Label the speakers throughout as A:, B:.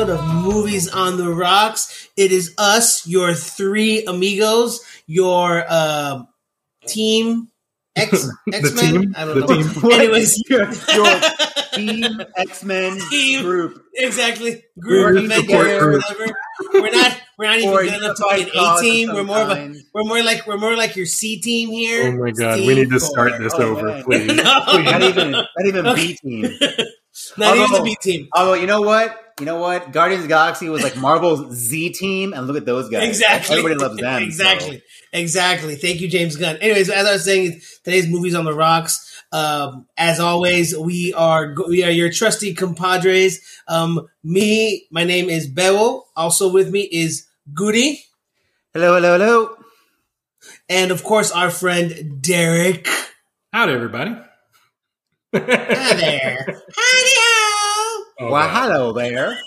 A: episode of Movies on the Rocks. It is us, your three amigos, your uh, team X X Men. I don't
B: The
A: know.
B: team?
A: Anyways,
C: your, your team X Men
A: Team.
C: group.
A: exactly. Group
C: Group
A: Avengers,
C: support group.
A: whatever. We're not. We're not even
C: Or
A: good enough to be an A team. We're more of a. We're more like we're more like your C team here.
B: Oh my god,
A: Team
B: we need to start
A: four.
B: this
C: Oh,
B: over,
C: man.
B: please.
A: no,
C: Not even, not even
A: Okay.
C: B team.
A: Not even the B team.
C: Although you know what, you know what, Guardians of the Galaxy was like Marvel's Z team, and look at those guys.
A: Exactly.
C: everybody loves them. so.
A: exactly. Exactly. Thank you, James Gunn. Anyways, as I was saying, today's movies on the rocks. Um, as always, we are we are your trusty compadres. Um, me, my name is Bewo. Also with me is Goody,
C: Hello, hello, hello.
A: and of course our friend Derek.
B: Howdy, everybody.
A: Hi there. Howdy
B: Oh,
C: well,
B: God.
C: hello there.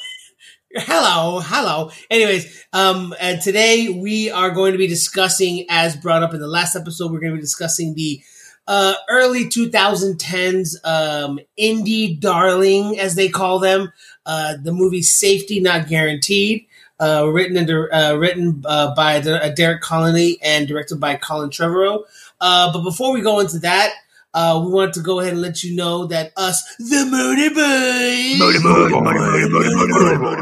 A: Hello, hello. Anyways, um, and today we are going to be discussing, as brought up in the last episode, we're going to be discussing the uh, early 2010s um, indie darling, as they call them, uh, the movie Safety Not Guaranteed, uh, written and uh, written uh, by the, uh, Derek Connolly and directed by Colin Trevorrow. Uh, but before we go into that, uh, we want to go ahead and let you know that us, the Moody Boys,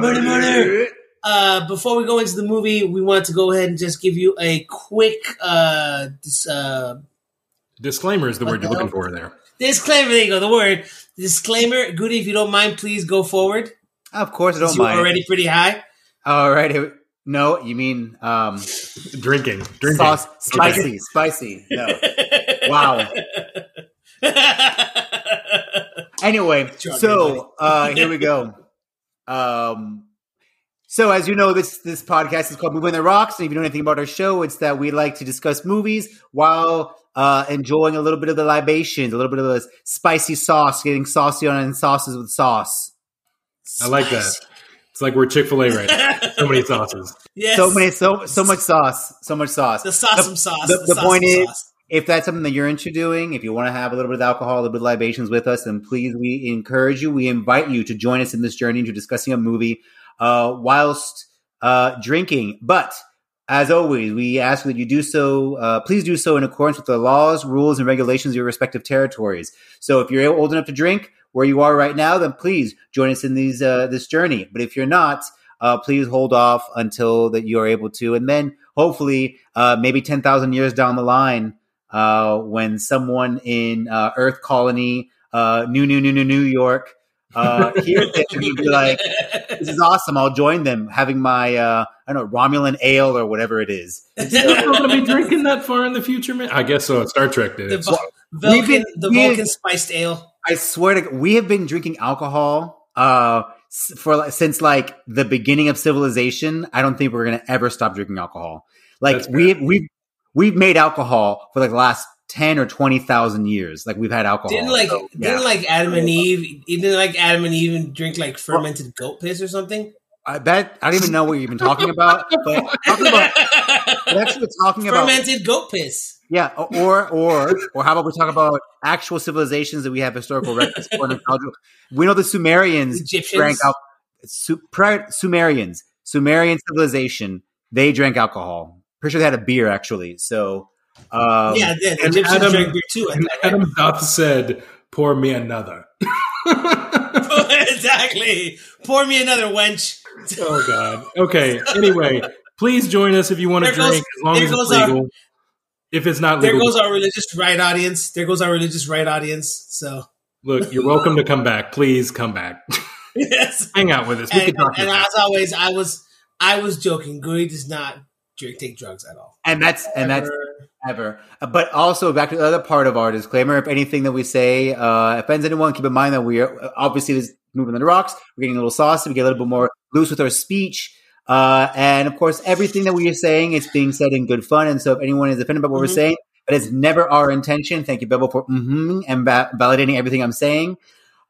A: Moody Moody. Uh, before we go into the movie, we want to go ahead and just give you a quick uh, dis- uh,
B: Disclaimer is the word you're looking for there.
A: disclaimer. There you go, the word disclaimer. Goody, if you don't mind, please go forward.
C: Of course, I don't
A: you were
C: mind.
A: already pretty high.
C: All right. No, you mean um,
B: Drinking. Drinking.
C: sauce, spicy, spicy. No. Wow. Anyway, so uh, here we go. Um, so as you know, this this podcast is called Moving the Rocks, and if you know anything about our show, it's that we like to discuss movies while uh, enjoying a little bit of the libations, a little bit of the spicy sauce, getting saucy on and sauces with sauce.
B: I like that. It's like we're Chick fil A right now. So many sauces.
A: Yes.
C: So many, so so much sauce, so much sauce.
A: The sauceum sauce.
C: the- the
A: sauceum
C: point is-
A: sauce.
C: If that's something that you're into doing, if you want to have a little bit of alcohol, a little bit of libations with us, then please, we encourage you, we invite you to join us in this journey into discussing a movie uh, whilst uh, drinking. But as always, we ask that you do so, uh, please do so in accordance with the laws, rules, and regulations of your respective territories. So if you're old enough to drink where you are right now, then please join us in these uh, this journey. But if you're not, uh, please hold off until that you are able to, and then hopefully, uh, maybe ten thousand years down the line, uh, when someone in uh, Earth Colony, uh, New New New New New York, uh, hears it, and you'd be like, "This is awesome! I'll join them, having my uh, I don't know Romulan ale or whatever it is."
B: Is anyone going to be drinking that far in the future, man? I guess so. Star Trek did.
A: the,
B: it.
A: Vul-
C: we've
A: Vulcan,
C: been-
A: the
C: we-
A: Vulcan spiced ale.
C: I swear to we have been drinking alcohol uh, for since like the beginning of civilization. I don't think we're gonna ever stop drinking alcohol. Like we we've we've made alcohol for like the last ten or twenty thousand years. Like we've had alcohol.
A: Didn't like
C: So, yeah.
A: didn't like Adam and Eve didn't like Adam and Eve and drink like fermented goat piss or something?
C: I bet I don't even know what you've been talking about. But talking about but actually talking about
A: fermented goat piss.
C: yeah, or or or how about we talk about actual civilizations that we have historical records for? We know the Sumerians
A: Egyptians.
C: drank out Su- prior Sumerians, Sumerian civilization. They drank alcohol. Pretty sure they had a beer actually. So um,
A: yeah, the
B: and
A: Egyptians
B: Adam-
A: drank beer too.
B: And? Adam Duff said, pour me another.
A: exactly. Pour me another wench.
B: oh, God. Okay. Anyway, please join us if you want to
A: goes-
B: drink, as long as it's
A: goes our-
B: legal. if it's not
A: There goes our religious right audience. There goes our religious right audience. So
B: look, you're welcome to come back. Please come back.
A: yes.
B: Hang out with us. We
A: And,
B: can talk
A: and
B: about
A: as always, I was I was joking. Gooey does not drink take drugs at all.
C: and that's and that's
A: Ever.
C: ever. But also back to the other part of our disclaimer: if anything that we say uh, offends anyone, keep in mind that we are obviously this moving on the rocks. We're getting a little saucy. We get a little bit more loose with our speech. Uh, and of course, everything that we are saying is being said in good fun. And so, if anyone is offended by what
A: Mhm.
C: we're saying, that is never our intention. Thank you, Bevel, for mm-hmm and va- validating everything I'm saying.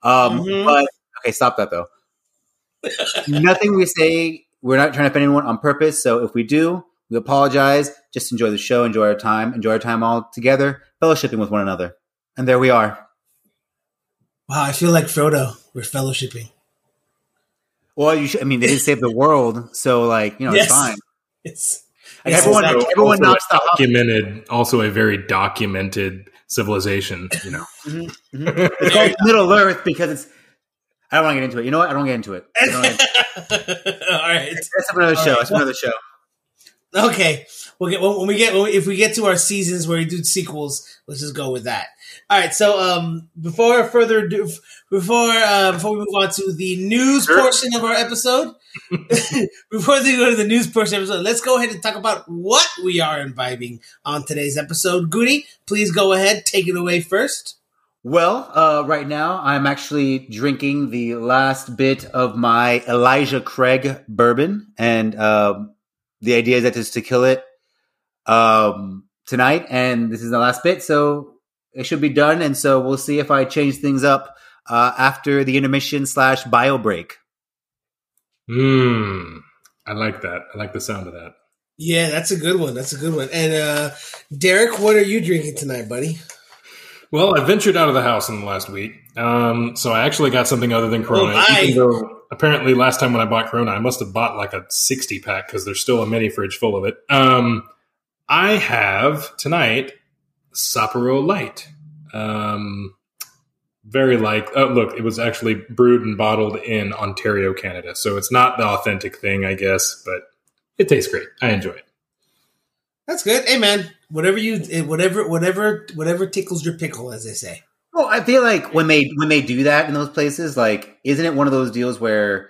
C: Um,
A: Mhm.
C: But okay, stop that though. Nothing we say, we're not trying to offend anyone on purpose. So if we do, we apologize. Just enjoy the show, enjoy our time, enjoy our time all together, fellowshipping with one another. And there we are.
A: Wow, I feel like Frodo. We're fellowshipping.
C: Well, you should. I mean, they didn't save the world, so like you know,
A: Yes.
C: it's fine.
A: It's
C: Like,
A: Yes,
C: everyone,
A: exactly.
C: everyone
B: Also
C: knocks the hop.
B: documented, also a very documented civilization. You know,
C: Mhm, mhm. It's called Middle Earth because it's. I don't want to get into it. You know what? I don't want to get into it. I don't get-
A: all right.
C: That's another show. That's another show.
A: Okay, we'll get when when we get when we, if we get to our seasons where we do sequels, let's just go with that. All right. So, um, before further ado, before uh, before we move on to the news
B: Sure.
A: portion of our episode, before we go to the news portion of the episode, let's go ahead and talk about what we are imbibing on today's episode. Goody, please go ahead, take it away first.
C: Well, uh, right now I'm actually drinking the last bit of my Elijah Craig bourbon, and um, the idea is that is to kill it um, tonight, and this is the last bit, so it should be done. And so we'll see if I change things up uh, after the intermission slash bio break.
B: Hmm. I like that. I like the sound of that.
A: Yeah, that's a good one. That's a good one. And uh, Derek, what are you drinking tonight, buddy?
B: Well, I ventured out of the house in the last week, um, so I actually got something other than Corona.
A: Oh, my.
B: even though apparently last time when I bought Corona, I must have bought like a sixty pack because there's still a mini fridge full of it. Um, I have tonight Sapporo Light. Um, very like oh look, it was actually brewed and bottled in Ontario, Canada, so it's not the authentic thing, I guess, but it tastes great. I enjoy it.
A: That's good. Hey, man, whatever you, eh, whatever, whatever, whatever tickles your pickle, as they say.
C: Well, I feel like when they when they do that in those places, like, isn't it one of those deals where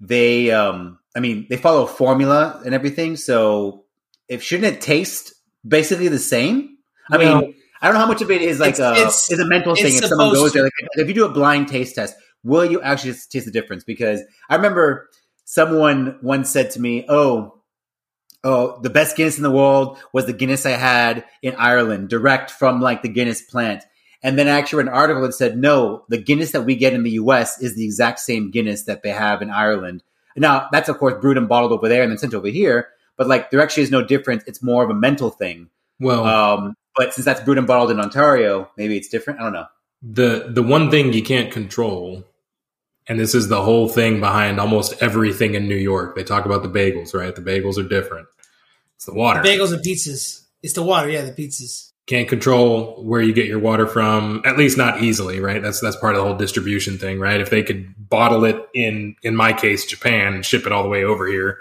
C: they, um, I mean, they follow a formula and everything. So, if shouldn't it taste basically the same? I
B: Well-
C: mean, I don't know how much of it is like
A: It's-
C: a
A: it's-
C: is a mental thing. If someone goes there, like, if you do a blind taste test, will you actually taste the difference? Because I remember someone once said to me, "Oh." Oh, the best Guinness in the world was the Guinness I had in Ireland, direct from like the Guinness plant. And then I actually read an article that said, no, the Guinness that we get in the US is the exact same Guinness that they have in Ireland. Now, that's of course brewed and bottled over there and then sent over here, but like there actually is no difference. It's more of a mental thing.
B: Well,
C: Um, but since that's brewed and bottled in Ontario, maybe it's different. I don't know.
B: the the one thing you can't control and this is the whole thing behind almost everything in New York. They talk about the bagels, right? The bagels are different. It's the water.
A: The Bagels and pizzas. It's the water, yeah, the pizzas.
B: Can't control where you get your water from, at least not easily, right? That's that's part of the whole distribution thing, right? If they could bottle it in in my case Japan and ship it all the way over here,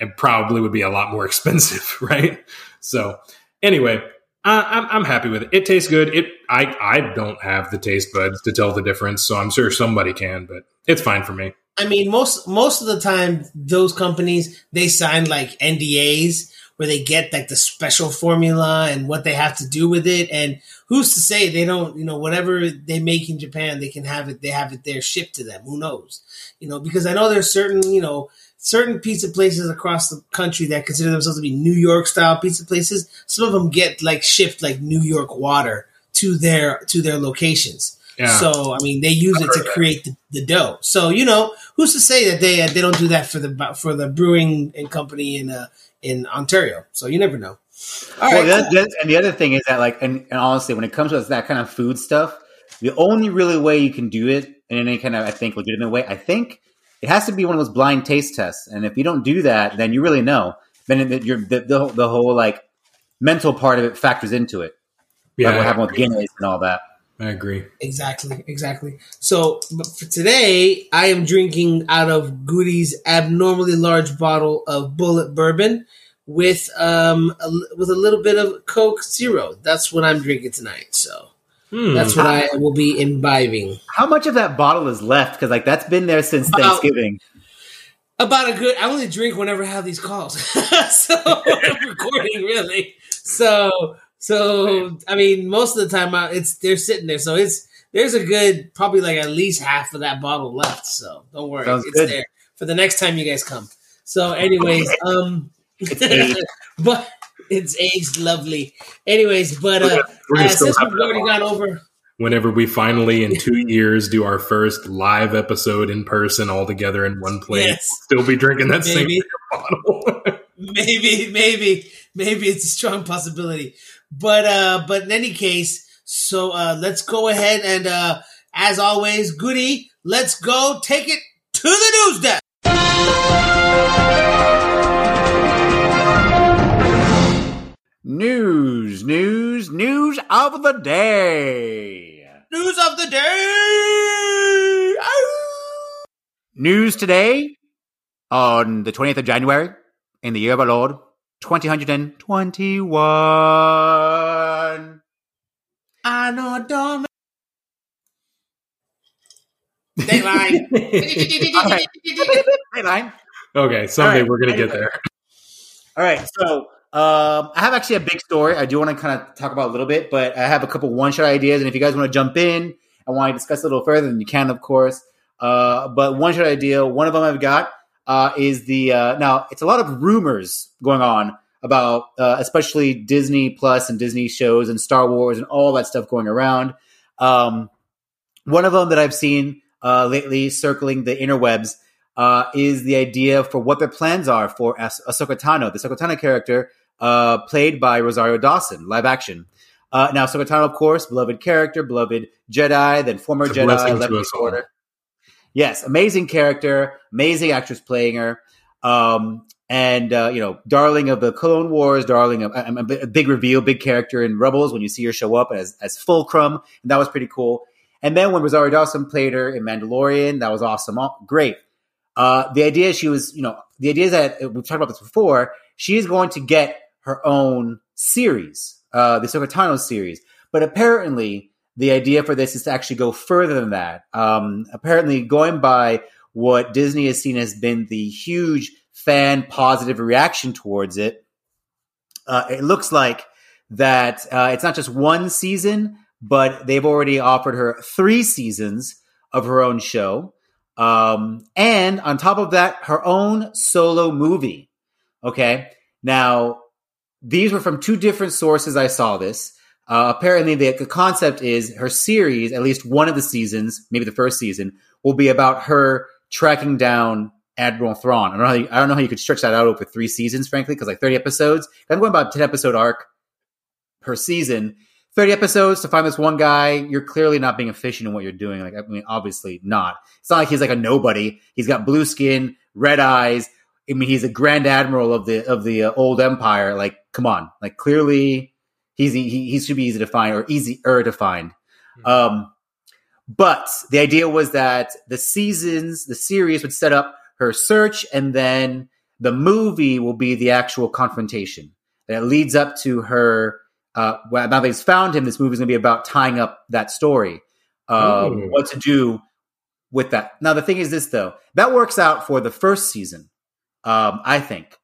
B: it probably would be a lot more expensive, right? So, anyway, I, I'm I'm happy with it. It tastes good. It I I don't have the taste buds to tell the difference, so I'm sure somebody can, but it's fine for me.
A: I mean, most most of the time, those companies they sign like NDAs where they get like the special formula and what they have to do with it. And who's to say they don't, you know, whatever they make in Japan, they can have it. They have it there shipped to them. Who knows? You know, because I know there's certain, you know, certain pizza places across the country that consider themselves to be New York style pizza places. Some of them get like shipped like New York water to their to their locations.
B: Yeah.
A: So I mean, they use
B: I've
A: it to create the, the dough. So you know, who's to say that they uh, they don't do that for the for the brewing and company in uh, in Ontario? So you never know. All
C: well,
A: right,
C: the,
A: cool.
C: and the other thing is that, like, and, and honestly, when it comes to that kind of food stuff, the only really way you can do it in any kind of, I think, legitimate way, I think it has to be one of those blind taste tests. And if you don't do that, then you really know. Then it, you're, the, the, whole- the whole like mental part of it factors into it.
B: yeah,
C: like what happened with. Guinness and all that.
B: I agree.
A: Exactly, exactly. So but for today, I am drinking out of Goody's abnormally large bottle of Bulleit Bourbon with um a, with a little bit of Coke Zero. That's what I'm drinking tonight. So
B: Hmm.
A: that's what I will be imbibing.
C: How much of that bottle is left? Because like that's been there since
A: About-
C: Thanksgiving.
A: About a good. I only drink whenever I have these calls, so I'm recording really. So so I mean, most of the time I, it's they're sitting there. So it's there's a good probably like at least half of that bottle left. So don't worry,
C: Sounds
A: it's
C: good.
A: there for the next time you guys come. So, anyways, um,
C: It's
A: but it's aged lovely. Anyways, but
B: We're
A: uh,
B: gonna- we're gonna
A: uh, since we've already
B: bottle.
A: gone over.
B: Whenever we finally, in two years, do our first live episode in person all together in one place,
A: Yes.
B: still be drinking that
A: Maybe.
B: same bottle.
A: maybe, maybe, maybe it's a strong possibility. But uh, but in any case, so uh, let's go ahead and uh, as always, Goody, let's go take it to the news desk.
C: News, news, news of the day.
A: News of the day.
C: News today on the 20th of January in the year of our Lord, 2021.
A: I know, dumb. Dateline.
C: Dateline.
B: Okay, someday
C: right,
B: we're gonna get there.
C: All right, so um, I have actually a big story. I do want to kind of talk about a little bit, but I have a couple one shot ideas, and if you guys want to jump in and want to discuss a little further, then you can, of course. Uh, but one shot idea, one of them I've got uh, is the uh, now it's a lot of rumors going on about uh, especially Disney Plus and Disney shows and Star Wars and all that stuff going around. Um, one of them that I've seen uh, lately circling the interwebs uh, is the idea for what their plans are for As- Ahsoka Tano, the Ahsoka Tano character uh, played by Rosario Dawson, live action. Uh, now, Ahsoka Tano, of course, beloved character, beloved Jedi, then former Jedi, left. Order. Yes, amazing character, amazing actress playing her. Um, and uh, you know, darling of the Clone Wars, darling of a, a big reveal, big character in Rebels when you see her show up as as Fulcrum, and that was pretty cool. And then when Rosario Dawson played her in Mandalorian, that was awesome, Oh, great. Uh, the idea she was, you know, the idea is that we've talked about this before. She is going to get her own series, uh, the Ahsoka series. But apparently, the idea for this is to actually go further than that. Um, apparently, going by what Disney has seen has been the huge fan positive reaction towards it, uh, it looks like that uh, it's not just one season, but they've already offered her three seasons of her own show. Um, and on top of that, her own solo movie. Okay. Now, these were from two different sources. I saw this. Uh, apparently, the, the concept is her series, at least one of the seasons, maybe the first season, will be about her tracking down Admiral Thrawn. I don't know how you, I don't know how you could stretch that out over three seasons, frankly, because like thirty episodes. I'm going about ten episode arc per season. Thirty episodes to find this one guy. You're clearly not being efficient in what you're doing. Like I mean, obviously not. It's not like he's like a nobody. He's got blue skin, red eyes. I mean, he's a grand admiral of the of the uh, old empire. Like, come on. Like, clearly, he's he, he should be easy to find or easier to find. Um, but the idea was that the seasons, the series would set up her search, and then the movie will be the actual confrontation that leads up to her. Uh, well, now they've found him. This movie is going to be about tying up that story. Uh,
B: Ooh.
C: what to do with that. Now, the thing is this, though, that works out for the first season, um, I think.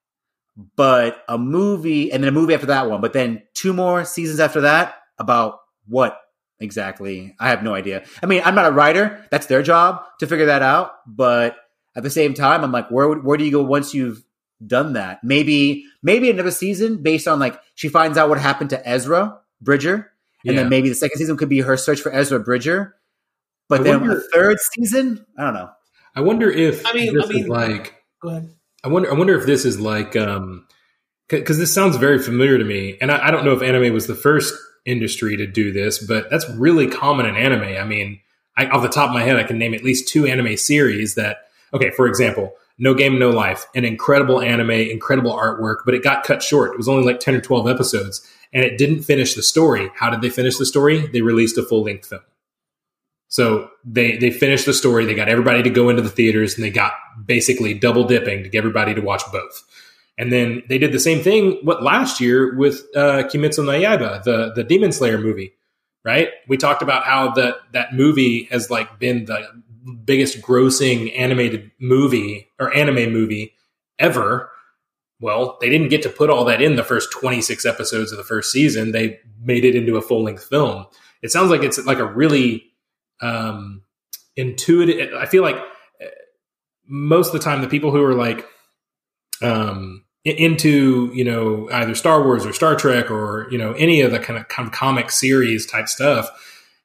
C: But a movie, and then a movie after that one, but then two more seasons after that about what exactly? I have no idea. I mean, I'm not a writer. That's their job to figure that out. But at the same time, I'm like, where where do you go once you've done that? Maybe maybe another season based on like she finds out what happened to Ezra Bridger, and
B: Yeah.
C: then maybe the second season could be her search for Ezra Bridger. But
B: I
C: then
B: wonder-
C: a third season, I don't know.
B: I wonder if
A: I mean-
B: this
A: I mean-
B: is like
A: Go ahead.
B: I wonder. I wonder if this is like um, because this sounds very familiar to me, and I, I don't know if anime was the first industry to do this, but that's really common in anime. I mean, I, off the top of my head, I can name at least two anime series that. Okay, for example, No Game No Life, an incredible anime, incredible artwork, but it got cut short. It was only like ten or twelve episodes, and it didn't finish the story. How did they finish the story? They released a full length film. So they they finished the story. They got everybody to go into the theaters, and they got basically double dipping to get everybody to watch both. And then they did the same thing what last year with uh, Kimetsu no Yaiba, the the Demon Slayer movie, right? We talked about how that that movie has like been the biggest grossing animated movie or anime movie ever. Well, they didn't get to put all that in the first 26 episodes of the first season. They made it into a full length film. It sounds like it's like a really um, intuitive. I feel like uh, most of the time the people who are like um, into you know either Star Wars or Star Trek or you know any of the kind of, kind of comic series type stuff,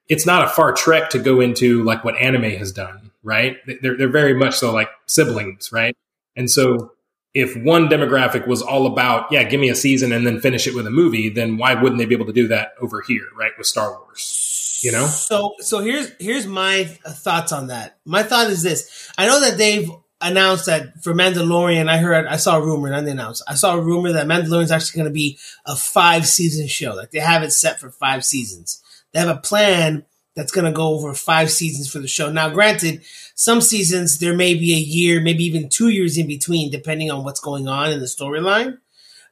B: it's not a far trek to go into like what anime has done, right? They're they're very much so like siblings, right? And so if one demographic was all about yeah, give me a season and then finish it with a movie, then why wouldn't they be able to do that over here, right, with Star Wars? You know?
A: So so here's here's my thoughts on that. My thought is this: I know that they've announced that for Mandalorian, I heard, I saw a rumor, not announced. I saw a rumor that Mandalorian is actually going to be a five season show. Like they have it set for five seasons. They have a plan that's going to go over five seasons for the show. Now, granted, some seasons there may be a year, maybe even two years in between, depending on what's going on in the storyline.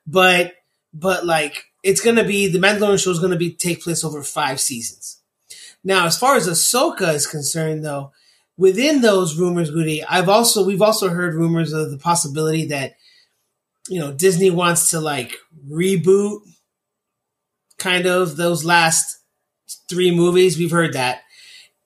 A: But, but like it's going to be the Mandalorian show is going to be take place over five seasons. Now, as far as Ahsoka is concerned, though, within those rumors, Goody, I've also we've also heard rumors of the possibility that you know Disney wants to like reboot kind of those last three movies. We've heard that.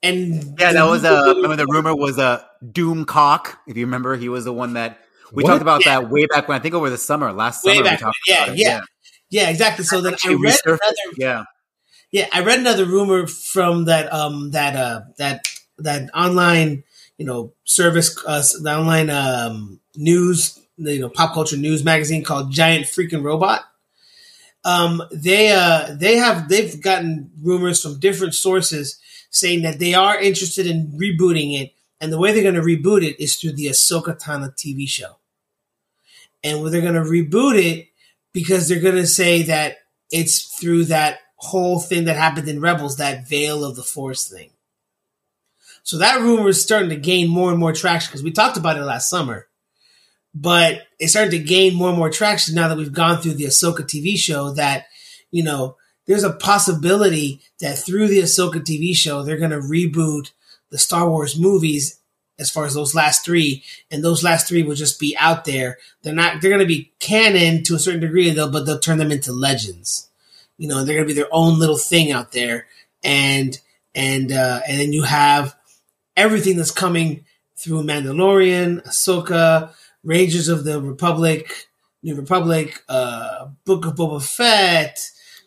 A: And
C: yeah, that was a. Uh, remember the rumor was a uh, Doomcock. If you remember, he was the one that we what? talked about yeah. that way back when I think over the summer last way summer.
A: Back, yeah, yeah, yeah, yeah, exactly. So then I read another.
C: Yeah,
A: yeah, I read another rumor from that um that uh that that online you know service uh, the online um news you know pop culture news magazine called Giant Freaking Robot. Um, they uh they have they've gotten rumors from different sources saying that they are interested in rebooting it, and the way they're going to reboot it is through the Ahsoka Tano TV show. And they're going to reboot it because they're going to say that it's through that whole thing that happened in Rebels, that veil of the Force thing. So that rumor is starting to gain more and more traction because we talked about it last summer. But it's starting to gain more and more traction now that we've gone through the Ahsoka TV show that, you know, there's a possibility that through the Ahsoka TV show, they're going to reboot the Star Wars movies as far as those last three, and those last three will just be out there. They're not. They're going to be canon to a certain degree, though, but they'll turn them into legends. You know, they're going to be their own little thing out there, and and uh, and then you have everything that's coming through Mandalorian, Ahsoka, Rangers of the Republic, New Republic, uh, Book of Boba Fett.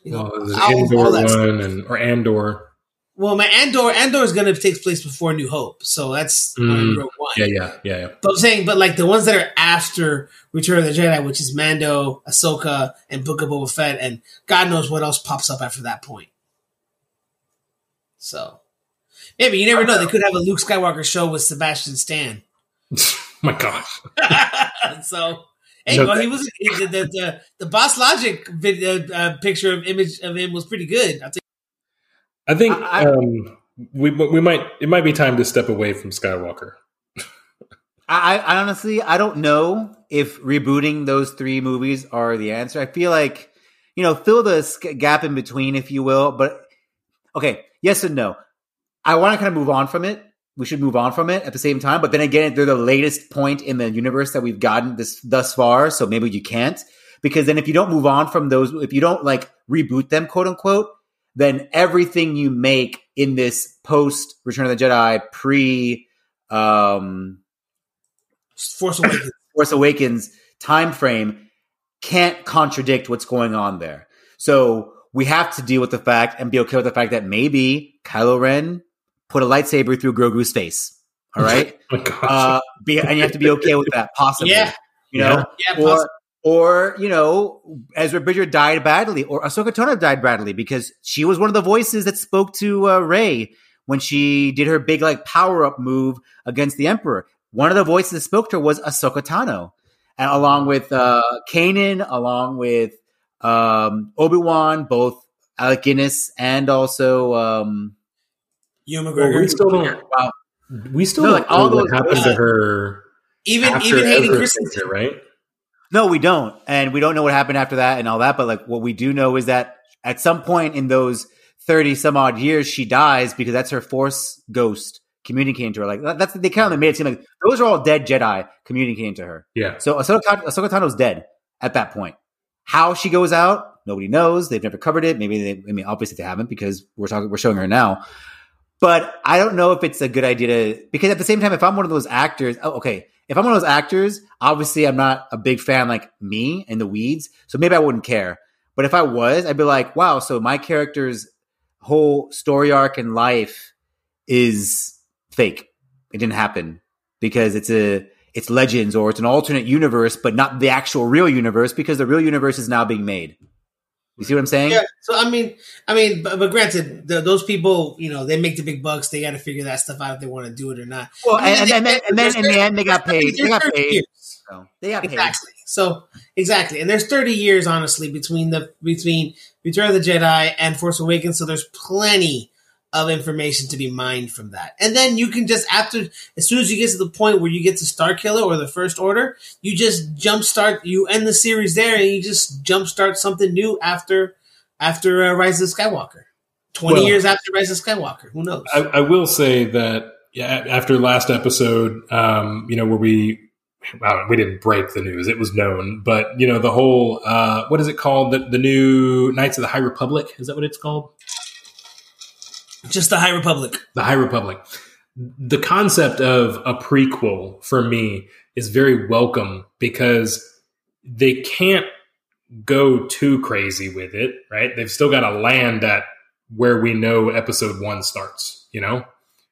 A: You know,
B: well, Andor one and or Andor.
A: Well, my Andor Andor is going to take place before New Hope, so that's
B: mm, Rogue One. Yeah, yeah, yeah, yeah.
A: But I'm saying, but like the ones that are after Return of the Jedi, which is Mando, Ahsoka, and Book of Boba Fett, and God knows what else pops up after that point. So maybe you never know. They could have a Luke Skywalker show with Sebastian Stan.
B: my gosh.
A: so Hey, well, he was the the, the, the BossLogic video uh, picture of image of him was pretty good.
B: I think I, um, we we might it might be time to step away from Skywalker.
C: I, I honestly I don't know if rebooting those three movies are the answer. I feel like you know fill the gap in between, if you will. But okay, yes and no. I want to kind of move on from it. We should move on from it at the same time. But then again, they're the latest point in the universe that we've gotten this thus far. So maybe you can't because then if you don't move on from those, if you don't like reboot them, quote unquote, then everything you make in this post Return of the Jedi pre um,
A: Force Awakens
C: Force Awakens time frame can't contradict what's going on there. So we have to deal with the fact and be okay with the fact that maybe Kylo Ren put a lightsaber through Grogu's face. All right,
B: oh uh,
C: be, and you have to be okay with that, possibly.
A: Yeah,
C: you know,
A: yeah, or
C: or you know, Ezra Bridger died badly, or Ahsoka Tano died badly because she was one of the voices that spoke to uh, Rey when she did her big like power up move against the Emperor. One of the voices that spoke to her was Ahsoka Tano, and along with uh, Kanan, along with um, Obi Wan, both Alec Guinness and also um,
A: Ewan McGregor.
B: Well, we still don't. Wow. We still no, like all what happened to her.
A: Even even Hayden Christensen,
B: right?
C: No, we don't. And we don't know what happened after that and all that. But like what we do know is that at some point in those 30 some odd years, she dies because that's her force ghost communicating to her. Like that's they kind of made it seem like those are all dead Jedi communicating to her.
B: Yeah.
C: So Ahsoka, Ahsoka Tano's dead at that point. How she goes out, nobody knows. They've never covered it. Maybe they, I mean, obviously they haven't because we're talking, we're showing her now. But I don't know if it's a good idea to, because at the same time, if I'm one of those actors, oh, okay, if I'm one of those actors, obviously I'm not a big fan like me in the weeds, so maybe I wouldn't care. But if I was, I'd be like, wow, so my character's whole story arc in life is fake. It didn't happen because it's a it's legends or it's an alternate universe, but not the actual real universe because the real universe is now being made. You see what I'm saying?
A: Yeah. So I mean, I mean, but, but granted, the, those people, you know, they make the big bucks. They got to figure that stuff out if they want to do it or not.
C: Well,
A: I mean,
C: and, and,
A: they-
C: then, and then in the end, they got paid. They got paid. So they got paid.
A: Exactly. So exactly, and there's 30 years honestly between the between Return of the Jedi and Force Awakens. So there's plenty of information to be mined from that. And then you can just after as soon as you get to the point where you get to Star Killer or the First Order, you just jumpstart. You end the series there, and you just jumpstart something new after after uh, Rise of Skywalker. 20
B: Well-
A: years after Rise of Skywalker, who knows?
B: I, I will say that yeah, after last episode, um, you know, where we well, we didn't break the news; it was known. But you know, the whole uh, what is it called? The, the new Knights of the High Republic is that what it's called?
A: Just the High Republic.
B: The High Republic. The concept of a prequel for me is very welcome because they can't go too crazy with it, right? They've still got to land at where we know episode one starts, you know?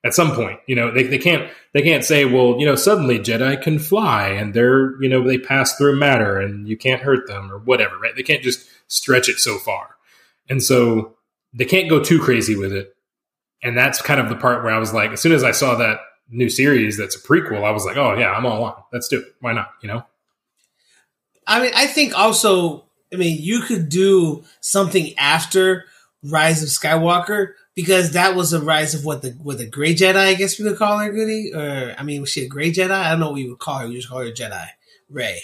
B: At some point, you know, they, they can't they can't say, well, you know, suddenly Jedi can fly and they're, you know, they pass through matter and you can't hurt them or whatever, right? They can't just stretch it so far. And so they can't go too crazy with it. And that's kind of the part where I was like, as soon as I saw that new series that's a prequel, I was like, oh yeah, I'm all on. Let's do it. Why not? You know?
A: I mean, I think also, I mean, you could do something after Rise of Skywalker because that was a rise of what the what the Gray Jedi, I guess we could call her, Goody. Or I mean, was she a Gray Jedi? I don't know what you would call her. We just call her Jedi Rey.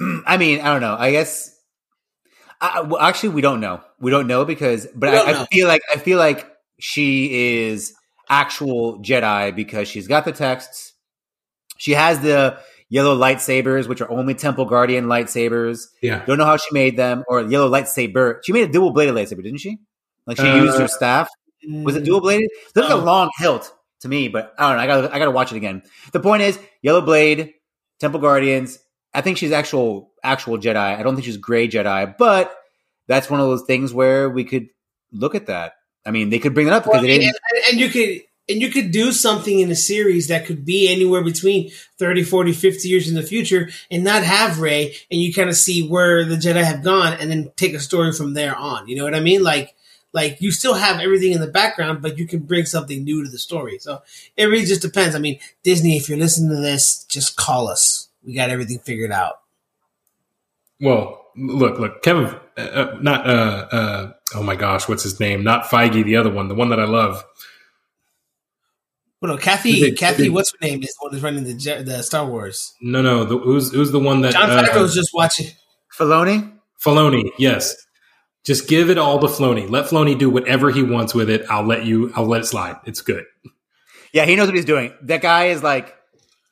C: I mean, I don't know. I guess. I, well, actually, we don't know. We don't know because, but I. I feel like I feel like she is actual Jedi because she's got the texts. She has the yellow lightsabers, which are only Temple Guardian lightsabers.
B: Yeah.
C: Don't know how she made them, or yellow lightsaber. She made a dual bladed lightsaber, didn't she? Like she
B: Uh,
C: used her staff. Was it dual bladed? Like
A: Oh.
C: a long hilt to me, but I don't know. I got I got to watch it again. The point is, yellow blade, Temple Guardians. I think she's actual actual Jedi. I don't think she's gray Jedi, but that's one of those things where we could look at that. I mean, they could bring it up because
A: Well, and, and- and you could and you could do something in a series that could be anywhere between 30 40 50 years in the future and not have rey and you kind of see where the jedi have gone and then take a story from there on. You know what i mean? Like like you still have everything in the background but you can bring something new to the story. So it really just depends. I mean disney if you're listening to this just call us. We got everything figured out
B: Well, look, look, Kevin, uh, uh, not, uh, uh, oh my gosh, what's his name? Not Feige, the other one, the one that I love.
A: well no kathy
B: Is
A: kathy
B: is
A: what's her name is the one who's running the the star wars
B: No, no, the, who's, who's the one that,
A: jon
B: uh,
A: Favreau's just watching
C: Filoni.
B: Filoni, yes. Just give it all to Filoni. Let Filoni do whatever he wants with it. I'll let you, I'll let it slide. It's good.
C: Yeah, he knows what he's doing. That guy is like,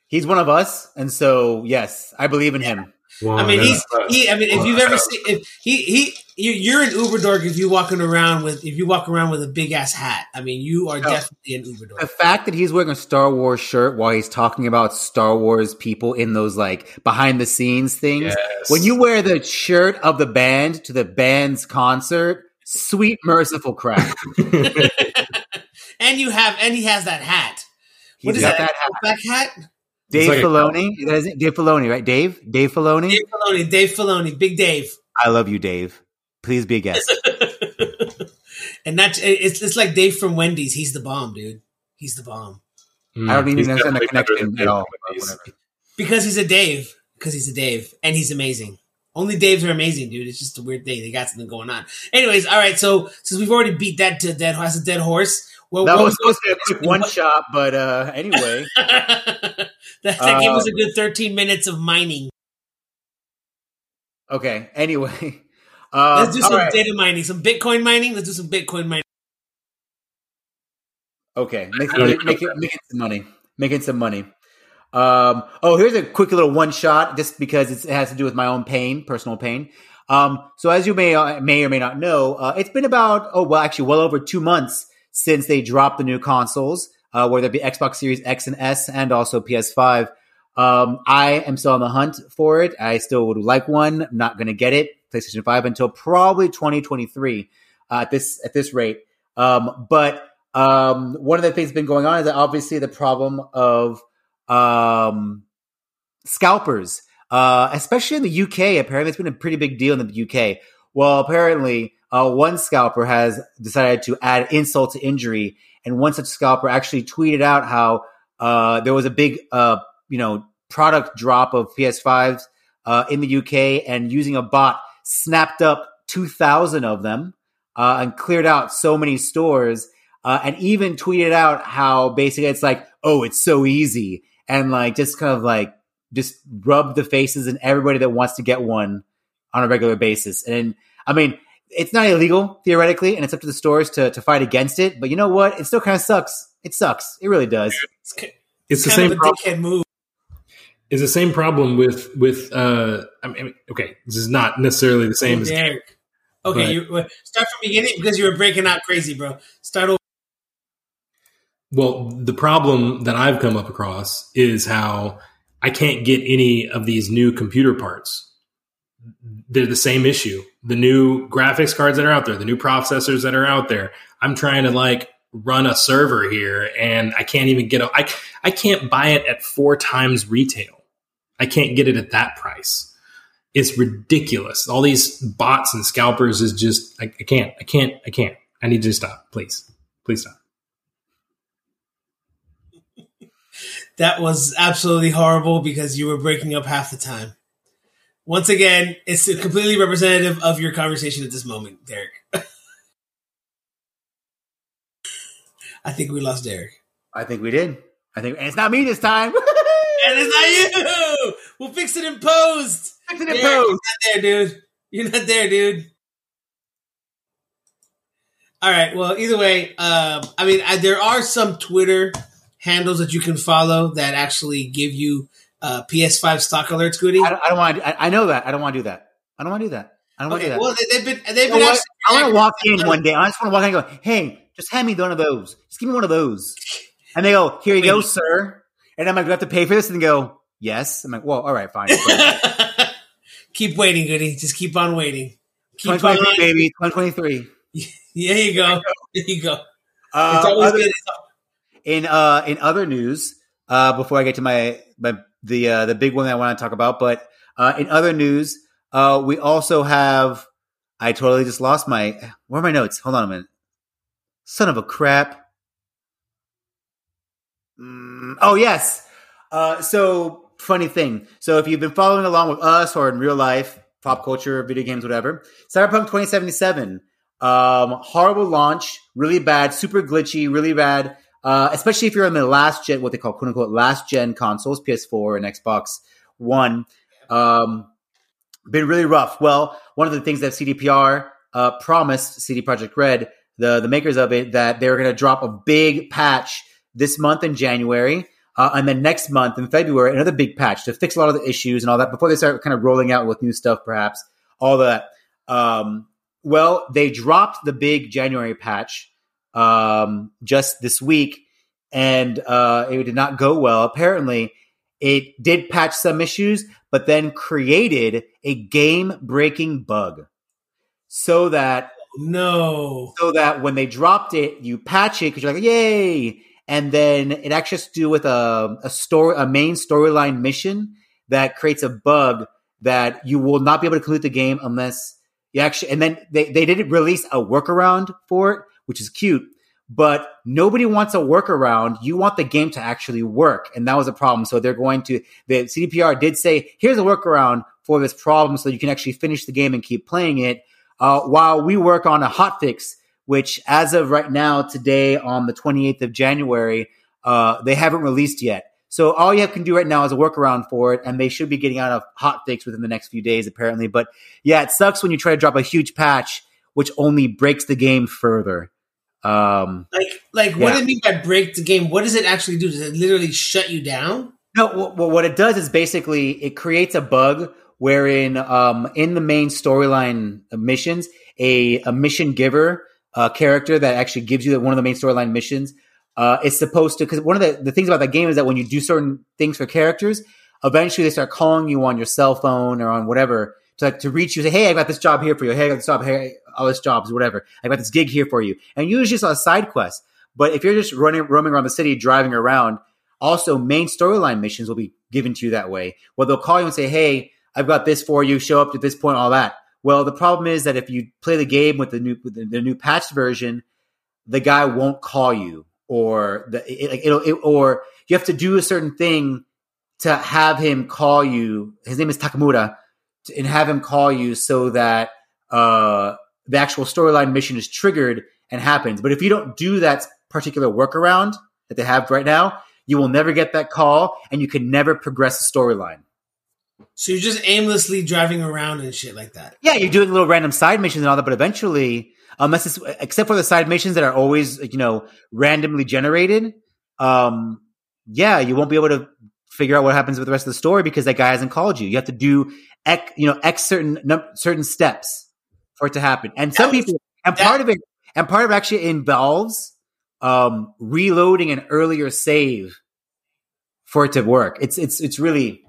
C: he's one of us, and so yes, I believe in him.
A: I mean, he's he. I mean, if you've ever seen, if he he, you, you're an Uber dork if you walking around with if you walk around with a big ass hat. I mean, you are definitely an Uber
C: The fact that he's wearing a Star Wars shirt while he's talking about Star Wars people in those like behind the scenes things.
B: Yes.
C: When you wear the shirt of the band to the band's concert, sweet merciful crap.
A: And you have, and he has that hat. What
C: He's
A: is
C: got
A: that?
C: that hat.
A: Back hat?
C: Dave
B: like
C: Filoni, That is it? Dave Filoni, right? Dave, Dave Filoni.
A: Dave Filoni, Dave Filoni, Big Dave.
C: I love you, Dave. Please be a guest.
A: and that's it's it's like Dave from Wendy's. He's the bomb, dude. He's the bomb
B: Mm,
C: I don't even
B: he's
C: understand the
B: definitely
C: connection at all.
A: Because he's a Dave. Because he's a Dave, and he's amazing. Only Daves are amazing, dude. It's just a weird thing. They got something going on. Anyways, all right. So since we've already beat that to dead horse, a dead horse. Well,
C: That was supposed to be a quick one shot, but uh, anyway.
A: that, that gave us a good 13 minutes of mining.
C: Okay. Anyway. Um,
A: Let's do some
C: right.
A: data mining, some Bitcoin mining. Let's do some Bitcoin mining.
C: Okay, make,
B: I don't
C: make,
B: even
C: make it, making some money, making some money. Um, oh, here's a quick little one shot, just because it's, it has to do with my own pain, personal pain. Um, so as you may may or may not know, uh, it's been about oh well, actually, well over two months since they dropped the new consoles, uh, whether it be Xbox Series X and S, and also PS5. Um, I am still on the hunt for it. I still would like one. I'm not going to get it PlayStation Five until probably 2023 uh, at this at this rate. Um, but um, one of the things that's been going on is obviously the problem of um, scalpers. uh, especially in the UK. Apparently, it's been a pretty big deal in the UK. Well, apparently, uh, one scalper has decided to add insult to injury, and one such scalper actually tweeted out how uh, there was a big, uh, you know, product drop of PS5s uh, in the UK, and using a bot snapped up two thousand of them uh, and cleared out so many stores, uh, and even tweeted out how basically it's like, oh, it's so easy, and like just kind of like just rub the faces in everybody that wants to get one on a regular basis. And I mean, it's not illegal theoretically, and it's up to the stores to to fight against it. But you know what? It still kind of sucks. It sucks. It really does.
A: It's, ki-
B: It's the
A: kind
B: same
A: of a
B: problem.
A: dickhead move.
B: It's the same problem with with. Uh, I mean, okay, this is not necessarily the same as
A: Derek. Okay,
B: But-
A: you start from beginning because you were breaking out crazy, bro. Start over.
B: Well, the problem that I've come up across is how I can't get any of these new computer parts. They're the same issue. The new graphics cards that are out there, the new processors that are out there. I'm trying to like run a server here and I can't even get a, I, I can't buy it at four times retail. I can't get it at that price. It's ridiculous. All these bots and scalpers is just, I, I can't, I can't, I can't. I need to stop. Please. Please stop.
A: That was absolutely horrible because you were breaking up half the time. Once again, it's completely representative of your conversation at this moment, Derek. I think we lost Derek.
C: I think we did. I think, and it's not me this time.
A: And it's not you! We'll fix it in post!
C: Fix it in
A: Derek,
C: post.
A: You're not there, dude. You're not there, dude. All right. Well, either way, um, I mean, I, there are some Twitter handles that you can follow that actually give you uh, PS5 stock alerts, Goody.
C: I don't, I don't want. to. I, I know that. I don't want to do that. I don't want to do that. I don't want to do that.
A: well, they, they've been they've been
C: what? I want to walk in one day. I just want to walk in and go, "Hey, just hand me one of those. Just give me one of those." And they go, "Here you go, sir." And I'm like, "Do I have to pay for this?" And they go, "Yes." I'm like, "Well, all right, fine."
A: keep waiting, Goody. Just keep on waiting. Keep
C: 2023,
A: on.
C: baby, 2023.
A: There you go. There you go.
C: Uh,
A: It's always
C: other-
A: good.
C: in uh in other news uh before i get to my, my the uh the big one that i want to talk about but uh in other news uh we also have i totally just lost my where are my notes? Hold on a minute. Son of a crap. Mm, oh yes. Uh so funny thing. So if you've been following along with us or in real life pop culture video games whatever cyberpunk 2077 um horrible launch really bad super glitchy really bad uh, especially if you're in the last gen, what they call quote unquote last gen consoles, PS4 and Xbox One. Um, been really rough. Well, one of the things that CDPR uh, promised CD Projekt Red, the the makers of it, that they were going to drop a big patch this month in January, uh, and then next month in February another big patch to fix a lot of the issues and all that before they start kind of rolling out with new stuff, perhaps all that. Um, well, they dropped the big January patch um, just this week, and uh, it did not go well. Apparently, it did patch some issues, but then created a game-breaking bug, so that
A: No.
C: so that when they dropped it, you patch it because you're like, yay! And then it actually has to do with a a story, a main storyline mission that creates a bug that you will not be able to complete the game unless you actually. And then they they didn't release a workaround for it, which is cute. But nobody wants a workaround. You want the game to actually work, and that was a problem. So they're going to the CDPR did say, "Here's a workaround for this problem, so you can actually finish the game and keep playing it." uh, while we work on a hotfix, which as of right now, today on the 28th of January, uh, they haven't released yet. So all you have can do right now is a workaround for it, and they should be getting out of hotfix within the next few days, apparently. But yeah, it sucks when you try to drop a huge patch, which only breaks the game further. Um,
A: Like, like, what
C: Yeah.
A: do you mean by break the game? What does it actually do? Does it literally shut you down?
C: No, wh- what it does is basically it creates a bug wherein um, in the main storyline missions, a, a mission giver uh, character that actually gives you one of the main storyline missions uh, is supposed to because one of the, the things about that game is that when you do certain things for characters, eventually they start calling you on your cell phone or on whatever to to reach you. Say, hey, I got this job here for you. Hey, I got this job. Hey, all this jobs, whatever. I got this gig here for you. And usually it's just a side quest. But if you're just running roaming around the city, driving around, also main storyline missions will be given to you that way. Well, they'll call you and say, "Hey, I've got this for you. Show up to this point, all that." Well, the problem is that if you play the game with the new with the, the new patched version, the guy won't call you, or the it, it'll it, or you have to do a certain thing to have him call you. His name is Takemura, and have him call you so that uh, the actual storyline mission is triggered and happens. But if you don't do that particular workaround that they have right now, you will never get that call, and you can never progress the storyline.
A: So you're just aimlessly driving around and shit like that.
C: Yeah, you're doing little random side missions and all that, but eventually, unless it's except for the side missions that are always you know randomly generated, um, yeah, you won't be able to figure out what happens with the rest of the story because that guy hasn't called you. You have to do x you know x certain num- certain steps for it to happen, and some people and part of it and part of it actually involves um, reloading an earlier save for it to work. It's it's it's really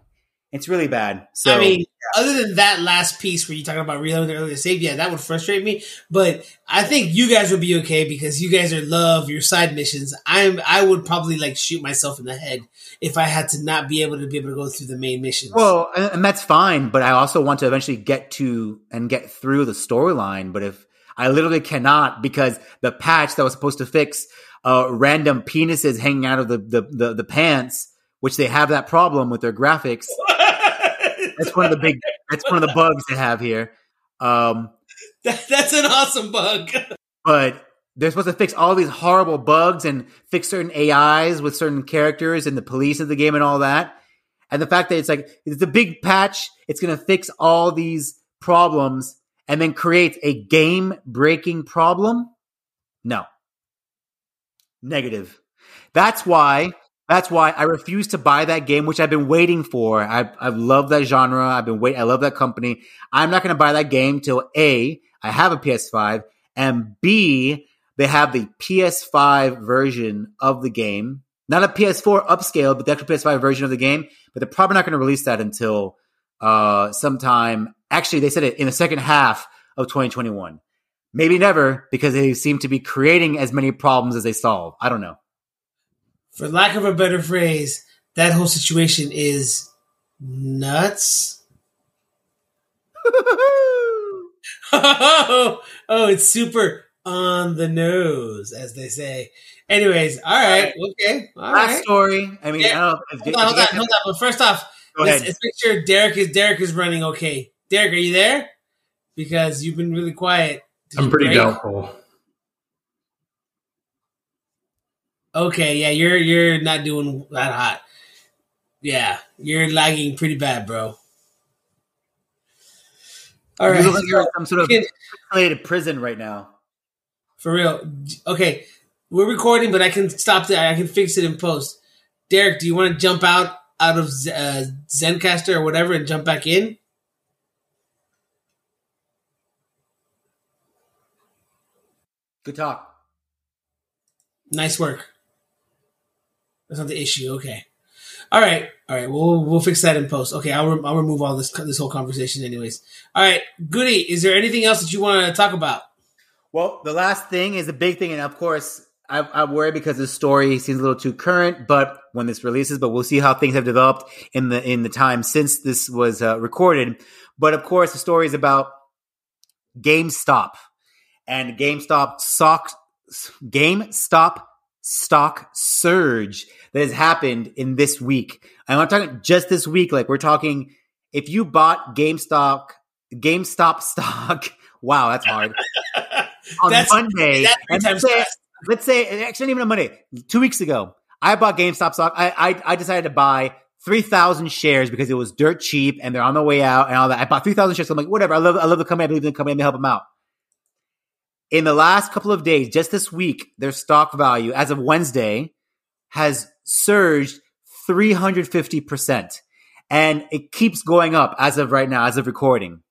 C: it's really bad. So
A: I mean, other than that last piece where you talking about reloading earlier save, yeah, that would frustrate me. But I think you guys would be okay because you guys are love your side missions. I'm I would probably like shoot myself in the head if I had to not be able to be able to go through the main missions.
C: Well, and, that's fine, but I also want to eventually get to and get through the storyline. But if I literally cannot because the patch that was supposed to fix uh, random penises hanging out of the, the, the, the pants, which they have that problem with their graphics. that's one of the big. That's one of the bugs they have here. Um,
A: that, that's an awesome bug.
C: but they're supposed to fix all these horrible bugs and fix certain AIs with certain characters and the police of the game and all that. And the fact that it's like it's a big patch, it's going to fix all these problems and then create a game breaking problem. No, negative. That's why that's why I refuse to buy that game, which I've been waiting for. I I love that genre. I've been wait. I love that company. I'm not going to buy that game till a I have a PS5 and b they have the PS5 version of the game, not a PS4 upscale, but the actual PS5 version of the game. But they're probably not going to release that until uh, sometime. Actually, they said it in the second half of 2021. Maybe never because they seem to be creating as many problems as they solve. I don't know
A: for lack of a better phrase, that whole situation is nuts. oh, oh, it's super on the nose, as they say. Anyways, all right, okay, all
C: Last
A: right.
C: story. I mean,
A: Yeah.
C: I don't know.
A: Hold on, hold on, hold on. But first off,
C: Go
A: let's,
C: ahead.
A: let's make sure Derek is Derek is running okay. Derek, are you there? Because you've been really quiet. Did
B: I'm pretty
A: break?
B: doubtful.
A: Okay, yeah, you're you're not doing that hot. Yeah, you're lagging pretty bad, bro. All
C: You
A: right,
C: look like you're in some sort of
A: Can-
C: pixelated prison right now.
A: For real. Okay, we're recording, but I can stop that. I can fix it in post. Derek, do you want to jump out out of uh, Zencastr or whatever and jump back in?
C: Good talk.
A: Nice work. That's not the issue. Okay. All right. All right. We'll we'll fix that in post. Okay. I'll, re- I'll remove all this this whole conversation, anyways. All right. Goody. Is there anything else that you want to talk about?
C: Well, the last thing is a big thing, and of course, I, I worry because the story seems a little too current. But when this releases, but we'll see how things have developed in the in the time since this was uh, recorded. But of course, the story is about GameStop and GameStop stock GameStop stock surge that has happened in this week. And I'm talking just this week. Like we're talking, if you bought GameStop GameStop stock, wow, that's hard. On
A: That's-
C: Monday,
A: that's
C: and let's say, let's say actually not even on Monday, two weeks ago, I bought GameStop stock. I I, I decided to buy three thousand shares because it was dirt cheap and they're on the way out and all that. I bought three thousand shares. So I'm like, whatever. I love I love the company. I believe in the company. I'm gonna help them out. In the last couple of days, just this week, their stock value as of Wednesday has surged 350%. And it keeps going up as of right now, as of recording.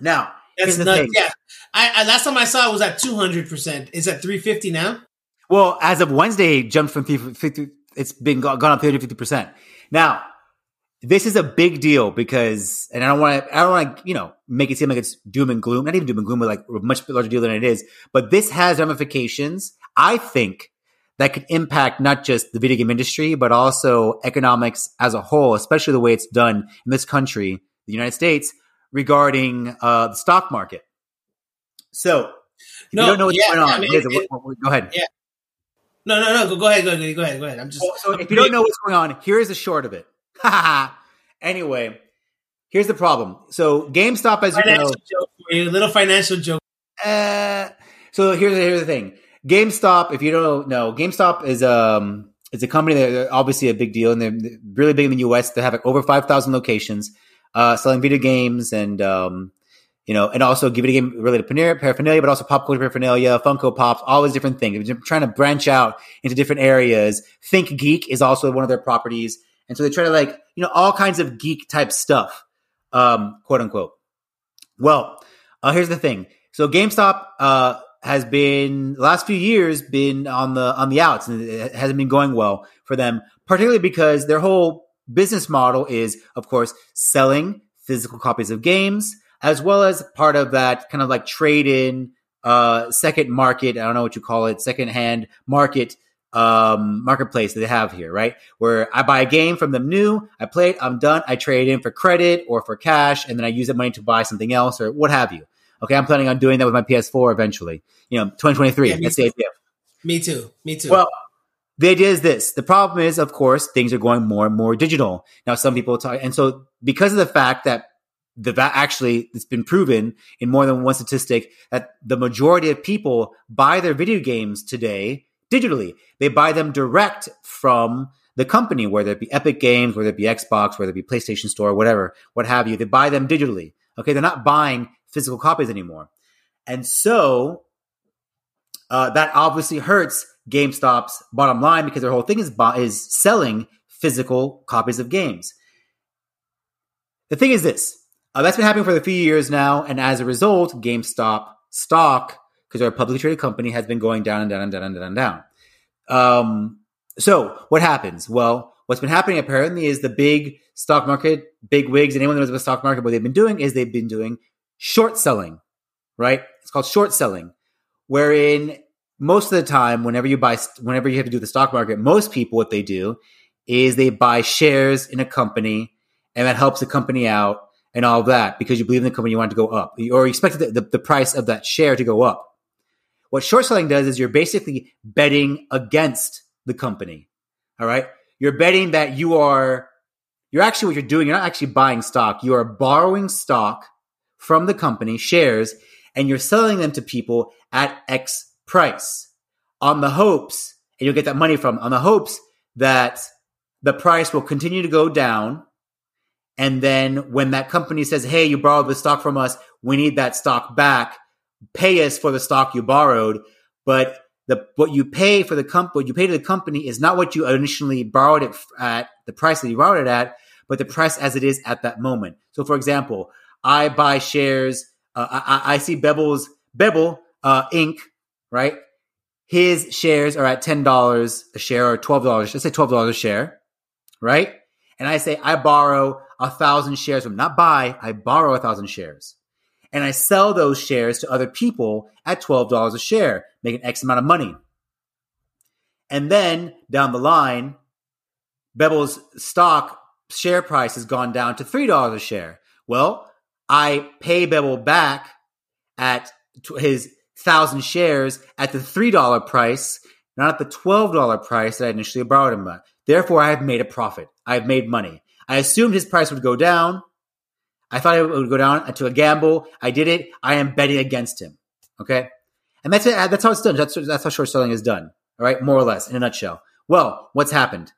C: Now,
A: That's
C: here's the
A: nuts.
C: thing.
A: Yeah. I, I last time I saw it was at two hundred percent. It's at three fifty now.
C: Well, as of Wednesday, it jumped from 50, it's been go- gone up 30 50%. Now, this is a big deal because, and I don't want to, I don't want to, you know, make it seem like it's doom and gloom, not even doom and gloom, but like a much larger deal than it is. But this has ramifications. I think that could impact not just the video game industry, but also economics as a whole, especially the way it's done in this country, the United States, regarding uh, the stock market. So, if
A: No,
C: you don't know what's
A: yeah,
C: going on,
A: I mean,
C: here's
A: it-
C: what- go ahead.
A: Yeah. No, no, no. Go, go ahead. Go, go go ahead. Go ahead. I'm just.
C: So if you don't know what's going on, here is the short of it. anyway, here's the problem. So GameStop, as you know,
A: financial joke for you, little financial joke.
C: Uh, so here's here's the thing. GameStop, if you don't know, GameStop is um it's a company that obviously a big deal and they're really big in the US. They have like over five thousand locations, uh, selling video games and um, you know, and also video game related paraphernalia, but also pop culture paraphernalia, Funko Pops, all these different things. They're trying to branch out into different areas. ThinkGeek is also one of their properties, and so they try to like you know all kinds of geek type stuff, um, quote unquote. Well, uh, here's the thing. So GameStop uh, has been the last few years been on the on the outs, and it hasn't been going well for them, particularly because their whole business model is, of course, selling physical copies of games, as well as part of that kind of like trade in uh, second market. I don't know what you call it, second hand market um marketplace that they have here right where i buy a game from them new i play it i'm done i trade in for credit or for cash and then i use that money to buy something else or what have you Okay, I'm planning on doing that with my PS4 eventually. You know, 2023.
A: Yeah, me
C: that's the idea.
A: Me too. Me too.
C: Well, the idea is this. The problem is, of course, things are going more and more digital. Now, some people talk, and so because of the fact that the va- actually it's been proven in more than one statistic that the majority of people buy their video games today digitally. They buy them direct from the company, whether it be Epic Games, whether it be Xbox, whether it be PlayStation Store, whatever, what have you. They buy them digitally. Okay, they're not buying physical copies anymore, and so uh, that obviously hurts GameStop's bottom line because their whole thing is is selling physical copies of games. The thing is this: uh, that's been happening for a few years now, and as a result, GameStop stock, because they're a publicly traded company, has been going down and down and down and down and down. Um, so what happens? Well, what's been happening apparently is the big stock market, big wigs, anyone that knows about stock market, what they've been doing is they've been doing short selling, right? It's called short selling, wherein most of the time, whenever you buy, whenever you have to do the stock market, most people what they do is they buy shares in a company, and that helps the company out and all of that because you believe in the company, you want it to go up, or you expect the, the, the price of that share to go up. What short selling does is you're basically betting against the company. All right. You're betting that you are, you're actually what you're doing. You're not actually buying stock. You are borrowing stock from the company, shares, and you're selling them to people at X price on the hopes, and you'll get that money from, on the hopes that the price will continue to go down. And then when that company says, Hey, you borrowed the stock from us, we need that stock back pay us for the stock you borrowed, but the what you pay for the comp what you pay to the company is not what you initially borrowed it at the price that you borrowed it at, but the price as it is at that moment. So, for example, I buy shares. Uh, I, I see Bevel's Bevel uh, Inc. Right, his shares are at ten dollars a share or twelve dollars. Let's say twelve dollars a share, right? And I say I borrow a thousand shares from not buy. I borrow a thousand shares and I sell those shares to other people at $12 a share, making X amount of money. And then down the line, Bevel's stock share price has gone down to $3 a share. Well, I pay Bevel back at his thousand shares at the $3 price, not at the $12 price that I initially borrowed him at. Therefore, I have made a profit. I have made money. I assumed his price would go down. I thought it would go down. I took a gamble. I did it. I am betting against him. Okay. And that's it. That's how it's done. That's, that's how short selling is done. All right. More or less in a nutshell. Well, what's happened?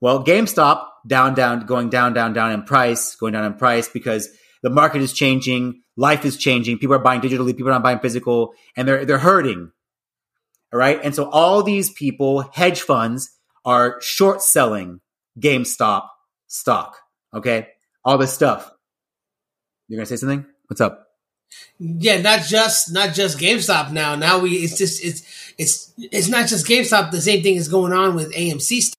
C: Well, GameStop down, down, going down, down, down in price, going down in price because the market is changing. Life is changing. People are buying digitally. People are not buying physical and they're, they're hurting. All right. And so all these people, hedge funds are short selling GameStop stock. Okay. All this stuff. You're gonna say something? What's up?
A: Yeah, not just not just GameStop now. Now we it's just it's it's it's not just GameStop. The same thing is going on with AMC. Stuff.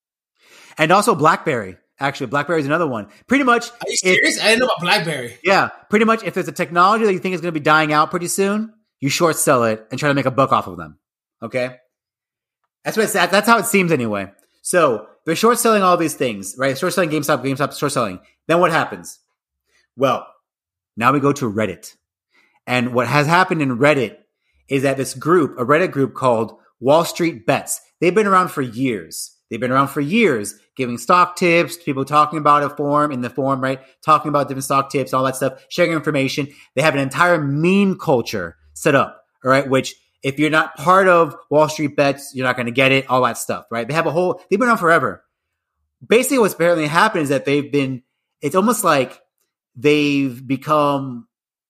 C: And also BlackBerry. Actually, BlackBerry is another one. Pretty much.
A: Are you serious? I didn't know about BlackBerry.
C: Yeah, pretty much. If there's a technology that you think is going to be dying out pretty soon, you short sell it and try to make a buck off of them. Okay. That's what it's, that's how it seems anyway. So they're short selling all these things, right? Short selling GameStop, GameStop, short selling. Then what happens? Well, now we go to Reddit. And what has happened in Reddit is that this group, a Reddit group called Wall Street Bets, they've been around for years. They've been around for years, giving stock tips, people talking about a forum in the forum, right? Talking about different stock tips, all that stuff, sharing information. They have an entire meme culture set up, all right? Which if you're not part of Wall Street Bets, you're not going to get it, all that stuff, right? They have a whole, they've been around forever. Basically, what's apparently happened is that they've been, it's almost like they've become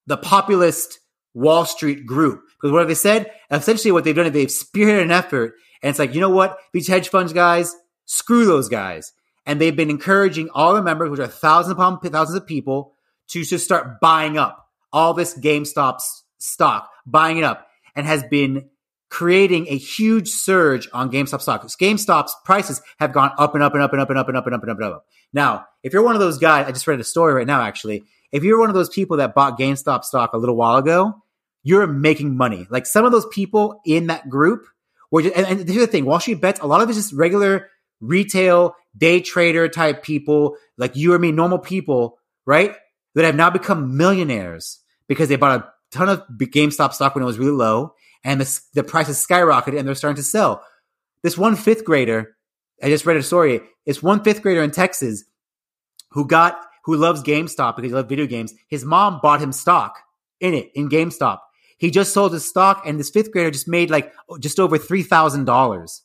C: the populist Wall Street group. Because what have they said? Essentially, what they've done is they've spearheaded an effort and it's like, you know what? These hedge funds guys, screw those guys. And they've been encouraging all the members, which are thousands upon thousands of people, to just start buying up all this GameStop stock, buying it up, and has been creating a huge surge on GameStop stock. GameStop's prices have gone up and up and up and up and up and up and up and up and up. Now, if you're one of those guys, I just read a story right now, actually. If you're one of those people that bought GameStop stock a little while ago, you're making money. Like some of those people in that group just, and, and here's the thing, Wall Street bets, a lot of it's just regular retail day trader type people, like you or me, normal people, right? That have now become millionaires because they bought a ton of GameStop stock when it was really low and the, the price has skyrocketed and they're starting to sell. This one fifth grader, I just read a story. It's one fifth grader in Texas who got, who loves GameStop because he loves video games. His mom bought him stock in it, in GameStop. He just sold his stock, and this fifth grader just made like oh, just over three thousand dollars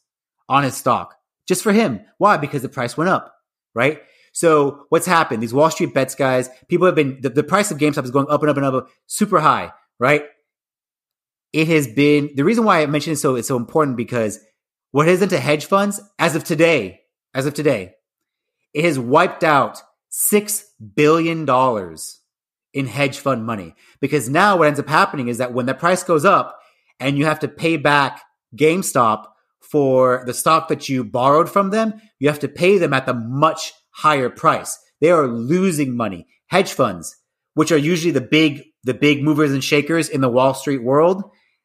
C: on his stock just for him. Why? Because the price went up, right? So what's happened? These Wall Street bets guys, people have been the, the price of GameStop is going up and up and up, super high, right? It has been the reason why I mentioned it so it's so important because what done to hedge funds as of today, as of today, it has wiped out six billion dollars in hedge fund money. Because now what ends up happening is that when the price goes up and you have to pay back GameStop for the stock that you borrowed from them, you have to pay them at the much higher price. They are losing money. Hedge funds, which are usually the big, the big movers and shakers in the Wall Street world,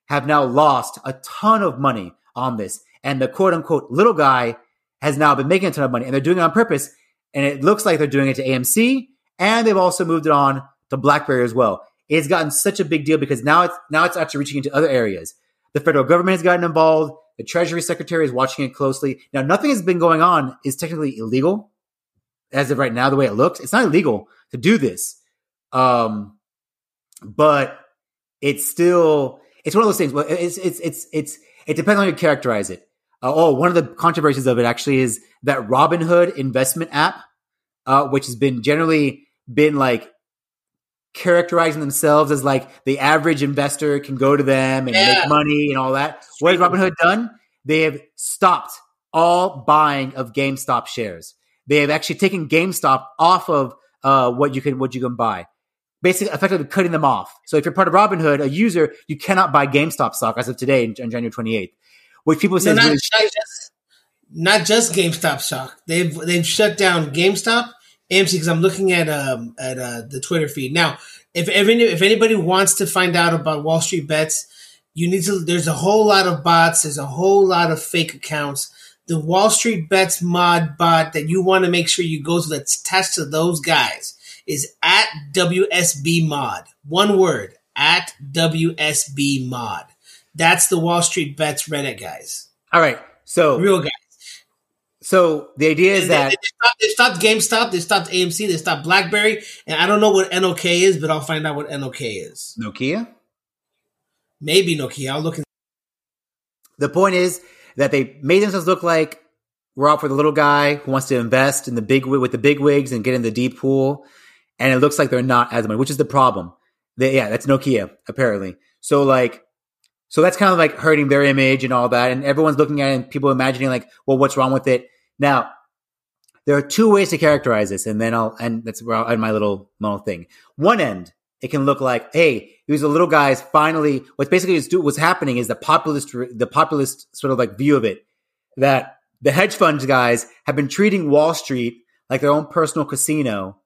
C: have now lost a ton of money on this. And the quote unquote little guy has now been making a ton of money and they're doing it on purpose. And it looks like they're doing it to AMC and they've also moved it on to BlackBerry as well. It's gotten such a big deal because now it's now it's actually reaching into other areas. The federal government has gotten involved. The Treasury Secretary is watching it closely. Now, nothing has been going on is technically illegal as of right now. The way it looks, it's not illegal to do this, um, but it's still it's one of those things. Well, it's it's it's it's it depends on how you characterize it. Uh, oh, one of the controversies of it actually is that Robinhood investment app, uh, which has been generally been like characterizing themselves as like the average investor can go to them and yeah. make money and all that. What has Robinhood done? They have stopped all buying of GameStop shares. They have actually taken GameStop off of uh, what you can what you can buy. Basically, effectively cutting them off. So if you're part of Robinhood, a user, you cannot buy GameStop stock as of today, on January 28th. Which people say no,
A: not,
C: really
A: not, just, not just GameStop stock. They've they've shut down GameStop AMC because I'm looking at um at uh, the Twitter feed now. If if, any, if anybody wants to find out about Wall Street bets, you need to. There's a whole lot of bots. There's a whole lot of fake accounts. The Wall Street bets mod bot that you want to make sure you go to that's attached to those guys is at WSB mod. One word at WSB mod. That's the Wall Street bets Reddit guys.
C: All right. So
A: real guys.
C: So the idea is
A: they,
C: that
A: they stopped, they stopped GameStop, they stopped AMC, they stopped BlackBerry, and I don't know what NOK is, but I'll find out what NOK is.
C: Nokia,
A: maybe Nokia. I'll look. In-
C: the point is that they made themselves look like we're out for the little guy who wants to invest in the big with the big wigs and get in the deep pool, and it looks like they're not as money, which is the problem. They, yeah, that's Nokia apparently. So like so that's kind of like hurting their image and all that. And everyone's looking at it and people imagining like, well, what's wrong with it? Now, there are two ways to characterize this, and then I'll and that's where I'll end my little little thing. One end, it can look like, hey, these are little guys finally. What's basically what's happening is the populist the populist sort of like view of it that the hedge funds guys have been treating Wall Street like their own personal casino,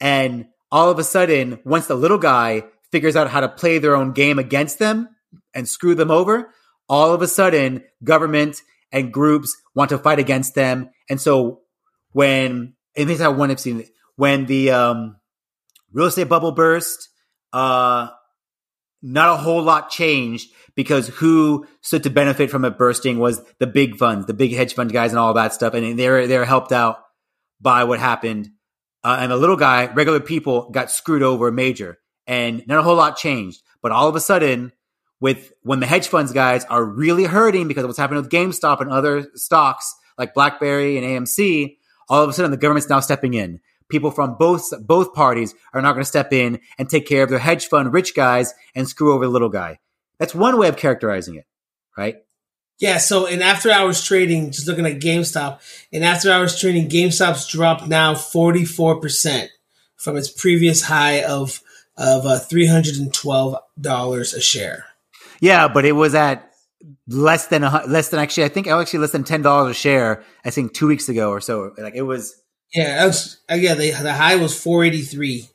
C: and all of a sudden, once the little guy figures out how to play their own game against them and screw them over, all of a sudden, government and groups want to fight against them. And so when this is how one have seen when the um, real estate bubble burst, uh, not a whole lot changed because who stood to benefit from it bursting was the big funds, the big hedge fund guys, and all that stuff, and they're they're helped out by what happened. Uh, and the little guy, regular people, got screwed over major, and not a whole lot changed. But all of a sudden, with when the hedge funds guys are really hurting because of what's happening with GameStop and other stocks like BlackBerry and AMC, all of a sudden the government's now stepping in people from both both parties are not going to step in and take care of their hedge fund rich guys and screw over the little guy. That's one way of characterizing it, right?
A: Yeah. So in after hours trading, just looking at GameStop, in after hours trading, GameStop's dropped now forty four percent from its previous high of of uh, three hundred and twelve dollars a share.
C: Yeah, but it was at less than a, less than actually I think actually less than ten dollars a share. I think two weeks ago or so. Like it was
A: yeah, was, uh, yeah. The, the high was four eighty three.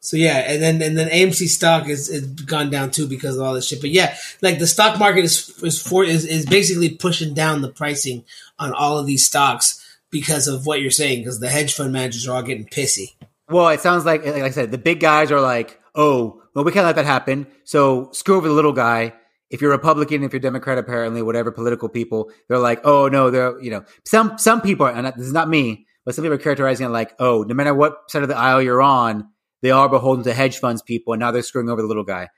A: So yeah, and then and then AMC stock is, is gone down too because of all this shit. But yeah, like the stock market is is for is, is basically pushing down the pricing on all of these stocks because of what you're saying. Because the hedge fund managers are all getting pissy.
C: Well, it sounds like like I said, the big guys are like, oh, well, we can't let that happen. So screw over the little guy. If you're Republican, if you're Democrat, apparently, whatever political people, they're like, oh no, they're you know, some some people, and this is not me but some people are characterizing it like, oh, no matter what side of the aisle you're on, they are beholden to hedge funds people, and now they're screwing over the little guy.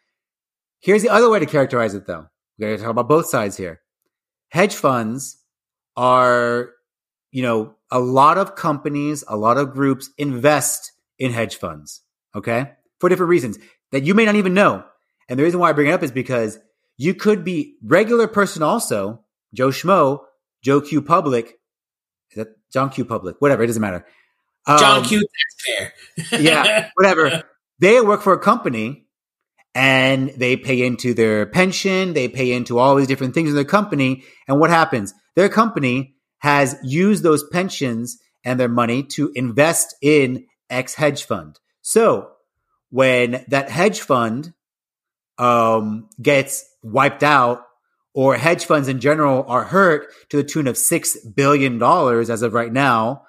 C: Here's the other way to characterize it, though. We got to talk about both sides here. Hedge funds are, you know, a lot of companies, a lot of groups invest in hedge funds, okay, for different reasons that you may not even know. And the reason why I bring it up is because you could be regular person also, Joe Schmo, Joe Q Public, is that John Q Public? Whatever, it doesn't matter.
A: Um, John Q Taxpayer.
C: yeah, whatever. They work for a company and they pay into their pension, they pay into all these different things in their company. And what happens? Their company has used those pensions and their money to invest in X hedge fund. So when that hedge fund um, gets wiped out or hedge funds in general are hurt to the tune of six billion dollars as of right now.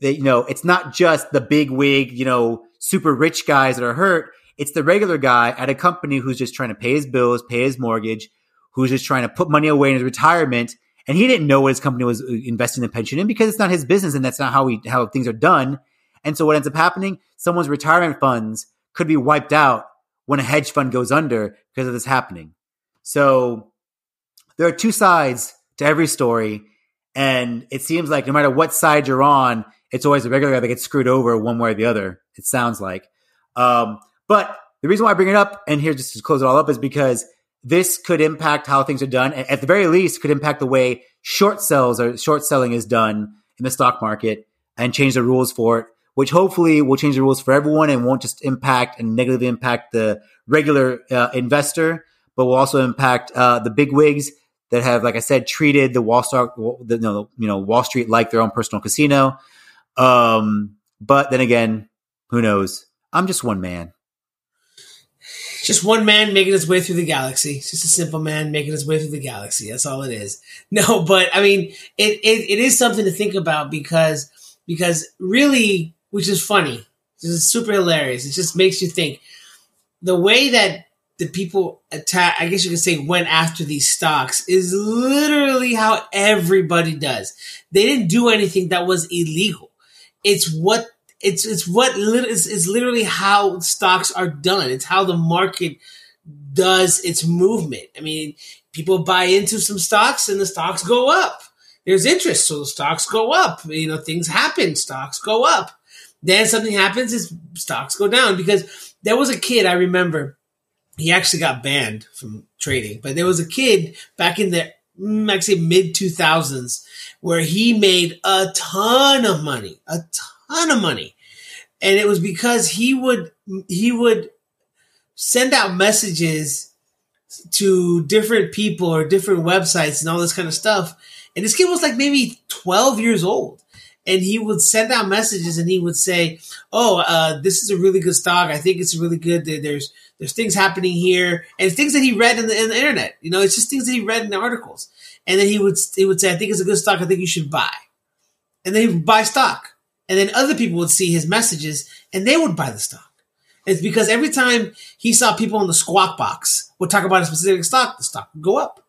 C: That you know, it's not just the big wig, you know, super rich guys that are hurt. It's the regular guy at a company who's just trying to pay his bills, pay his mortgage, who's just trying to put money away in his retirement. And he didn't know what his company was uh, investing the pension in because it's not his business and that's not how we how things are done. And so what ends up happening, someone's retirement funds could be wiped out when a hedge fund goes under because of this happening. So there are two sides to every story. And it seems like no matter what side you're on, it's always a regular guy that gets screwed over one way or the other. It sounds like. Um, but the reason why I bring it up and here just to close it all up is because this could impact how things are done. At the very least, could impact the way short sells or short selling is done in the stock market and change the rules for it, which hopefully will change the rules for everyone and won't just impact and negatively impact the regular uh, investor, but will also impact uh, the big wigs that have, like I said, treated the Wall Street, you know, Wall Street like their own personal casino. Um, but then again, who knows? I'm just one man.
A: Just one man making his way through the galaxy. Just a simple man making his way through the galaxy. That's all it is. No, but I mean, it, it, it is something to think about because, because really, which is funny, this is super hilarious. It just makes you think the way that the people attack, I guess you could say, went after these stocks is literally how everybody does. They didn't do anything that was illegal. It's what it's it's what it's, it's literally how stocks are done. It's how the market does its movement. I mean, people buy into some stocks and the stocks go up. There's interest, so the stocks go up. You know, things happen, stocks go up. Then something happens, his stocks go down because there was a kid I remember he actually got banned from trading. But there was a kid back in the actually mid 2000s where he made a ton of money, a ton of money. And it was because he would he would send out messages to different people or different websites and all this kind of stuff. And this kid was like maybe 12 years old. And he would send out messages and he would say, "Oh, uh, this is a really good stock. I think it's really good. There's there's things happening here, and things that he read in the, in the internet. You know, it's just things that he read in the articles. And then he would he would say, "I think it's a good stock. I think you should buy." And then he would buy stock, and then other people would see his messages and they would buy the stock. It's because every time he saw people on the squawk box would talk about a specific stock, the stock would go up.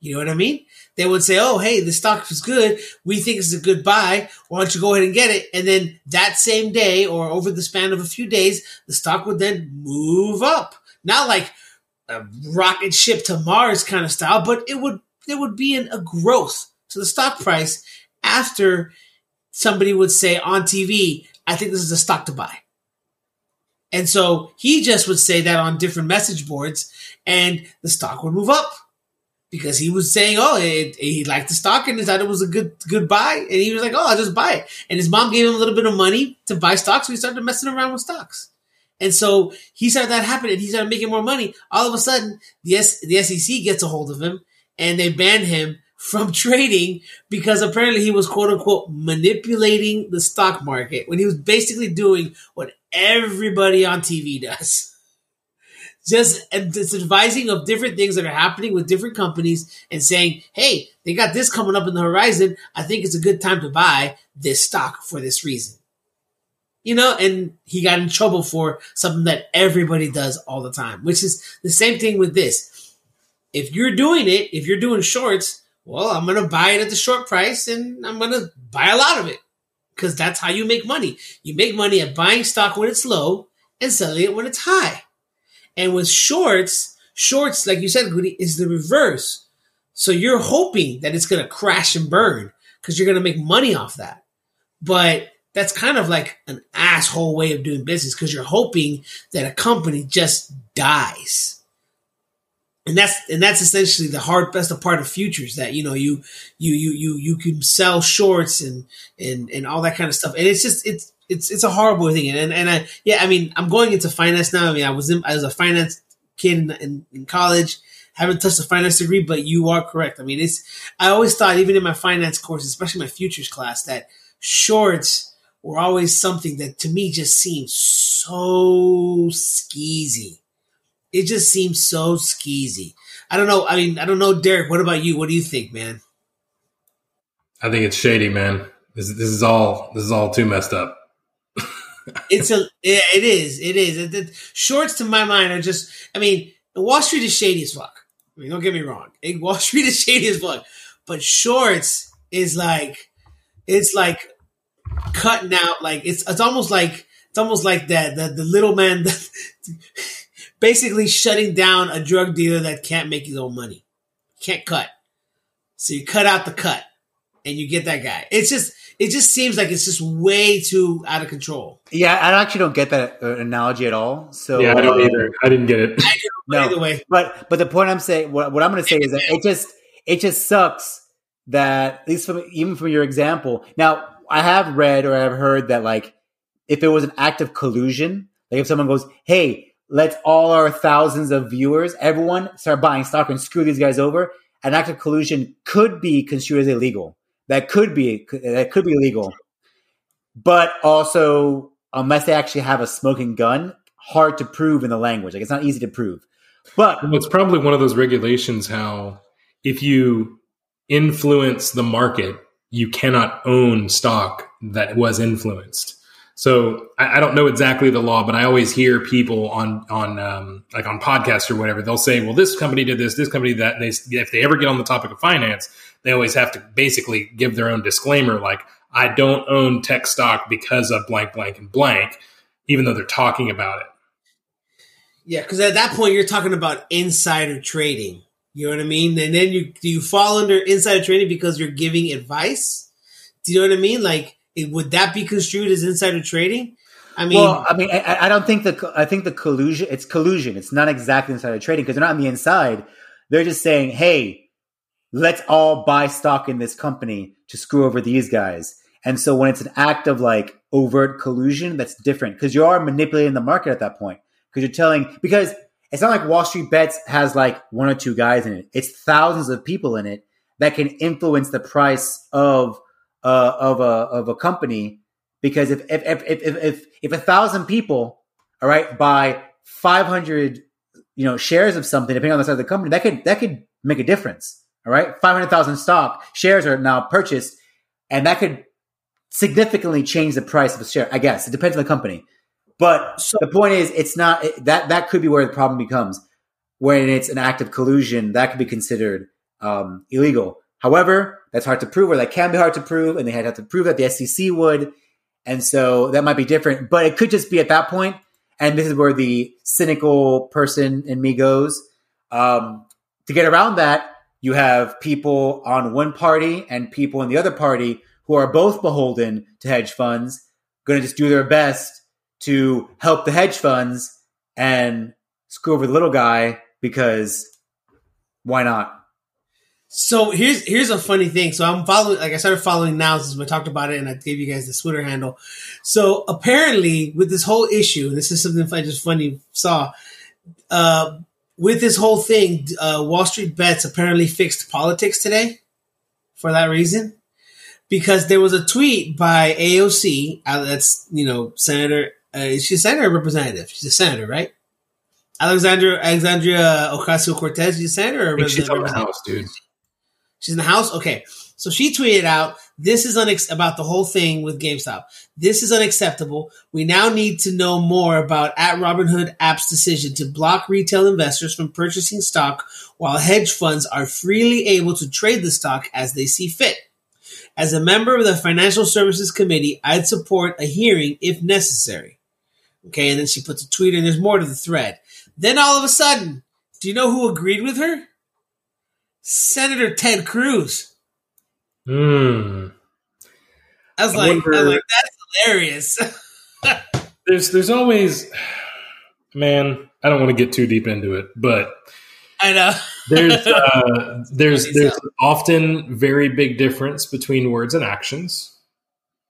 A: You know what I mean? They would say, "Oh, hey, the stock is good. We think it's a good buy. Why don't you go ahead and get it?" And then that same day, or over the span of a few days, the stock would then move up. Not like a rocket ship to Mars kind of style, but it would there would be an, a growth to the stock price after somebody would say on TV, "I think this is a stock to buy." And so he just would say that on different message boards, and the stock would move up because he was saying, "Oh, it, he liked the stock and thought it was a good good buy," and he was like, "Oh, I'll just buy it." And his mom gave him a little bit of money to buy stocks, so he started messing around with stocks. And so he started that happening. He started making more money. All of a sudden, the S- the SEC gets a hold of him and they ban him from trading because apparently he was quote unquote manipulating the stock market when he was basically doing what everybody on TV does just it's advising of different things that are happening with different companies and saying, hey, they got this coming up in the horizon. I think it's a good time to buy this stock for this reason. You know, and he got in trouble for something that everybody does all the time, which is the same thing with this. If you're doing it, if you're doing shorts, well, I'm going to buy it at the short price and I'm going to buy a lot of it because that's how you make money. You make money at buying stock when it's low and selling it when it's high. And with shorts, shorts, like you said, Goody, is the reverse. So you're hoping that it's going to crash and burn because you're going to make money off that. But that's kind of like an asshole way of doing business because you're hoping that a company just dies. And that's and that's essentially the hard best part of futures that you know you you you you you can sell shorts and and and all that kind of stuff and it's just it's it's it's a horrible thing. And and I yeah, I mean, I'm going into finance now. I mean, I was in I was a finance kid in, in, in college. Haven't touched a finance degree, but you are correct. I mean, it's I always thought, even in my finance course, especially my futures class, that shorts were always something that to me just seemed so skeezy. It just seems so skeezy. I don't know. I mean, I don't know, Derek. What about you? What do you think, man?
B: I think it's shady, man. This, this is all this is all too messed up
A: it's a yeah, it is it is. It, it, shorts to my mind are just I mean Wall Street is shady as fuck. I mean don't get me wrong, Wall Street is shady as fuck, but shorts is like it's like cutting out like it's it's almost like it's almost like that the, the little man basically shutting down a drug dealer that can't make his own money. Can't cut. So you cut out the cut and you get that guy. It's just it just seems like it's just way too out of control.
C: Yeah, I actually don't get that uh, analogy at all. So
B: yeah, I don't uh, either. I didn't get it.
C: no, either way. But but the point I'm saying, what, what I'm going to say is that it just it just sucks that at least from even from your example. Now I have read or I've heard that like if it was an act of collusion, like if someone goes, "Hey, let's all our thousands of viewers, everyone start buying stock and screw these guys over," an act of collusion could be construed as illegal that could be that could be legal, but also unless they actually have a smoking gun, hard to prove in the language. Like it's not easy to prove. But
B: well, it's probably one of those regulations how if you influence the market, you cannot own stock that was influenced. So I, I, don't know exactly the law, but I always hear people on on um, like on podcasts or whatever. They'll say, "Well, this company did this, this company did that." And they, if they ever get on the topic of finance, they always have to basically give their own disclaimer, like, "I don't own tech stock because of blank, blank, and blank," even though they're talking about it.
A: Yeah, because at that point you're talking about insider trading. You know what I mean? And then you do you fall under insider trading because you're giving advice? Do you know what I mean? Like would that be construed as insider trading?
C: I mean, well, I mean, I, I, don't think the I think the collusion. It's collusion. It's not exactly insider trading because they're not on the inside. They're just saying, "Hey, let's all buy stock in this company to screw over these guys." And so when it's an act of like overt collusion, that's different because you are manipulating the market at that point because you're telling because it's not like Wall Street Bets has like one or two guys in it. It's thousands of people in it that can influence the price of uh, of a of a company because if if if if if, if a thousand people, all right, buy five hundred, you know, shares of something, depending on the size of the company, that could that could make a difference. All right, five hundred thousand stock shares are now purchased, and that could significantly change the price of a share. I guess it depends on the company, but
A: So-
C: the point is, it's not it, that that could be where the problem becomes when it's an act of collusion that could be considered um, illegal. However, that's hard to prove, or that can be hard to prove, and they had to prove that the SEC would, and so that might be different. But it could just be at that point, and this is where the cynical person in me goes. Um, to get around that, you have people on one party and people in the other party who are both beholden to hedge funds, going to just do their best to help the hedge funds and screw over the little guy because why not?
A: So here's here's a funny thing. So I'm following, like I started following now since we talked about it, and I gave you guys the Twitter handle. So apparently, with this whole issue, this is something I just funny saw. Uh, with this whole thing, uh, Wall Street Bets apparently fixed politics today for that reason, because there was a tweet by AOC. Uh, that's you know Senator. Uh, she's a senator or representative. She's a senator, right? Alexandra Alexandria Ocasio Cortez. She's a senator or
B: I think she's on the house, dude.
A: She's in the house. Okay, so she tweeted out, "This is about the whole thing with GameStop. This is unacceptable. We now need to know more about at Robinhood app's decision to block retail investors from purchasing stock, while hedge funds are freely able to trade the stock as they see fit." As a member of the Financial Services Committee, I'd support a hearing if necessary. Okay, and then she puts a tweet, and there's more to the thread. Then all of a sudden, do you know who agreed with her? Senator Ted Cruz.
B: Hmm.
A: I was
B: I
A: like, I was like, that's hilarious.
B: There's there's always man, I don't want to get too deep into it, but
A: I know.
B: there's uh, there's there's often very big difference between words and actions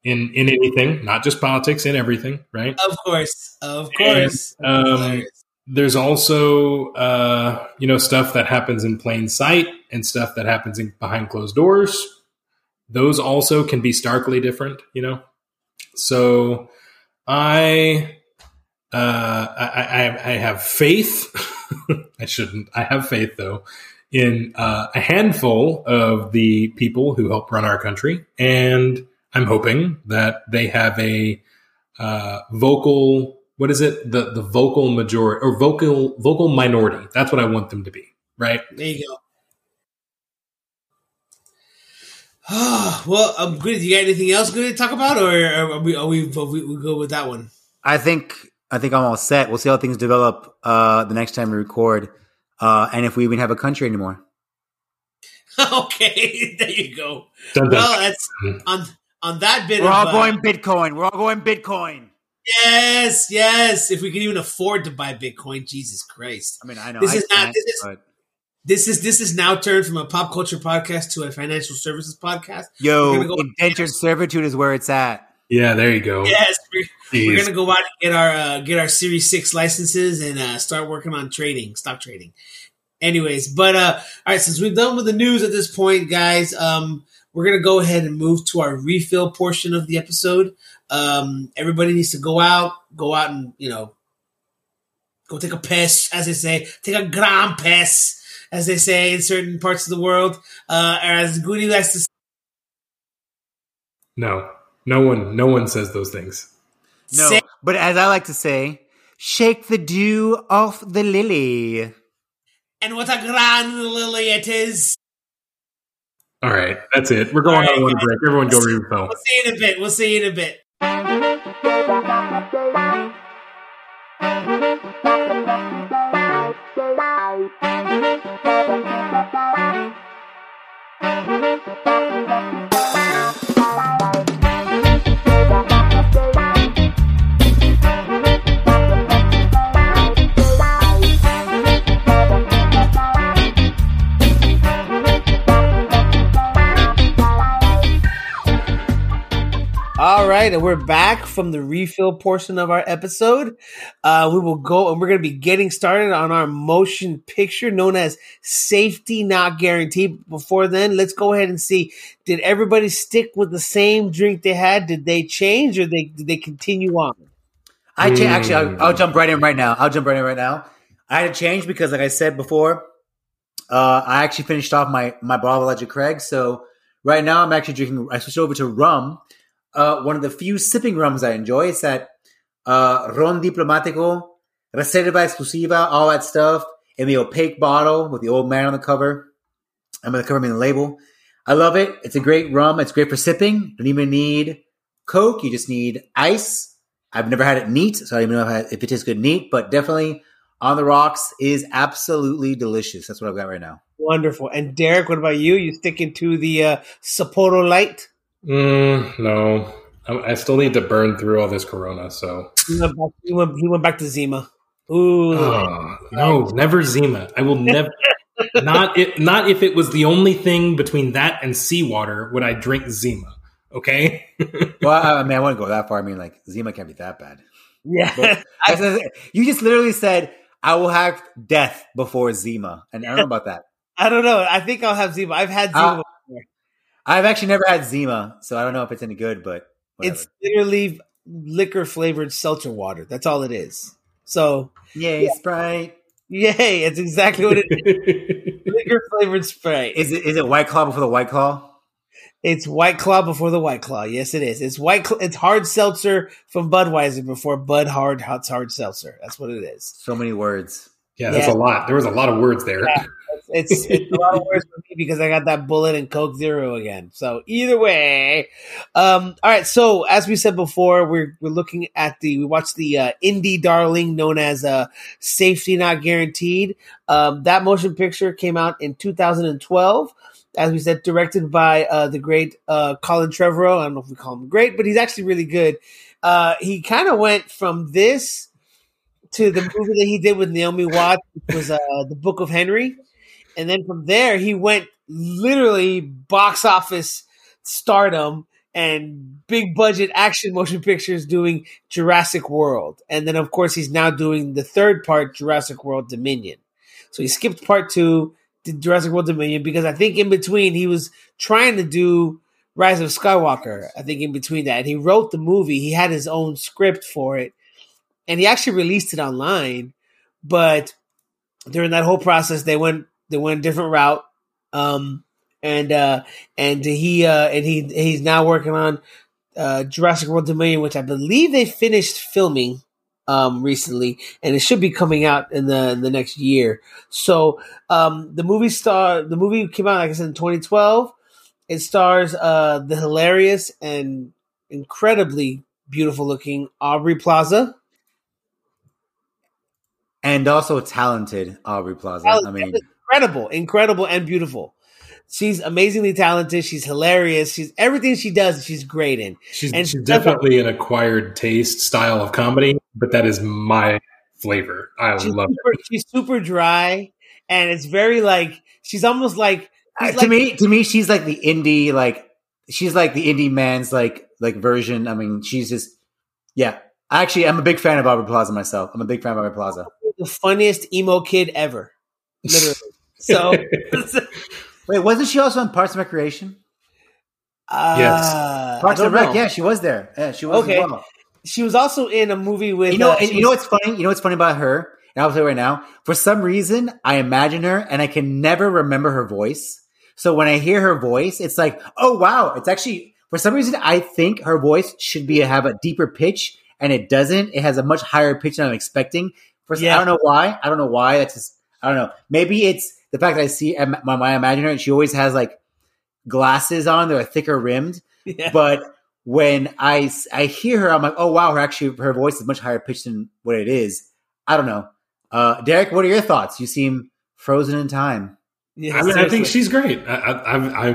B: in in anything, not just politics, in everything, right?
A: Of course, of course.
B: um, There's also uh, you know stuff that happens in plain sight and stuff that happens in, behind closed doors. Those also can be starkly different, you know. So I uh, I, I, I have faith. I shouldn't. I have faith though in uh, a handful of the people who help run our country, and I'm hoping that they have a uh, vocal. What is it? The the vocal majority or vocal vocal minority. That's what I want them to be. Right.
A: there you go. well, um, good. You got anything else good to talk about, or are we? Are we? Are we, we go with that one?
C: I think I think I'm all set. We'll see how things develop uh, the next time we record, uh, and if we even have a country anymore.
A: okay, there you go.
B: Dun, dun.
A: Well, that's on on that bit.
C: We're
A: of,
C: all
A: uh,
C: going Bitcoin. We're all going Bitcoin.
A: Yes, yes. If we can even afford to buy Bitcoin, Jesus Christ.
C: I mean, I know
A: This
C: I
A: is not-
C: can't,
A: this is-
C: but
A: This is this is now turned from a pop culture podcast to a financial services podcast.
C: yo,
A: We're gonna go-
C: indentured servitude is where it's at.
B: Yeah. There you go.
A: Yes, we're, we're gonna go out and get our uh, get our Series Six licenses and uh, start working on trading, stock trading. Anyways, but uh, all right, since we're done with the news at this point, guys, um, we're gonna go ahead and move to our refill portion of the episode. Um, everybody needs to go out, go out and you know, go take a piss, as they say, take a grand piss, as they say in certain parts of the world. Uh, or as Goody likes to say.
B: No. No one. No one says those things.
C: No,
A: say,
C: but as I like to say, shake the dew off the lily.
A: and what a grand lily it is.
B: All right. That's it. We're going
A: All right,
B: on one
A: guys.
B: break. Everyone go refill.
A: We'll see you in a bit. We'll see you in a bit. Bye.
C: All right.
A: right, and we're back from the refill portion of our episode. Uh, we will go and we're going to be getting started on our motion picture known as Safety Not Guaranteed. Before then, let's go ahead and see did everybody stick with the same drink they had? Did they change or they did they continue on?
C: I cha- actually, I'll, I'll jump right in right now. I'll jump right in right now. I had to change because, like I said before, uh, I actually finished off my my bottle of Elijah Craig. So right now, I'm actually drinking. I switched over to rum. Uh, one of the few sipping rums I enjoy. It's that uh, Ron Diplomatico, Reserva Exclusiva, all that stuff in the opaque bottle with the old man on the cover. I'm going to cover me in the label. I love it. It's a great rum. It's great for sipping. Don't even need Coke. You just need ice. I've never had it neat, so I don't even know if, it tastes good neat, but definitely on the rocks is absolutely delicious. That's what I've got right now.
A: Wonderful. And Derek, what about you? You sticking to the uh, Sapporo Light?
B: Mm, no, I, I still need to burn through all this Corona. So
A: He went back, he went, he went back to Zima. Ooh.
B: Oh, no, never Zima. I will never. not if not if it was the only thing between that and seawater would I drink Zima. Okay.
C: Well, I I mean, I wouldn't go that far. I mean, like Zima can't be that bad.
A: yeah.
C: But- That's- that's- you just literally said, "I will have death before Zima," and I don't know about that.
A: I don't know. I think I'll have Zima. I've had Zima. Before.
C: I've actually never had Zima, so I don't know if it's any good. But whatever.
A: It's literally liquor flavored seltzer water. That's all it is. So,
C: yay Sprite.
A: yay, it's exactly what it is. liquor flavored Sprite.
C: Is it is it White Claw before the White Claw?
A: It's White Claw before the White Claw. Yes, it is. It's White. Cl- it's hard seltzer from Budweiser before Bud Hard Hot Hard Seltzer. That's what it is.
C: So many words.
B: yeah, that's
A: Yeah.
B: a lot. There was a lot of words there.
A: Yeah. It's, it's a lot worse for me because I got that Bulleit and Coke Zero again. So either way, um, all right. So as we said before, we're we're looking at the we watched the uh, indie darling known as uh, Safety Not Guaranteed. Um, that motion picture came out in 2012. As we said, directed by uh, the great uh, Colin Trevorrow. I don't know if we call him great, but he's actually really good. Uh, he kind of went from this to the movie that he did with Naomi Watts, which was uh, the Book of Henry, and then from there he went literally box office stardom and big budget action motion pictures doing Jurassic World, and then of course he's now doing the third part, Jurassic World Dominion. So he skipped part two, did Jurassic World Dominion because I think in between he was trying to do Rise of Skywalker. I think in between that, he wrote the movie. He had his own script for it, and he actually released it online. But during that whole process, they went they went a different route. Um, and uh, and he uh, and he he's now working on uh, Jurassic World Dominion, which I believe they finished filming um, recently, and it should be coming out in the in the next year. So um, the movie star the movie came out, like I said, in 2012. It stars uh, the hilarious and incredibly beautiful looking Aubrey Plaza.
C: And also talented Aubrey Plaza. I mean,
A: incredible, incredible, and beautiful. She's amazingly talented. She's hilarious. She's everything she does. She's great in.
B: She's,
A: And
B: she's definitely an acquired taste style of comedy, but that is my flavor. I
A: She's
B: love
A: super, she's super dry, and it's very like she's almost like
C: Uh,
A: she's
C: to
A: like-
C: me, to me, she's like the indie, like she's like the indie man's like like version. I mean, she's just yeah. Actually, I'm a big fan of Aubrey Plaza myself. I'm a big fan of Aubrey Plaza.
A: the funniest emo kid ever, literally. So,
C: Wait, wasn't she also on Parks and Recreation?
A: uh, I
C: Parks and Rec,
A: know.
C: yeah, she was there. Yeah, she was. as
A: Okay.
C: well.
A: She was also in a movie with
C: You know,
A: uh,
C: and
A: she
C: you know what's funny? You know what's funny about her? And I'll tell you right now. For some reason, I imagine her, and I can never remember her voice. So when I hear her voice, it's like, oh wow! It's actually for some reason I think her voice should be have a deeper pitch, and it doesn't. It has a much higher pitch than I'm expecting. For
A: Yeah.
C: I don't know why. I don't know why. That's just I don't know. Maybe it's the fact that I see my, my imagine her, and she always has like glasses on. They're thicker rimmed
A: Yeah.
C: but when I, I hear her, I'm like, oh wow, her actually her voice is much higher pitched than what it is. I don't know. Uh, Derek, what are your thoughts? You seem frozen in time.
A: Yeah,
B: I mean, I think she's great. I, I, I, I,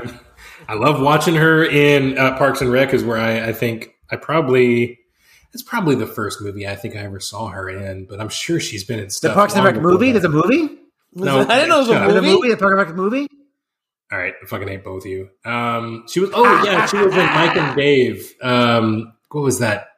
B: I love watching her in uh, Parks and Rec. Is where I, I think I probably it's probably the first movie I think I ever saw her in. But I'm sure she's been in stuff. The.
C: Parks and Rec
B: before
C: movie?
B: that.
C: There's a movie.
B: No,
A: I didn't know it was a
B: up.
C: There's a
A: movie.
C: movie. The Parks and Rec movie.
B: All right, I fucking hate both of you. Um, she was. Oh yeah, she was in Mike and Dave. Um, what was that?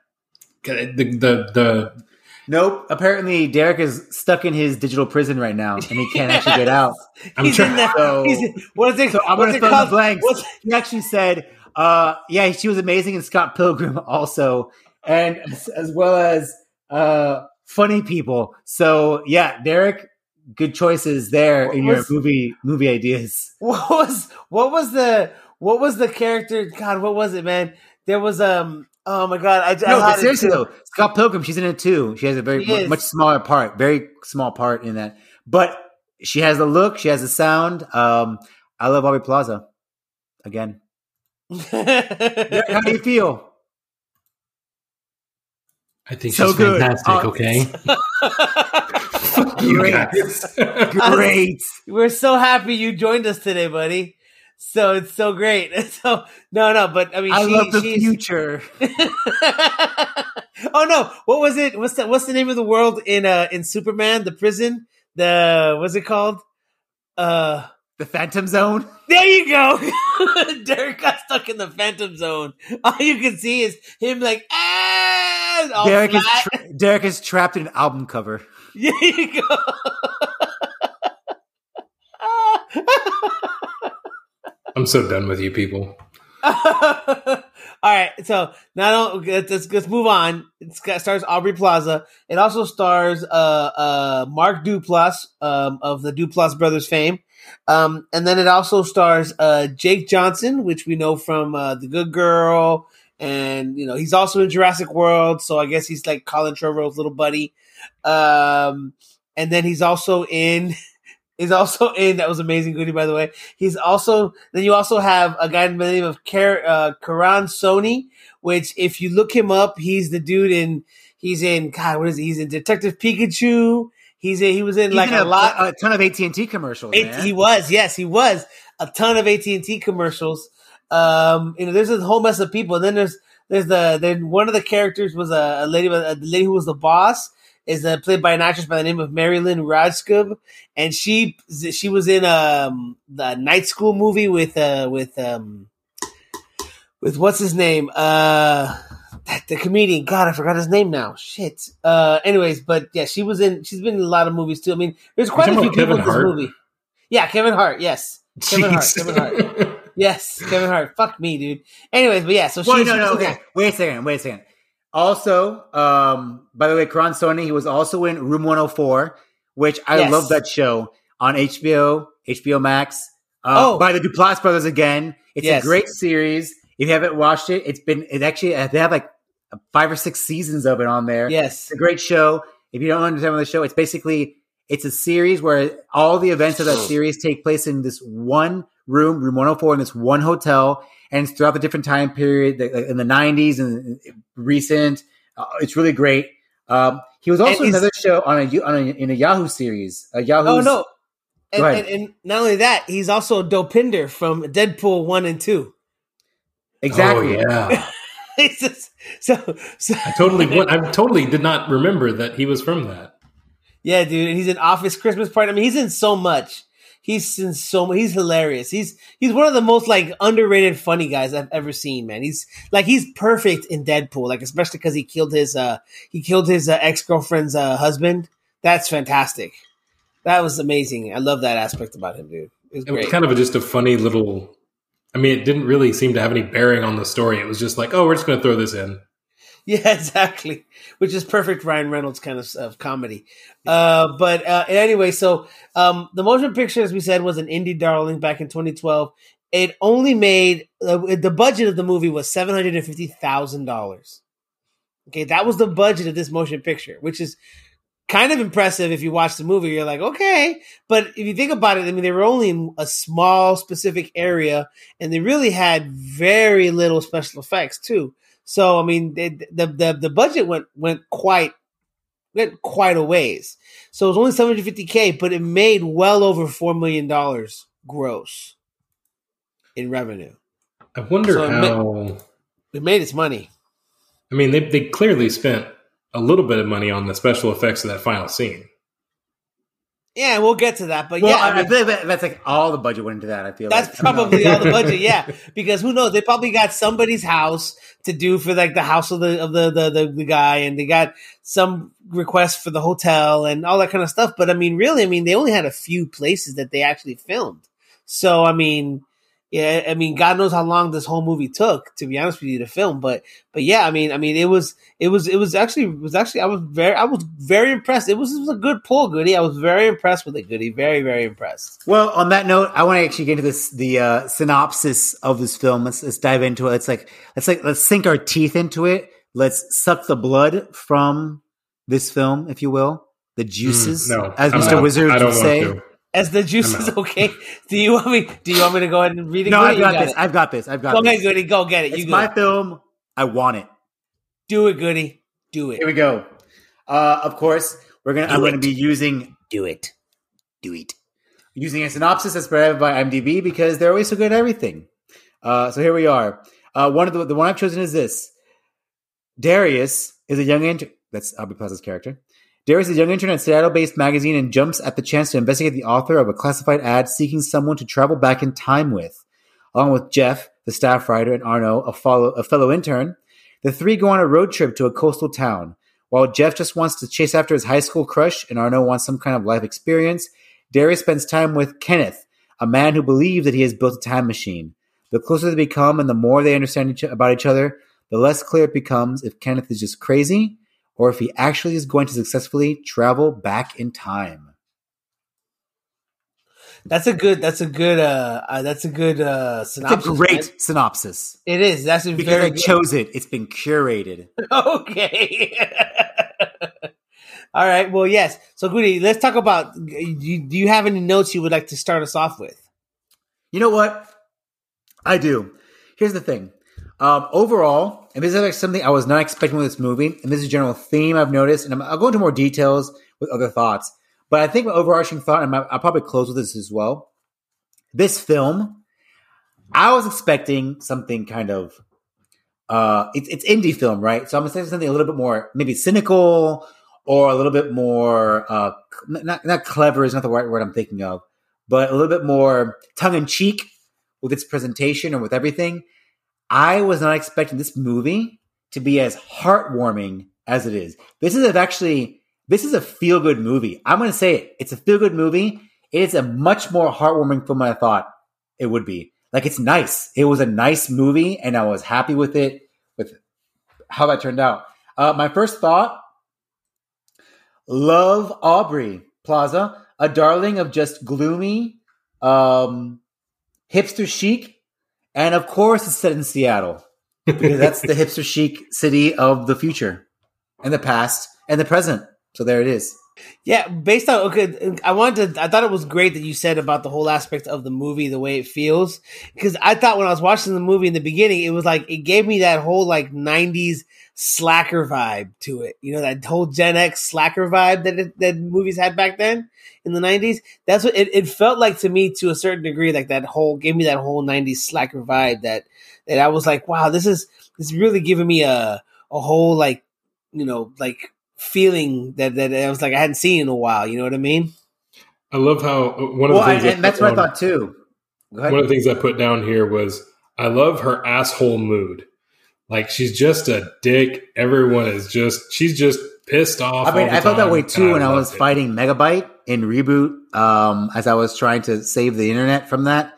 B: The the the
C: Nope. Apparently, Derek is stuck in his digital prison right now, and he can't actually get out.
B: I'm
A: he's
B: trying-
A: in that.
C: So-
A: he's in, what is it?
C: So I'm going to
A: it
C: fill in the blanks.
A: What's,
C: He actually said, uh, "Yeah, she was amazing in Scott Pilgrim, also, and as, as well as uh, funny people." So yeah, Derek, good choices there in
A: What
C: your movie movie ideas.
A: what was what was the what was the character? God, what was it, man? There was um. Oh my god! I, I
C: No,
A: had
C: but seriously though, Scott Pilgrim, she's in it too. She has a very
A: She
C: mu-
A: is.
C: much smaller part, very small part in that, but she has the look, she has the sound. Um, I love Aubrey Plaza. Again, how do you feel?
B: I think
C: So
B: she's
C: good.
B: fantastic.
C: Uh,
B: okay, Fuck you
C: Great.
B: guys.
C: Great.
A: We're so happy you joined us today, buddy. So it's so great. So no, no, but I mean,
C: I
A: she,
C: love the
A: she's,
C: future.
A: oh no! What was it? What's that? What's the name of the world in uh in Superman? The prison? The what's it called? Uh,
C: The Phantom Zone.
A: there you go. Derek got stuck in the Phantom Zone. All you can see is him like ah,
C: Derek is tra- Derek is trapped in an album cover.
A: There you go.
B: I'm so done with you people.
A: All right, so now let's, let's let's move on. It's stars Aubrey Plaza. It also stars uh uh Mark Duplass um of the Duplass brothers fame. Um and then it also stars uh Jake Johnson, which we know from uh, The Good Girl and you know, he's also in Jurassic World, so I guess he's like Colin Trevorrow's little buddy. Um and then he's also in He's also in that was amazing Goody. by the way. He's also then you also have a guy by the name of Kar- uh, Karan Soni, which if you look him up, he's the dude in he's in God what is he? He's in Detective Pikachu. He's in, he was in
C: He's
A: like
C: in
A: a, lot.
C: a ton of AT and T commercials.
A: It, he was yes he was a ton of AT and T commercials. Um, you know, there's a whole mess of people. And then there's there's the then one of the characters was a, a lady a lady who was the boss is uh, played by an actress by the name of Mary Lynn Rajskub, and she she was in um the Night School movie with uh with um with what's his name uh the comedian God I forgot his name now shit uh anyways but yeah she was in she's been in a lot of movies too I mean there's quite a few people in this
B: Hart?
A: movie yeah Kevin Hart yes Kevin Hart, Kevin Hart. yes Kevin Hart fuck me dude anyways but yeah so she she
C: no, no, okay. Wait a second. Wait a second. Also, um, by the way, Karan Soni, he was also in Room 104, which I
A: Yes.
C: love that show on HBO, HBO Max. Uh,
A: Oh.
C: by the Duplass brothers again. It's
A: Yes.
C: a great series. If you haven't watched it, it's been it actually they have like five or six seasons of it on there.
A: yes
C: It's a great show. If you don't understand what the show, it's basically it's a series where all the events of that series take place in this one room, room 104, in this one hotel, and throughout the different time period in the 90s and recent. Uh, it's really great. Um, he was also
A: And
C: another show on a, on a in a Yahoo series. A Yahoo.
A: oh no and, and, and not only that he's also Dopinder from Deadpool one and two
C: exactly.
B: Oh yeah.
A: It's just- so so
B: I totally went, I totally did not remember that he was from that.
A: Yeah, dude, and he's in Office Christmas Party. I mean, he's in so much. He's in so. He's hilarious. He's he's one of the most like underrated funny guys I've ever seen. Man, he's like he's perfect in Deadpool. Like especially because he killed his uh he killed his uh, ex girlfriend's uh, husband. That's fantastic. That was amazing. I love that aspect about him, dude. It was
B: It was kind of a, just a funny little. I mean, it didn't really seem to have any bearing on the story. It was just like, oh, we're just going to throw this in.
A: Yeah, exactly. Which is perfect Ryan Reynolds kind of, of comedy. Uh, but uh, anyway, so um, the motion picture, as we said, was an indie darling back in 2012. It only made uh, the budget of the movie was seven hundred and fifty thousand dollars. Okay, that was the budget of this motion picture, which is kind of impressive if you watch the movie. You're like, okay, but if you think about it, I mean, they were only in a small, specific area, and they really had very little special effects too. So I mean, the the the budget went went quite went quite a ways. So it was only seven hundred fifty k, but it made well over four million dollars gross in revenue.
B: I wonder
A: So it ma-
B: how.
A: It made its money.
B: I mean, they they clearly spent a little bit of money on the special effects of that final scene.
A: Yeah, we'll get to that. But
C: Well,
A: yeah,
C: I,
A: mean,
C: I feel like that's like all the budget went into that. I feel
A: That's
C: like.
A: probably all the budget, yeah. Because who knows? They probably got somebody's house to do for like the house of the of the the, the, the guy, and they got some requests for the hotel and all that kind of stuff. But I mean, really, I mean, they only had a few places that they actually filmed. So I mean, yeah, I mean, God knows how long this whole movie took to be honest with you to film. But but yeah, I mean, I mean, it was it was it was actually it was actually I was very I was very impressed. It was, it was a good pull, Goody. I was very impressed with it, Goody. Very very impressed.
C: Well, on that note, I want to actually get into this the uh, synopsis of this film. Let's, let's dive into it. Let's like let's like let's sink our teeth into it. Let's suck the blood from this film, if you will, the juices,
B: Mm, no,
C: as
B: I'm
C: Mr.
B: not-
C: Wizard
B: I
C: would say.
B: to.
A: As the juice is okay. Do you want me? Do you want me to go ahead and read it?
C: No, I've
A: You
C: got this.
A: it.
C: I've got this. I've got
A: Go
C: this.
A: ahead, Goody. Go get it.
C: It's
A: You
C: my film. I want it.
A: Do it, Goody. Do it.
C: Here we go. Uh, of course, we're gonna. I'm
A: Do
C: gonna be using
A: Do it. Do it.
C: using a synopsis that's provided by IMDb because they're always so good at everything. Uh, so here we are. Uh, one of the the one I've chosen is this. Darius is a young intern. That's Aubrey Plaza's character. Darius is a young intern at Seattle-based magazine and jumps at the chance to investigate the author of a classified ad seeking someone to travel back in time with. Along with Jeff, the staff writer, and Arno, a, follow, a fellow intern, the three go on a road trip to a coastal town. While Jeff just wants to chase after his high school crush and Arno wants some kind of life experience, Darius spends time with Kenneth, a man who believes that he has built a time machine. The closer they become and the more they understand each, about each other, the less clear it becomes if Kenneth is just crazy or if he actually is going to successfully travel back in time.
A: That's a good. That's a good. Uh, uh that's a good uh
C: It's
A: synopsis.
C: a great synopsis.
A: It is. That's a
C: Because
A: very
C: I
A: good.
C: chose it. It's been curated.
A: okay. All right. Well, yes. So, Goody, let's talk about. Do you, do you have any notes you would like to start us off with?
C: You know what? I do. Here's the thing. Um, overall, and this is like something I was not expecting with this movie, and this is a general theme I've noticed, and I'm, I'll go into more details with other thoughts. But I think my overarching thought, and I'll probably close with this as well. This film, I was expecting something kind of, uh, it's, it's indie film, right? So I'm expecting something a little bit more, maybe cynical or a little bit more, uh, not, not clever is not the right word I'm thinking of, but a little bit more tongue in cheek with its presentation or with everything. I was not expecting this movie to be as heartwarming as it is. This is actually this is a feel good movie. I'm going to say it. It's a feel good movie. It is a much more heartwarming film than I thought it would be. Like it's nice. It was a nice movie, and I was happy with it with how that turned out. Uh, my first thought: love Aubrey Plaza, a darling of just gloomy, um, hipster chic, and of course, it's set in Seattle because that's the hipster chic city of the future, and the past, and the present. So there it is.
A: Yeah, based on okay, I wanted to. I thought it was great that you said about the whole aspect of the movie, the way it feels, because I thought when I was watching the movie in the beginning, it was like it gave me that whole like '90s slacker vibe to it. You know, that whole Gen X slacker vibe that it, that movies had back then in the '90s. That's what it, it felt like to me to a certain degree. Like that whole gave me that whole '90s slacker vibe that that I was like, wow, this is this is really giving me a a whole like you know like feeling that that I was like I hadn't seen in a while. You know what I mean?
B: I love how uh, one of
C: Well,
B: the
C: and,
B: things
C: and that's what I thought too. Go ahead.
B: one of the things I put down here was I love her asshole mood. Like she's just a dick. Everyone is just she's just pissed off.
C: I mean,
B: all the
C: I felt that way
B: and
C: too when I was
B: it.
C: fighting Megabyte in Reboot, um, as I was trying to save the internet from that.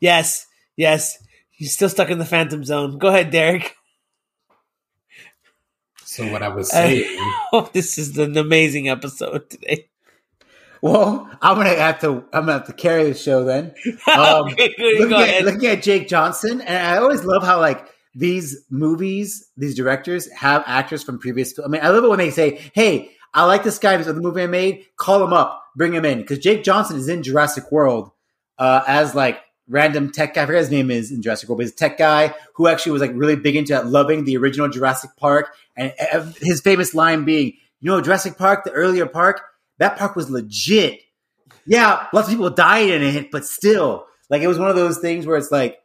A: Yes, yes. He's still stuck in the Phantom Zone. Go ahead, Derek.
B: So what I was saying,
A: Oh, this is an amazing episode today.
C: Well, I'm gonna have to. I'm gonna have to carry the show then. Um,
A: okay,
C: looking, at, looking at Jake Johnson, and I always love how like these movies, these directors have actors from previous. I mean, I love it when they say, "Hey, I like this guy. This other movie I made. Call him up, bring him in." Because Jake Johnson is in Jurassic World uh, as like random tech guy. I forget his name is in Jurassic World, but he's a tech guy who actually was like really big into loving the original Jurassic Park, and his famous line being, "You know, Jurassic Park, the earlier park, that park was legit." yeah, lots of people died in it, but still, like it was one of those things where it's like,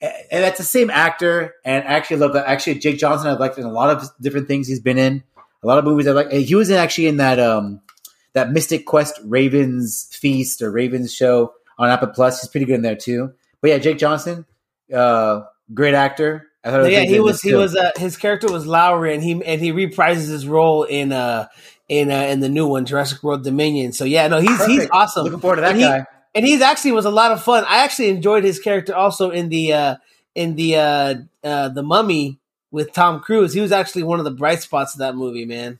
C: and that's the same actor. And I actually love that. Actually, Jake Johnson, I've liked in a lot of different things he's been in. A lot of movies I like. He was in actually in that um that Mythic Quest Ravens Feast or Ravens show on Apple Plus. He's pretty good in there too. But yeah, Jake Johnson, uh, great actor. I thought
A: yeah, he was he
C: too.
A: was uh, his character was Lowry, and he and he reprises his role in uh in uh, in the new one, Jurassic World Dominion. So yeah, no, he's he's awesome.
C: Looking forward to that
A: And he-
C: guy.
A: and he's actually was a lot of fun. I actually enjoyed his character also in the uh in the uh uh the Mummy with Tom Cruise. He was actually one of the bright spots of that movie, man.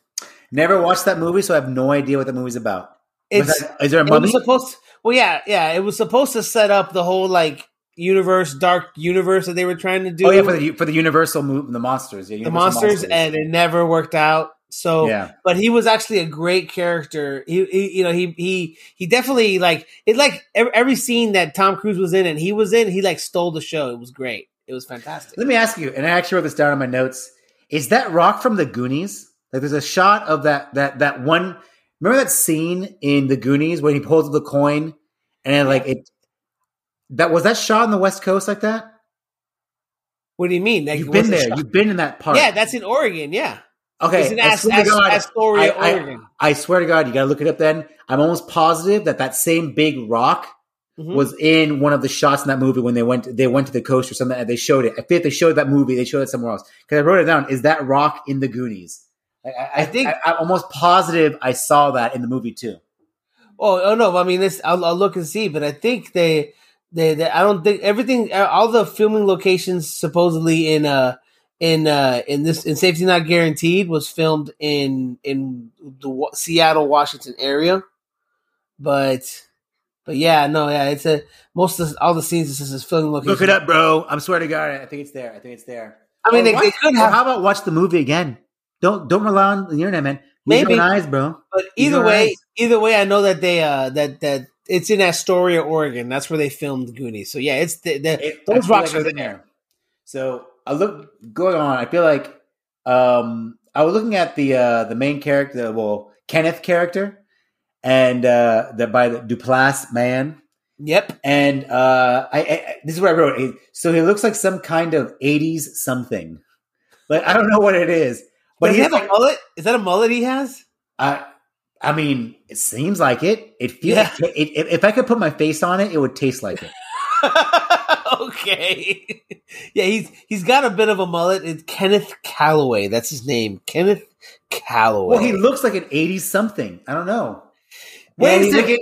C: Never watched that movie, so I have no idea what the movie's about.
A: It's
C: that- is there a mummy?
A: supposed well yeah, yeah, it was supposed to set up the whole like universe, dark universe that they were trying to do.
C: oh yeah, for the for the Universal move, the monsters, yeah,
A: the
C: Universal
A: monsters, and it never worked out. So
C: yeah,
A: but he was actually a great character. He, he you know, he he he definitely like it. Like every, every scene that Tom Cruise was in and he was in, he like stole the show. It was great. It was fantastic.
C: Let me ask you, and I actually wrote this down in my notes. Is that Rock from the Goonies? Like, there's a shot of that that that one. Remember that scene in the Goonies when he pulls the coin, and like it. That was that shot on the West Coast like that.
A: What do you mean? Like,
C: You've been there.
A: shot?
C: You've been in that part.
A: Yeah, that's in Oregon. Yeah,
C: okay.
A: it's in As-
C: swear to
A: As-
C: God,
A: Astoria,
C: I- I-
A: Oregon.
C: I swear to God, you gotta look it up. Then I'm almost positive that that same big rock
A: Mhm.
C: was in one of the shots in that movie when they went they went to the coast or something and they showed it. I think they showed that movie. They showed it somewhere else because I wrote it down. Is that rock in the Goonies? I, I,
A: I think-
C: I, am almost positive I saw that in the movie too.
A: Oh, oh no! I mean, this I'll, I'll look and see, but I think they, they, they, I don't think everything, uh, all the filming locations supposedly in uh in uh in this in Safety Not Guaranteed was filmed in in the Seattle, Washington area, but but yeah, no, yeah, it's a most of all the scenes this is filming location.
C: Look it up, bro. I'm swear to God, I think it's there. I think it's there.
A: I mean,
C: Or
A: they,
C: watch-
A: they could have,
C: How about watch the movie again? Don't don't rely on the internet, man. Use
A: Maybe.
C: your own eyes, bro.
A: but either way,
C: nice.
A: either way, I know that they uh that that it's in Astoria, Oregon. That's where they filmed Goonies. So yeah, it's the, the
C: It-
A: those rocks
C: like
A: are
C: it's in
A: there.
C: So I look going on. I feel like um, I was looking at the uh, the main character, well Kenneth character, and uh, the by the Duplass man,
A: Yep.
C: and uh, I, I this is what I wrote. So he looks like some kind of '80s something. Like I don't know what it is, but
A: he has
C: like,
A: a mullet? Is that a mullet he has?
C: I, I mean, it seems like it. It feels.
A: Yeah.
C: It, it, if I could put my face on it, it would taste like it.
A: okay. yeah, he's he's got a bit of a mullet. It's Kenneth Calloway. That's his name. Kenneth Calloway.
C: Well, he looks like an '80s something. I don't know. Wait a second.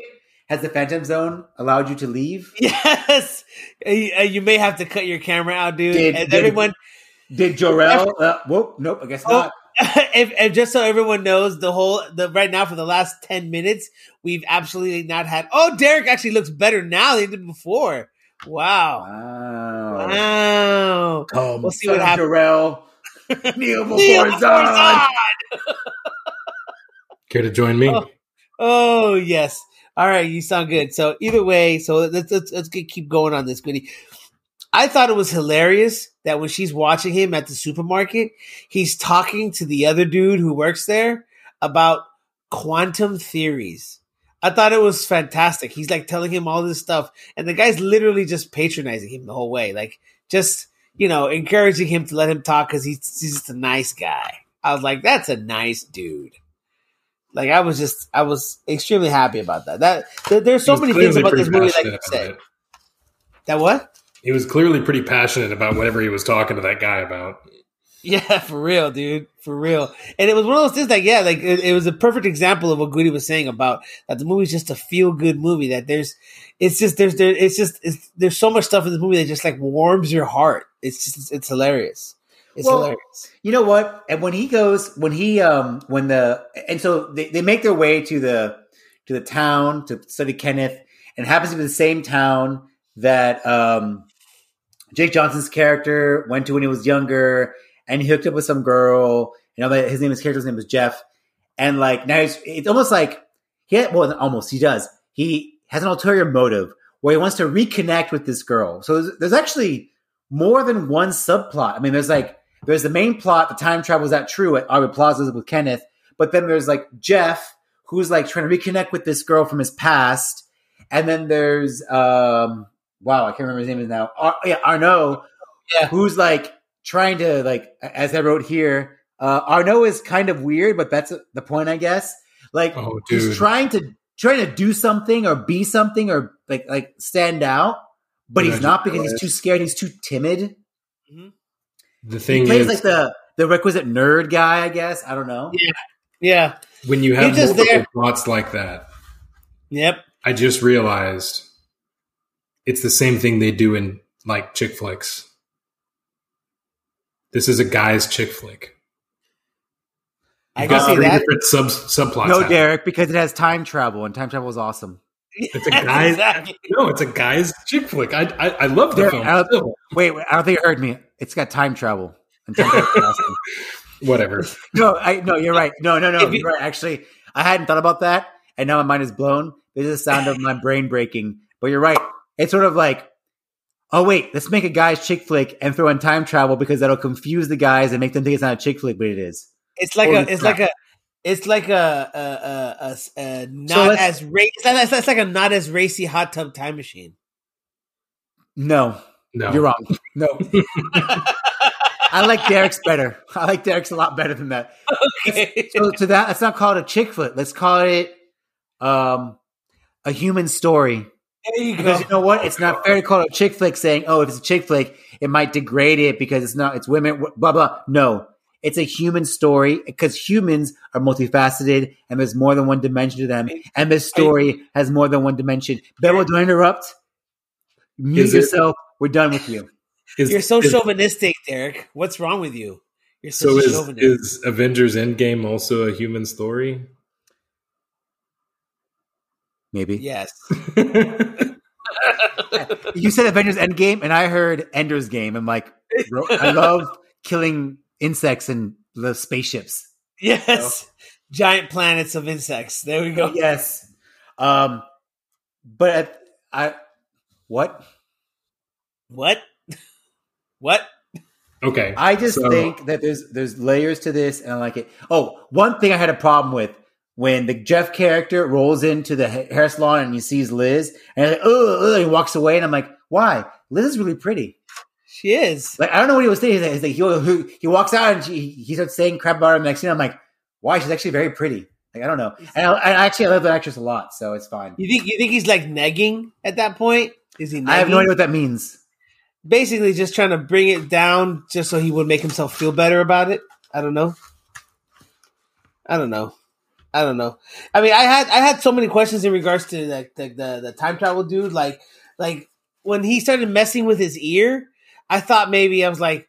C: Has the Phantom Zone allowed you to leave?
A: Yes. You may have to cut your camera out, dude.
C: Did-
A: and
C: did-
A: everyone
C: Did Jor-El? Uh, whoop, nope. I guess
A: Oh,
C: not.
A: if, if just so everyone knows the whole the right now for the last 10 minutes we've absolutely not had Oh, Derek actually looks better now than he did before. Wow.
C: Wow.
A: Wow.
C: Come,
A: We'll see what
C: of
A: happens.
C: Jor-El. Kneel before
A: Kneel before
C: Zod.
A: Zod!
B: Care to join me?
A: Oh. Oh yes. All right, you sound good. So either way, so let's let's, let's get, keep going on this, Goody. I thought it was hilarious that when she's watching him at the supermarket, he's talking to the other dude who works there about quantum theories. I thought it was fantastic. He's like telling him all this stuff, and the guy's literally just patronizing him the whole way, like just you know encouraging him to let him talk because he's, just a nice guy. I was like, that's a nice dude. Like I was just, I was extremely happy about that. That there, there's so many things about this movie that you say. That what?
B: He was clearly pretty passionate about whatever he was talking to that guy about.
A: Yeah, for real, dude, for real. And it was one of those things like, yeah, like it, it was a perfect example of what Goody was saying about that the movie's just a feel good movie. That there's, it's just there's there, it's just it's, there's so much stuff in this movie that just like warms your heart. It's just it's, it's hilarious. It's
C: Well,
A: hilarious.
C: You know what? And when he goes, when he, um, when the, and so they, they make their way to the, to the town to study Kenneth, and it happens to be the same town that, um, Jake Johnson's character went to when he was younger, and he hooked up with some girl. You know, his name, his character's name was Jeff, and like now it's almost like he, had, well, almost he does. He has an ulterior motive where he wants to reconnect with this girl. So there's, there's actually more than one subplot. I mean, there's like there's the main plot, the time travel is that true at Aubrey Plaza with Kenneth, but then there's like Jeff who's like trying to reconnect with this girl from his past, and then there's um wow, I can't remember his name is now. Ar- yeah, Arno,
A: Yeah.
C: who's like trying to like as I wrote here. Uh, Arno is kind of weird, but that's the point, I guess. Like
B: Oh,
C: he's trying to trying to do something or be something or like like stand out, but he's not because he's too scared. He's too timid.
B: The
C: He
B: thing
C: plays
B: is,
C: like the the requisite nerd guy. I guess I don't know.
A: Yeah. Yeah.
B: when you have
A: He's just
B: multiple
A: there.
B: plots like that,
A: Yep.
B: I just realized it's the same thing they do in like chick flicks. This is a guy's chick flick.
A: I
B: You've
A: can
B: got three
A: that.
B: different sub subplots.
C: No,
B: happening.
C: Derek, because it has time travel, and time travel is awesome.
B: It's a guy's.
A: exactly.
B: No, it's a guy's chick flick. I I, I love the
C: Derek,
B: film.
C: I. Wait, wait, I don't think you heard me. It's got time travel. And time travel awesome.
B: Whatever.
C: No, I no, you're right. No, no, no,
A: you-
C: you're right. Actually, I hadn't thought about that, and now my mind is blown. This is the sound of my brain breaking. But you're right. It's sort of like, oh wait, let's make a guy's chick flick and throw in time travel because that'll confuse the guys and make them think it's not a chick flick, but it is.
A: It's like
C: Holy
A: a. It's
C: crap.
A: like a. It's like a a, a, a, a
C: So
A: not
C: let's-
A: as racy. It's, it's like a not as racy hot tub time machine.
C: No,
B: No,
C: you're wrong. No, I like Derek's better. I like Derek's a lot better than that.
A: Okay.
C: So to that, let's not call it a chick flick. Let's call it um, a human story.
A: There you go.
C: Because you know what? It's not fair to call it a chick flick saying, oh, if it's a chick flick, it might degrade it because it's not, it's women, blah, blah. No, it's a human story because humans are multifaceted and there's more than one dimension to them. And this story has more than one dimension. Bevel, don't interrupt. Mute
B: Is it-
C: yourself. We're done with you.
B: Is-
A: You're so
B: is-
A: chauvinistic, Derek. What's wrong with you? You're such
B: So
A: a
B: is
A: chauvinist.
B: is Avengers Endgame also a human story?
C: Maybe.
A: yes.
C: You said Avengers Endgame and I heard Ender's Game. I'm like, bro, I love killing insects and the spaceships.
A: Yes. Giant planets of insects. There we go.
C: Yes. Um, but I, what?
A: What? What?
B: okay.
C: I just
B: So-
C: think that there's there's layers to this, and I like it. Oh, one thing I had a problem with when the Jeff character rolls into the hair salon and he sees Liz, and like, oh, he walks away, and I'm like, why? Liz is really pretty.
A: She is.
C: Like I don't know what he was thinking. He's like, he, he, he walks out and she, he starts saying crap about her. And next I'm like, why? She's actually very pretty. Like I don't know. And I, I actually I love the actress a lot, so it's fine.
A: You think you think he's like negging at that point? Is he? Negging?
C: I have no idea what that means.
A: Basically, just trying to bring it down, just so he would make himself feel better about it. I don't know. I don't know. I don't know. I mean, I had I had so many questions in regards to like the, the the time travel dude. Like like when he started messing with his ear, I thought maybe I was like,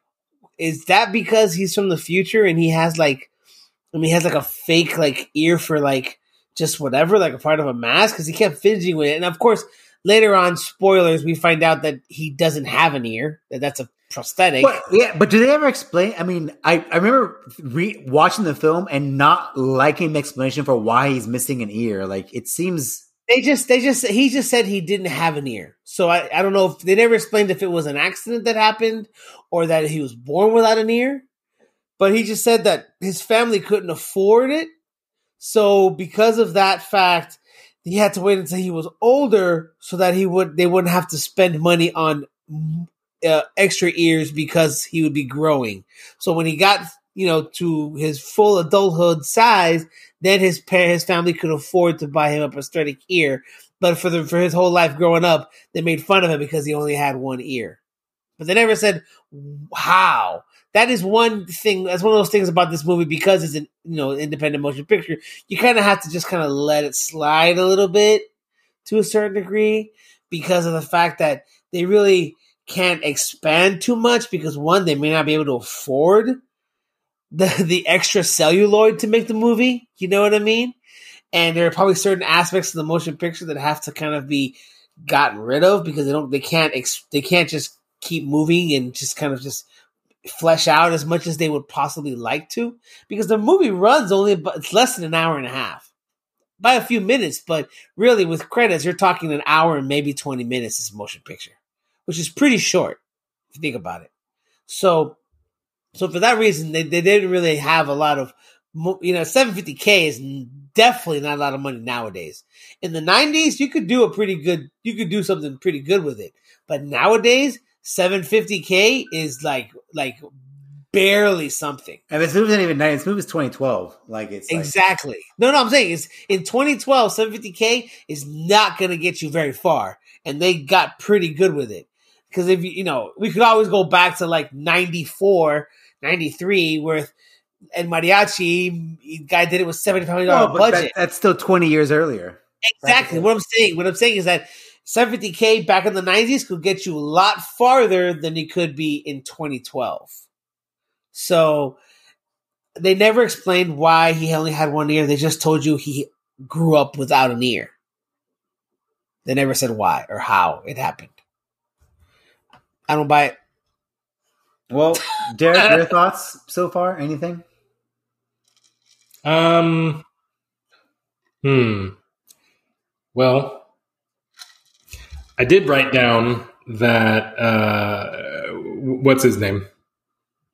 A: is that because he's from the future and he has like, I mean, he has like a fake like ear for like just whatever, like a part of a mask because he kept fidgeting with it. And of course, later on, spoilers, we find out that he doesn't have an ear; that that's a prosthetic.
C: But, yeah, but do they ever explain? I mean, I, I remember re- watching the film and not liking the explanation for why he's missing an ear. Like it seems.
A: They just, they just, he just said he didn't have an ear. So I, I don't know if they never explained if it was an accident that happened or that he was born without an ear. But he just said that his family couldn't afford it. So because of that fact, he had to wait until he was older so that he would, they wouldn't have to spend money on uh, extra ears because he would be growing. So when he got, you know, to his full adulthood size, then his parents, his family could afford to buy him a prosthetic ear. But for the for his whole life growing up, they made fun of him because he only had one ear. But they never said how. That is one thing. That's one of those things about this movie because it's an you know independent motion picture. You kind of have to just kind of let it slide a little bit to a certain degree because of the fact that they really can't expand too much because one they may not be able to afford the the extra celluloid to make the movie. You know what I mean? And there are probably certain aspects of the motion picture that have to kind of be gotten rid of because they don't they can't ex, they can't just keep moving and just kind of just flesh out as much as they would possibly like to because the movie runs only about it's less than an hour and a half by a few minutes but really with credits you're talking an hour and maybe 20 minutes is motion picture which is pretty short if you think about it so so for that reason they, they didn't really have a lot of you know 750k is definitely not a lot of money nowadays in the 90s you could do a pretty good you could do something pretty good with it but nowadays 750k is like like barely something.
C: And this movie's not even nice. This movie's 2012. Like it's like-
A: Exactly. No, no, I'm saying is in 2012, 750k is not going to get you very far, and they got pretty good with it. Because if you, you know, we could always go back to like 94, 93, where El Mariachi the guy did it with seventy five hundred dollar
C: but
A: budget.
C: that- that's still 20 years earlier.
A: exactly what I'm saying. What I'm saying is that 750k back in the 90s could get you a lot farther than it could be in 2012. So they never explained why he only had one ear. They just told you he grew up without an ear. They never said why or how it happened. I don't buy it.
C: Well, Derek, your thoughts so far? Anything?
B: Um. Hmm. Well, I did write down that uh, what's his name?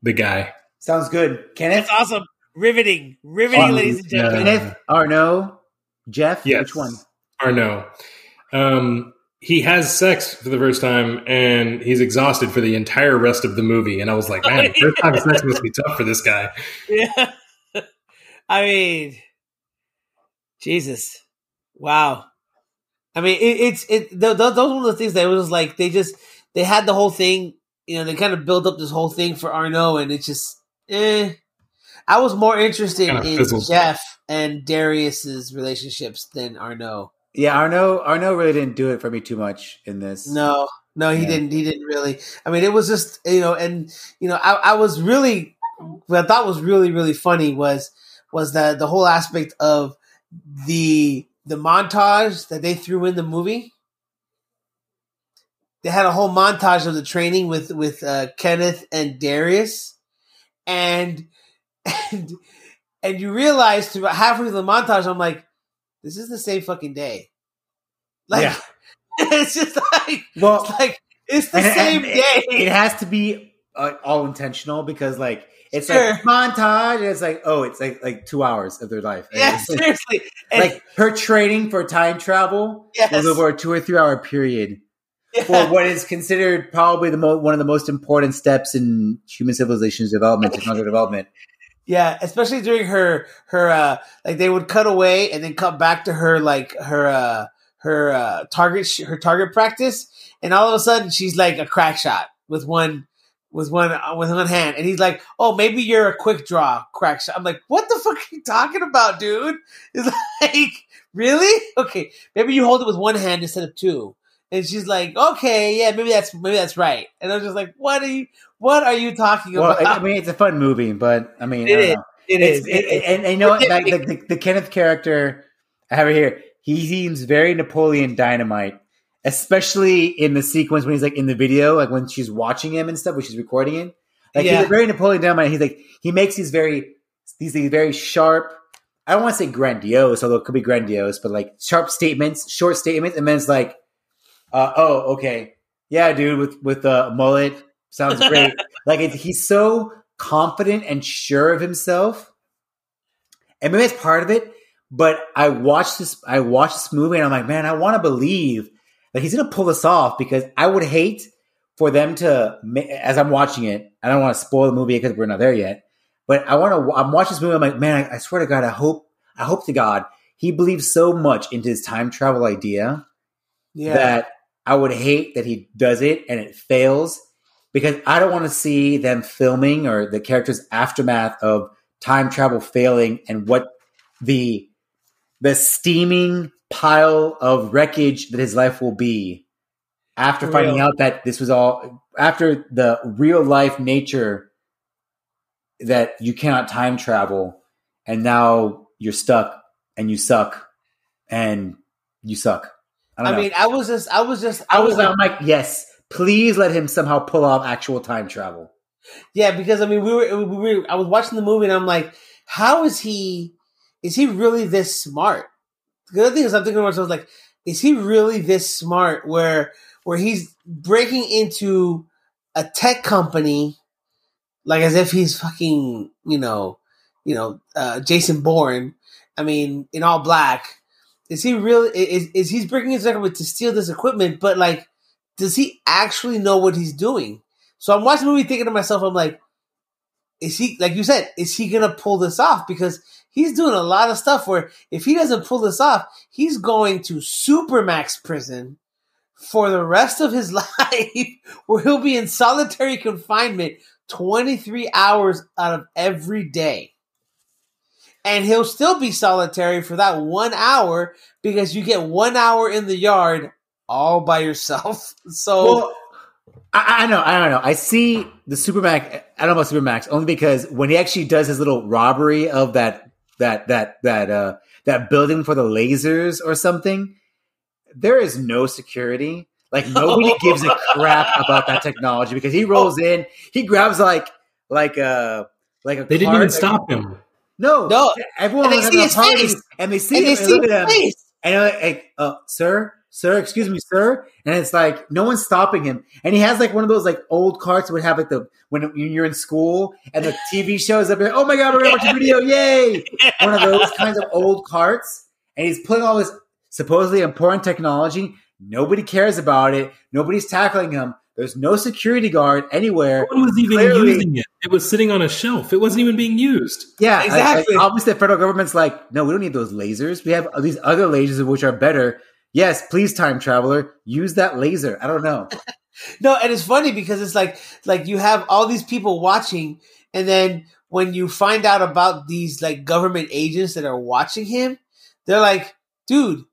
B: The guy.
C: Sounds good. Kenneth?
A: That's awesome. Riveting. Riveting,
B: Um,
A: ladies and gentlemen.
C: Kenneth? Arno? Jeff?
B: Yes.
C: Which one?
B: Arno. Um, he has sex for the first time and he's exhausted for the entire rest of the movie. And I was like, man, first time sex must be tough for this guy.
A: Yeah. I mean, Jesus. Wow. I mean, it, it's it. Th- th- those were one of the things that it was like they just they had the whole thing. You know, they kind of built up this whole thing for Arno, and it's just eh. I was more interested
B: Kinda
A: in
B: fizzled.
A: Jeff and Darius's relationships than Arno.
C: Yeah, Arno Arno really didn't do it for me too much in this.
A: No, no, he
C: Yeah.
A: didn't. He didn't really. I mean, it was just you know, and you know, I, I was really what I thought was really really funny was was that the whole aspect of the the montage that they threw in the movie. They had a whole montage of the training with with uh, Kenneth and Darius, and and and you realize through halfway through the montage, I'm like, this is the same fucking day. Like,
C: Yeah.
A: it's just like
C: Well,
A: it's like it's the
C: and-
A: same
C: and
A: day.
C: It, it has to be uh, all intentional because, like, it's
A: Sure.
C: like montage. And it's like, oh, it's like like two hours of their life.
A: Yeah, seriously. And,
C: like her training for time travel
A: Yes.
C: was over a two or three hour period
A: yeah.
C: for what is considered probably the mo- one of the most important steps in human civilization's development, technological development.
A: Yeah, especially during her her uh like they would cut away and then cut back to her like her uh her uh target sh- her target practice and all of a sudden she's like a crack shot with one with one uh, with one hand and he's like, "Oh, maybe you're a quick draw crack shot." I'm like, "What the fuck are you talking about, dude?" It's like, "Really? Okay, maybe you hold it with one hand instead of two. And she's like, "Okay, yeah, maybe that's maybe that's right." And I was just like, "What are you what are you talking
C: Well,
A: about?"
C: I, I mean, it's a fun movie, but I mean, I
A: It
C: don't
A: is.
C: know.
A: it
C: It's-
A: is.
C: it- it- and, and you know what? Like, the, the, the Kenneth character, I have it here. He seems very Napoleon Dynamite, especially in the sequence when he's like in the video, like when she's watching him and stuff, when she's recording it. Like
A: Yeah.
C: he's very Napoleon Dynamite. He's like he makes these very these, these very sharp. I don't want to say grandiose, although it could be grandiose, but like sharp statements, short statements, and then it's like, uh, oh, okay, yeah, dude, with with a mullet, sounds great. like it, he's so confident and sure of himself, and maybe that's part of it. But I watched this, I watched this movie, and I'm like, man, I want to believe that he's gonna pull this off because I would hate for them to, as I'm watching it, I don't want to spoil the movie because we're not there yet. But I want to. I'm watching this movie. I'm like, man, I, I swear to God, I hope, I hope to God, he believes so much into his time travel idea
A: yeah.
C: that I would hate that he does it and it fails because I don't want to see them filming or the character's aftermath of time travel failing and what the the steaming pile of wreckage that his life will be after
A: For
C: finding out that this was all after the real life nature that you cannot time travel and now you're stuck and you suck and you suck. I,
A: I mean, I was just, I was just,
C: I was like, I'm like, yes, please let him somehow pull off actual time travel.
A: yeah, because I mean, we were, we were, I was watching the movie and I'm like, how is he? Is he really this smart? The other thing is, I'm thinking to myself, like, is he really this smart? Where, where he's breaking into a tech company, like as if he's fucking, you know, you know, uh, Jason Bourne. I mean, in all black. Is he really? Is is he's breaking into company to steal this equipment? But like, does he actually know what he's doing? So I'm watching the movie thinking to myself, I'm like, is he like you said? Is he gonna pull this off? Because he's doing a lot of stuff where if he doesn't pull this off, he's going to supermax prison for the rest of his life, where he'll be in solitary confinement 23 hours out of every day. And he'll still be solitary for that one hour because you get one hour in the yard all by yourself. So
C: Well, I, I know, I don't know. I see the Supermax. I don't know about Supermax only because when he actually does his little robbery of that that that that uh that building for the lasers or something, there is no security. Like nobody gives a crap about that technology because he rolls in, he grabs like like a like a.
B: They didn't
C: card-
B: even stop him.
C: No,
A: No.
C: Everyone
A: And they see
C: a
A: his
C: party,
A: face.
C: and they see
A: and
C: him
A: they
C: and
A: see
C: look at
A: his face.
C: and they're like, hey, uh, sir, sir, excuse me, sir. And it's like no one's stopping him. And he has like one of those like old carts that would have like the when, you're in school and the TV shows up. Like, oh my god, we're gonna watch a video! Yay! One of those kinds of old carts. And he's putting all this supposedly important technology. Nobody cares about it. Nobody's tackling him. There's no security guard anywhere.
B: No one was even
C: Clearly-
B: using it. It was sitting on a shelf. It wasn't even being used.
C: Yeah,
A: Exactly.
C: I- I- obviously, the federal government's like, no, we don't need those lasers. We have these other lasers which are better. Yes, please, time traveler, use that laser. I don't know.
A: No, and it's funny because it's like like you have all these people watching, and then when you find out about these like government agents that are watching him, they're like, dude,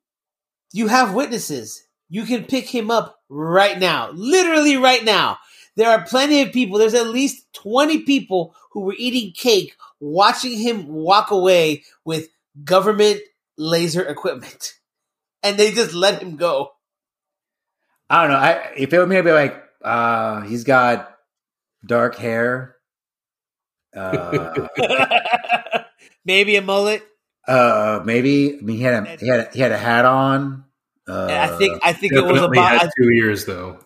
A: you have witnesses. You can pick him up right now. Literally right now. There are plenty of people. There's at least 20 people who were eating cake watching him walk away with government laser equipment. And they just let him go.
C: I don't know. I, if it were me, I'd be like, uh, he's got dark hair. Uh,
A: Maybe a mullet.
C: uh, maybe. I mean, he had a, he had a, he had a hat on. Uh,
A: I think I think it was
B: Definitely
A: about
B: had two years though.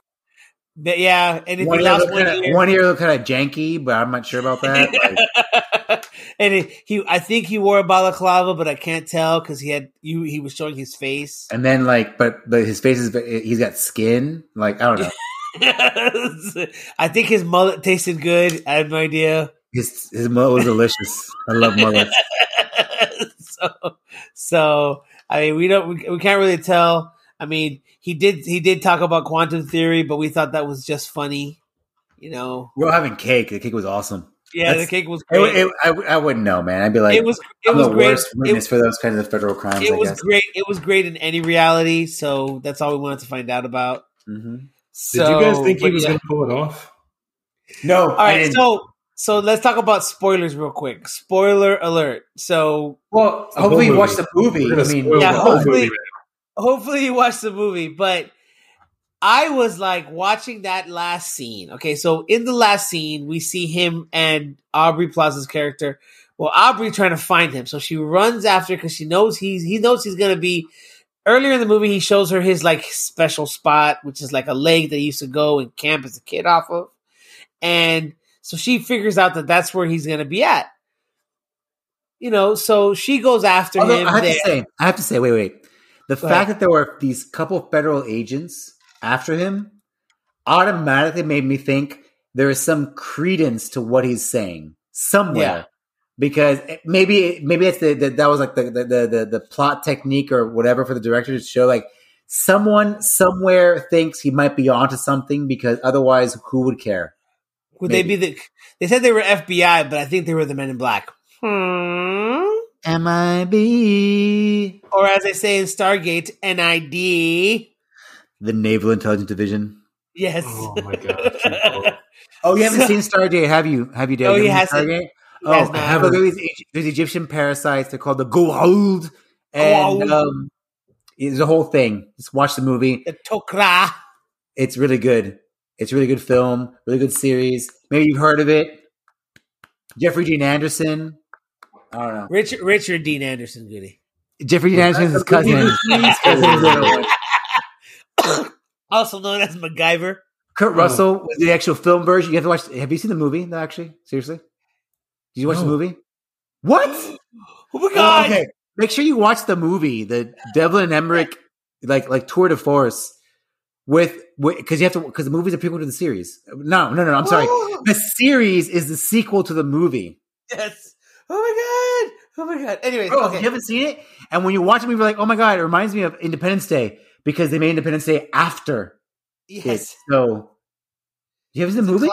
A: But yeah, and
C: one
A: he
C: ear, looked
A: one
C: kinda,
A: ear,
C: one ear looked kind of janky, but I'm not sure about that. Like,
A: and it, he, I think he wore a balaclava, but I can't tell because he had you. He was showing his face.
C: and then like, but but his face is he's got skin. Like I don't know.
A: I think his mullet tasted good. I have no idea.
C: His his mullet was delicious. I love mullets.
A: so, so I mean, we don't, we, we can't really tell. I mean, he did, he did talk about quantum theory, but we thought that was just funny. You know,
C: We're all having cake. The cake was awesome.
A: Yeah, the cake was great.
C: it, I, I wouldn't know, man. I'd be like,
A: it was, it
C: I'm
A: was
C: the
A: great.
C: worst
A: It,
C: witness for those kinds of federal crimes.
A: it
C: I
A: was
C: guess.
A: great. It was great in any reality. So that's all we wanted to find out about.
C: hmm
B: Did
A: So,
B: you guys think he was
A: yeah.
B: going to pull it off?
C: No,
A: All right.
C: I didn't.
A: so so let's talk about spoilers real quick. Spoiler alert. So
C: well, hopefully you
B: movie.
C: watched the movie. I mean,
A: Yeah, hopefully-
B: movie,
A: hopefully you watched the movie, but I was like watching that last scene. Okay, so in the last scene, we see him and Aubrey Plaza's character. Well, Aubrey trying to find him, so she runs after because she knows he's he knows he's gonna be. Earlier in the movie, he shows her his like special spot, which is like a lake that he used to go and camp as a kid off of, and so she figures out that that's where he's gonna be at. You know, so she goes after
C: although
A: him.
C: I have
A: there.
C: to say, I have to say, wait, wait. The
A: Go
C: fact
A: ahead.
C: that there were these couple federal agents after him automatically made me think there is some credence to what he's saying somewhere.
A: Yeah.
C: Because maybe maybe it's the, the that was like the, the the the the plot technique or whatever for the director to show like someone somewhere thinks he might be onto something because otherwise who would care?
A: Would
C: Maybe.
A: they be the? They said they were FBI, but I think they were the Men in Black. Hmm.
C: MIB
A: Or as they say in Stargate, NID.
C: The Naval Intelligence Division.
A: Yes.
B: Oh my god!
C: Oh, you haven't
A: So-
C: seen Stargate, have you? Have you, Dave?
A: No,
C: You
A: he hasn't.
C: Stargate?
A: He
C: Oh,
A: has
C: I
A: not.
C: have these, Egy- these Egyptian parasites. They're called the Goa'uld. And
A: Goa'uld.
C: um, it's a whole thing. Just watch the movie.
A: the Tok'ra.
C: It's really good. It's a really good film, really good series. Maybe you've heard of it. Jeffrey Dean Anderson. I don't know.
A: Richard Richard Dean Anderson, goody.
C: Jeffrey Dean Anderson's his cousin. His cousin is the other one.
A: also known as MacGyver.
C: Kurt hmm. Russell was the actual film version. You have to watch. Have you seen the movie? though, Actually, seriously, did you watch the movie? What?
A: Oh my god!
C: okay. Make sure you watch the movie, the Devlin and Emmerich, like like tour de force, with because you have to because the movie's a prequel to the series. No, no, no. no I'm sorry.
A: Oh,
C: The series is the sequel to the movie.
A: yes. Oh my god. Oh my god. Anyways,
C: Bro,
A: okay.
C: you haven't seen it, and when you watch the movie, you're like, oh my god, it reminds me of Independence Day because they made Independence Day after it.
A: yes.
C: So, you haven't seen the movie?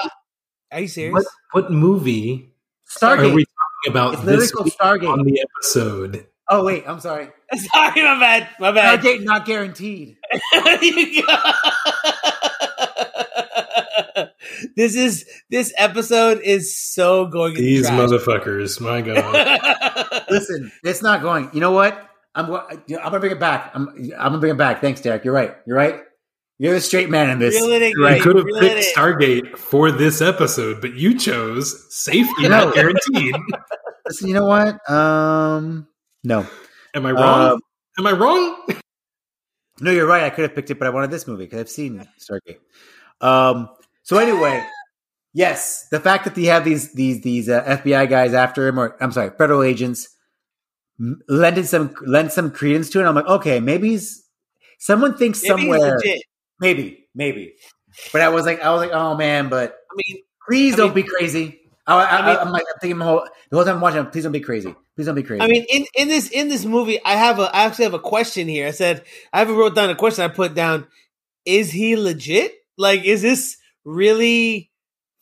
A: Are you serious?
B: What what movie are we talking about
C: It's
B: this week
C: Stargate.
B: on the episode?
C: oh wait, I'm sorry.
A: Sorry, my bad. My bad.
C: Stargate not guaranteed.
A: You go. this is this episode is so going in the
B: These
A: trash.
B: motherfuckers, my god.
C: Listen, it's not going. You know what? I'm I'm gonna bring it back. I'm I'm gonna bring it back. Thanks, Derek. You're right. You're right. You're the straight man in this.
A: Reel it in,
C: You're
B: I
C: right.
B: could have
A: Reel
B: picked
A: it.
B: Stargate for this episode, but you chose safety
C: You
B: not guaranteed.
C: Listen, you know what? Um, no,
B: Am I wrong?
C: Um,
B: Am I wrong?
C: no, you're right. I could have picked it, but I wanted this movie because I've seen Stargate. Um. So anyway, yes, the fact that they have these these these uh, FBI guys after him, or I'm sorry, federal agents, m- lended some lend some credence to it. I'm like, okay, maybe he's someone thinks
A: Maybe
C: somewhere,
A: legit.
C: maybe, maybe. But I was like, I was like, oh man, but
A: I mean,
C: please
A: I
C: don't
A: mean-
C: be crazy. I, I,
A: I mean-
C: am like, I'm thinking the whole, the whole time I'm watching, please don't be crazy. Please don't be crazy.
A: I mean, in, in this in this movie, I have a I actually have a question here. I said I haven't wrote down a question. I put down: Is he legit? Like, is this really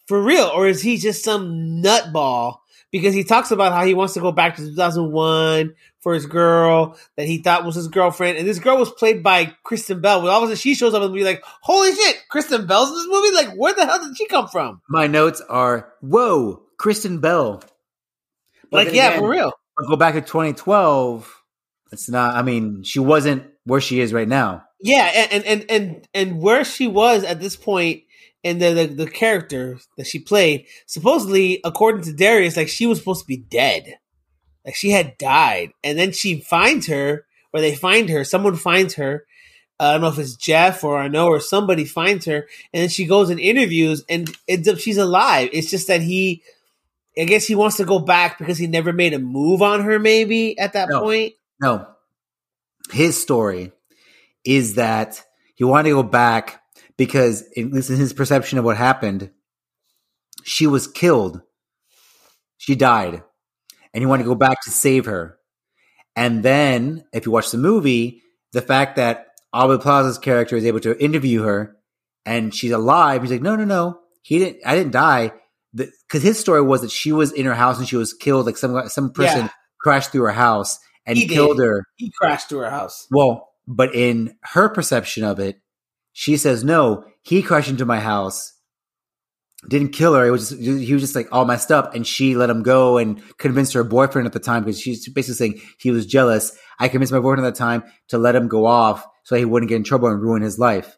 A: for real, or is he just some nutball? Because he talks about how he wants to go back to 2001 for his girl that he thought was his girlfriend, and this girl was played by Kristen Bell. When all of a sudden she shows up and be like, "Holy shit, Kristen Bell's in this movie! Like, where the hell did she come from?"
C: My notes are, whoa, Kristen Bell. But
A: Like, yeah,
C: again,
A: for real.
C: Go back to 2012. It's not, I mean, she wasn't where she is right now.
A: Yeah, and and and and where she was at this point in the, the the character that she played, supposedly, according to Darius, like she was supposed to be dead, like she had died, and then she finds her, or they find her. Someone finds her. Uh, I don't know if it's Jeff or I know or somebody finds her, and then she goes and interviews, and ends up she's alive. It's just that he, I guess he wants to go back because he never made a move on her. Maybe at that
C: No.
A: point,
C: No. His story is that he wanted to go back because, at least in his perception of what happened, she was killed. She died. And he wanted to go back to save her. And then, if you watch the movie, the fact that Aubrey Plaza's character is able to interview her and she's alive, he's like, no, no, no. He didn't, I didn't die. Because his story was that she was in her house and she was killed. Like some, some person
A: Yeah.
C: crashed through her house and
A: He did.
C: killed her.
A: he crashed through her house.
C: Well, but in her perception of it, she says, no, he crashed into my house, didn't kill her. It was just, he was just like all messed up. And she let him go and convinced her boyfriend at the time because she's basically saying he was jealous. I convinced my boyfriend at the time to let him go off so he wouldn't get in trouble and ruin his life.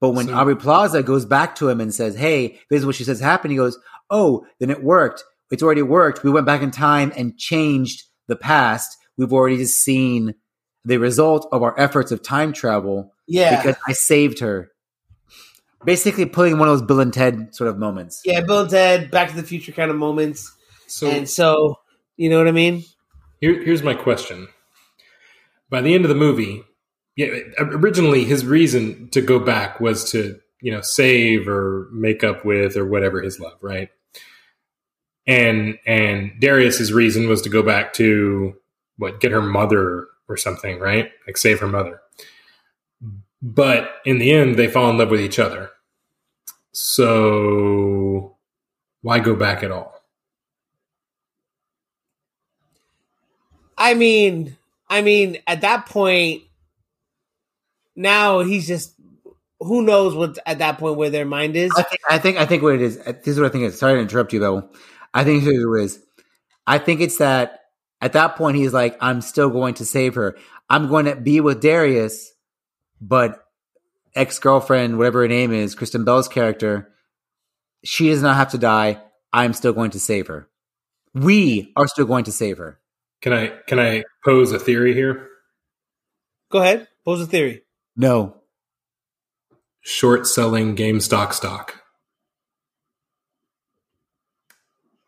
C: But when
B: So-
C: Aubrey Plaza goes back to him and says, hey, this is what she says happened, he goes, oh, then it worked. It's already worked. We went back in time and changed the past. We've already just seen the result of our efforts of time travel
A: Yeah,
C: because I saved her. Basically, pulling one of those Bill and Ted sort of moments.
A: Yeah, Bill and Ted, Back to the Future kind of moments.
B: So
A: and so, you know what I mean?
B: Here, here's my question. By the end of the movie, yeah, originally his reason to go back was to, you know, save or make up with or whatever his love, right? And and Darius's reason was to go back to what get her mother or something, right? Like save her mother. But in the end, they fall in love with each other. So why go back at all?
A: I mean, I mean, at that point, now he's just who knows what at that point where their mind is.
C: I think, I think, I think what it is. This is what I think it is. Sorry to interrupt you, though. I think here's what it is. I think it's that at that point he's like, I'm still going to save her. I'm going to be with Darius, but ex girlfriend, whatever her name is, Kristen Bell's character, she does not have to die. I'm still going to save her. We are still going to save her.
B: Can I can I pose a theory here?
A: Go ahead, pose a theory.
C: No,
B: Short selling GameStop stock.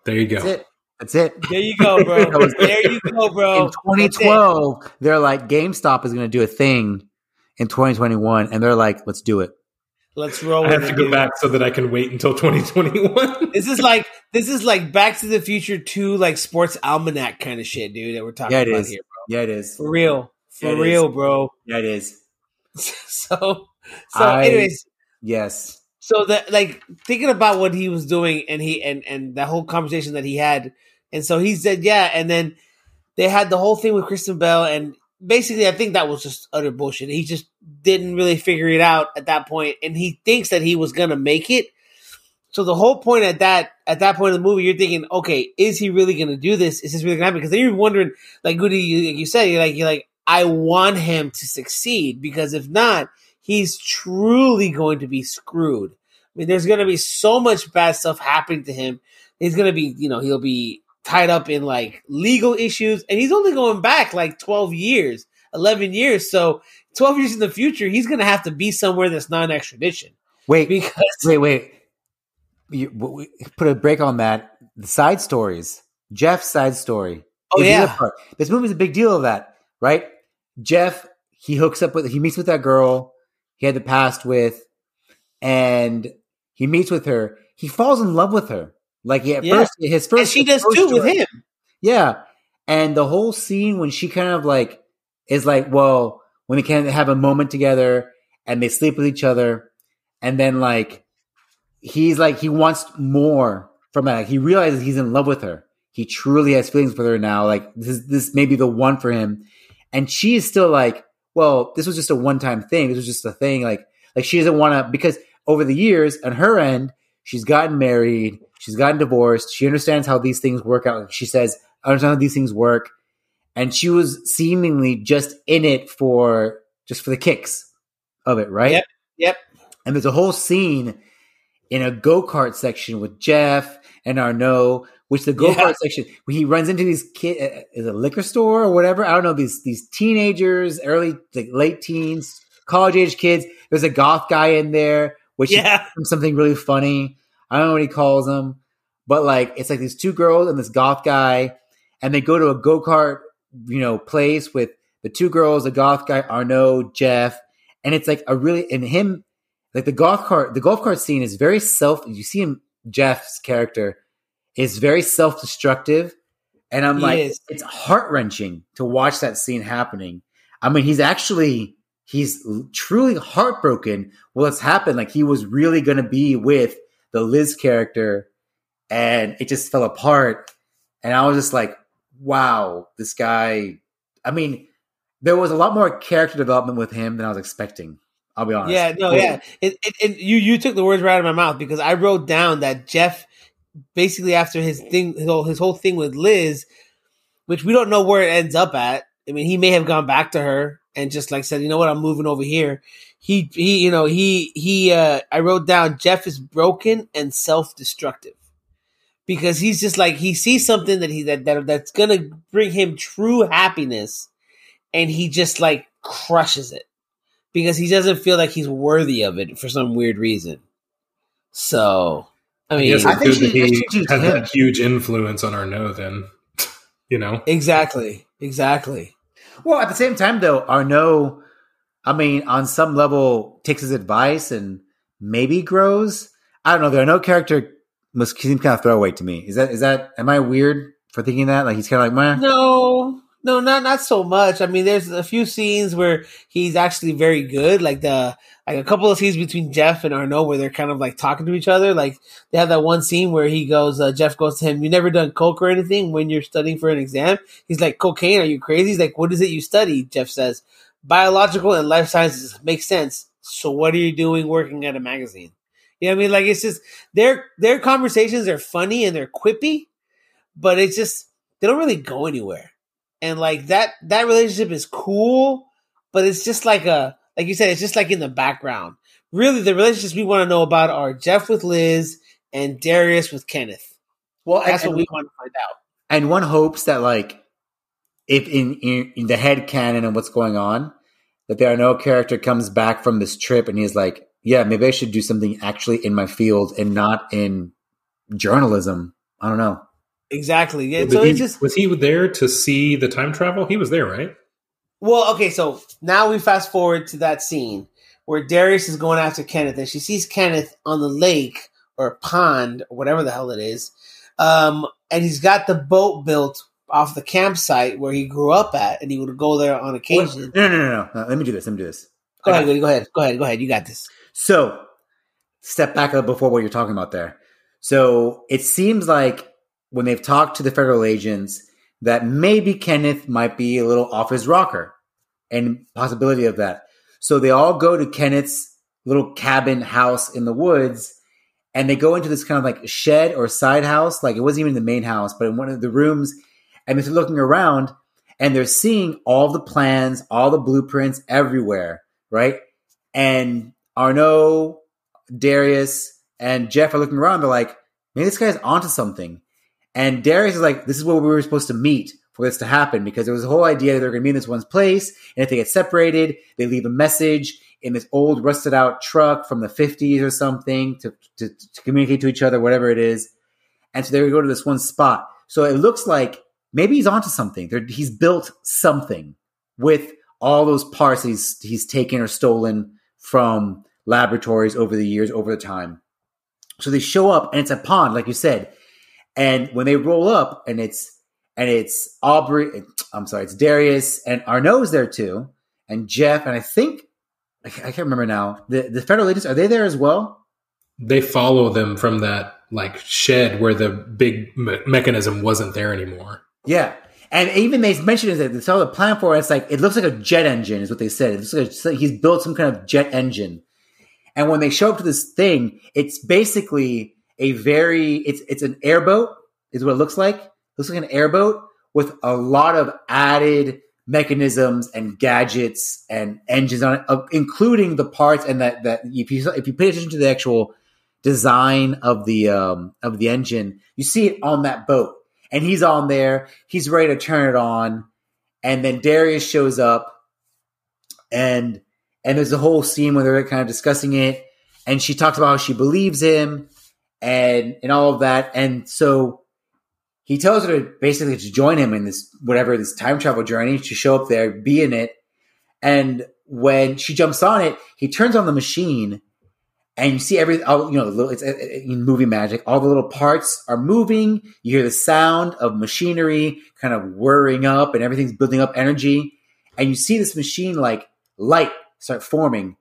B: There you go.
C: that's it. That's it.
A: There you go, bro. There you go, bro.
C: in 2012, they're like, GameStop is going to do a thing in 2021, and they're like, let's do it.
A: Let's roll.
B: I have to go
A: dude.
B: back so that I can wait until 2021.
A: This is like this is like Back to the Future two, like sports almanac kind of shit, dude. That we're talking
C: Yeah, it
A: about
C: is.
A: here,
C: Yeah, it is.
A: for real, for
C: Yeah, it
A: real, bro.
C: Yeah, it is.
A: so, so,
C: I-
A: anyways,
C: Yes.
A: so that like thinking about what he was doing and he and and that whole conversation that he had, and so he said, yeah, and then they had the whole thing with Kristen Bell, and basically, I think that was just utter bullshit. He just didn't really figure it out at that point, and he thinks that he was gonna make it. So the whole point at that at that point in the movie, you're thinking, okay, is he really gonna do this? Is this really gonna happen? Because then you're wondering, like Goody, you, like you said, you're like, you're like, I want him to succeed because if not, he's truly going to be screwed. I mean, there's to be so much bad stuff happening to him. He's to be, you know, he'll be tied up in like legal issues, and he's only going back like 12 years, 11 years. So 12 years in the future, he's going to have to be somewhere that's non extradition
C: Wait,
A: because
C: wait, wait. You, put a break on that. The side stories. Jeff's side story.
A: Oh, yeah.
C: This movie's a big deal of that, right? Jeff, he hooks up with, he meets with that girl he had the past with, and he meets with her. He falls in love with her. Like at
A: Yeah.
C: first, his first,
A: and she does too with him.
C: Yeah. And the whole scene when she kind of like is like, well, when they can have a moment together and they sleep with each other, and then like he's like he wants more from that. Like, he realizes he's in love with her. He truly has feelings for her now. Like this is this may be the one for him. And she is still like, well, this was just a one time thing. This was just a thing. Like like she doesn't want to because over the years on her end, she's gotten married, she's gotten divorced, she understands how these things work out. She says, I understand how these things work. And she was seemingly just in it for just for the kicks of it, right?
A: Yep, yep.
C: And there's a whole scene in a go kart section with Jeff and Arno, which the go kart
A: Yeah.
C: section he runs into these kid uh, is a liquor store or whatever. I don't know these these teenagers, early like late teens, college age kids. There's a goth guy in there, which
A: Yeah.
C: is something really funny. I don't know what he calls them, but like it's like these two girls and this goth guy, and they go to a go kart, you know, place with the two girls, the goth guy, Arno, Jeff, and it's like a really and him, like the golf cart, the golf cart scene is very self. You see him, Jeff's character is very self destructive, and I'm
A: He
C: like,
A: is.
C: it's heart wrenching to watch that scene happening. I mean, he's actually he's truly heartbroken. What's happened? Like he was really going to be with the Liz character, and it just fell apart. And I was just like, wow, this guy. I mean, there was a lot more character development with him than I was expecting. I'll be honest.
A: Yeah, no, yeah. It, it, it, you you took the words right out of my mouth because I wrote down that Jeff basically after his thing his whole, his whole thing with Liz, which we don't know where it ends up at. I mean, he may have gone back to her and just like said, you know what, I'm moving over here. He he, you know, he he. uh I wrote down Jeff is broken and self destructive because he's just like he sees something that he that, that that's gonna bring him true happiness, and he just like crushes it because he doesn't feel like he's worthy of it for some weird reason. So, I
B: I
A: mean,
B: guess
C: I
B: it's
C: think
B: that
C: she-
B: he
C: think
B: has
C: him.
B: that huge influence on Arno. Then, you know,
A: exactly, exactly.
C: Well, at the same time, though, Arno, I mean, on some level, takes his advice and maybe grows. I don't know. There are no character must seem kind of throwaway to me. Is that is that? Am I weird for thinking that? Like he's kind of like, Meh.
A: No, no, not not so much. I mean, there's a few scenes where he's actually very good, like the like a couple of scenes between Jeff and Arno where they're kind of like talking to each other. Like they have that one scene where he goes, uh, Jeff goes to him, "You never done coke or anything when you're studying for an exam?" He's like, "Cocaine? Are you crazy?" He's like, "What is it you study?" Jeff says, "Biological and life sciences." Makes sense. So what are you doing working at a magazine? You know what I mean? Like it's just their their conversations are funny and they're quippy, but it's just they don't really go anywhere. And like that that relationship is cool, but it's just like a like you said, it's just like in the background. Really, the relationships we want to know about are Jeff with Liz and Darius with Kenneth.
C: Well,
A: That's
C: and,
A: what we want to find out.
C: and one hopes that like if in, in in the head canon and what's going on, that the Arno character comes back from this trip and he's like, yeah, maybe I should do something actually in my field and not in journalism. I don't know.
A: Exactly. Yeah.
B: Did
A: so
B: he-
A: it's just
B: was he there to see the time travel? He was there, right?
A: Well, okay, so now we fast forward to that scene where Darius is going after Kenneth, and she sees Kenneth on the lake or pond or whatever the hell it is, um, and he's got the boat built off the campsite where he grew up at, and he would go there on occasion.
C: No, no, no, no, no. Let me do this. Let me do this.
A: Go ahead, go ahead, go ahead, go ahead. You got this.
C: So, step back up before what you're talking about there. So, it seems like when they've talked to the federal agents that maybe Kenneth might be a little off his rocker and possibility of that. So, they all go to Kenneth's little cabin house in the woods and they go into this kind of like shed or side house. Like it wasn't even the main house, but in one of the rooms. And they're looking around and they're seeing all the plans, all the blueprints everywhere, right? And Arno, Darius, and Jeff are looking around. They're like, maybe this guy's onto something. And Darius is like, this is where we were supposed to meet for this to happen because there was a whole idea that they're going to be in this one's place. And if they get separated, they leave a message in this old rusted out truck from the 50s or something to, to, to communicate to each other, whatever it is. And so they go to this one spot. So it looks like maybe he's onto something. He's built something with all those parts he's he's taken or stolen from laboratories over the years, over the time. So they show up and it's a pond, like you said. And when they roll up and it's and it's Aubrey, I'm sorry, it's Darius and Arno's there too, and Jeff, and I think I can't remember now. The the federal agents are they there as well?
B: They follow them from that like shed where the big me- mechanism wasn't there anymore.
C: Yeah, and even they mentioned that they saw the plan for it. It's like it looks like a jet engine, is what they said. It looks like, like he's built some kind of jet engine. And when they show up to this thing, it's basically a very it's it's an airboat, is what it looks like. It looks like an airboat with a lot of added mechanisms and gadgets and engines on it, including the parts and that that if you if you pay attention to the actual design of the um, of the engine, you see it on that boat, and he's on there. He's ready to turn it on, and then Darius shows up, and and there's a whole scene where they're kind of discussing it, and she talks about how she believes him, and and all of that, and so he tells her to basically to join him in this whatever this time travel journey to show up there, be in it. And when she jumps on it, he turns on the machine, and you see every all, you know it's in movie magic. All the little parts are moving. You hear the sound of machinery kind of whirring up, and everything's building up energy. And you see this machine like light start forming,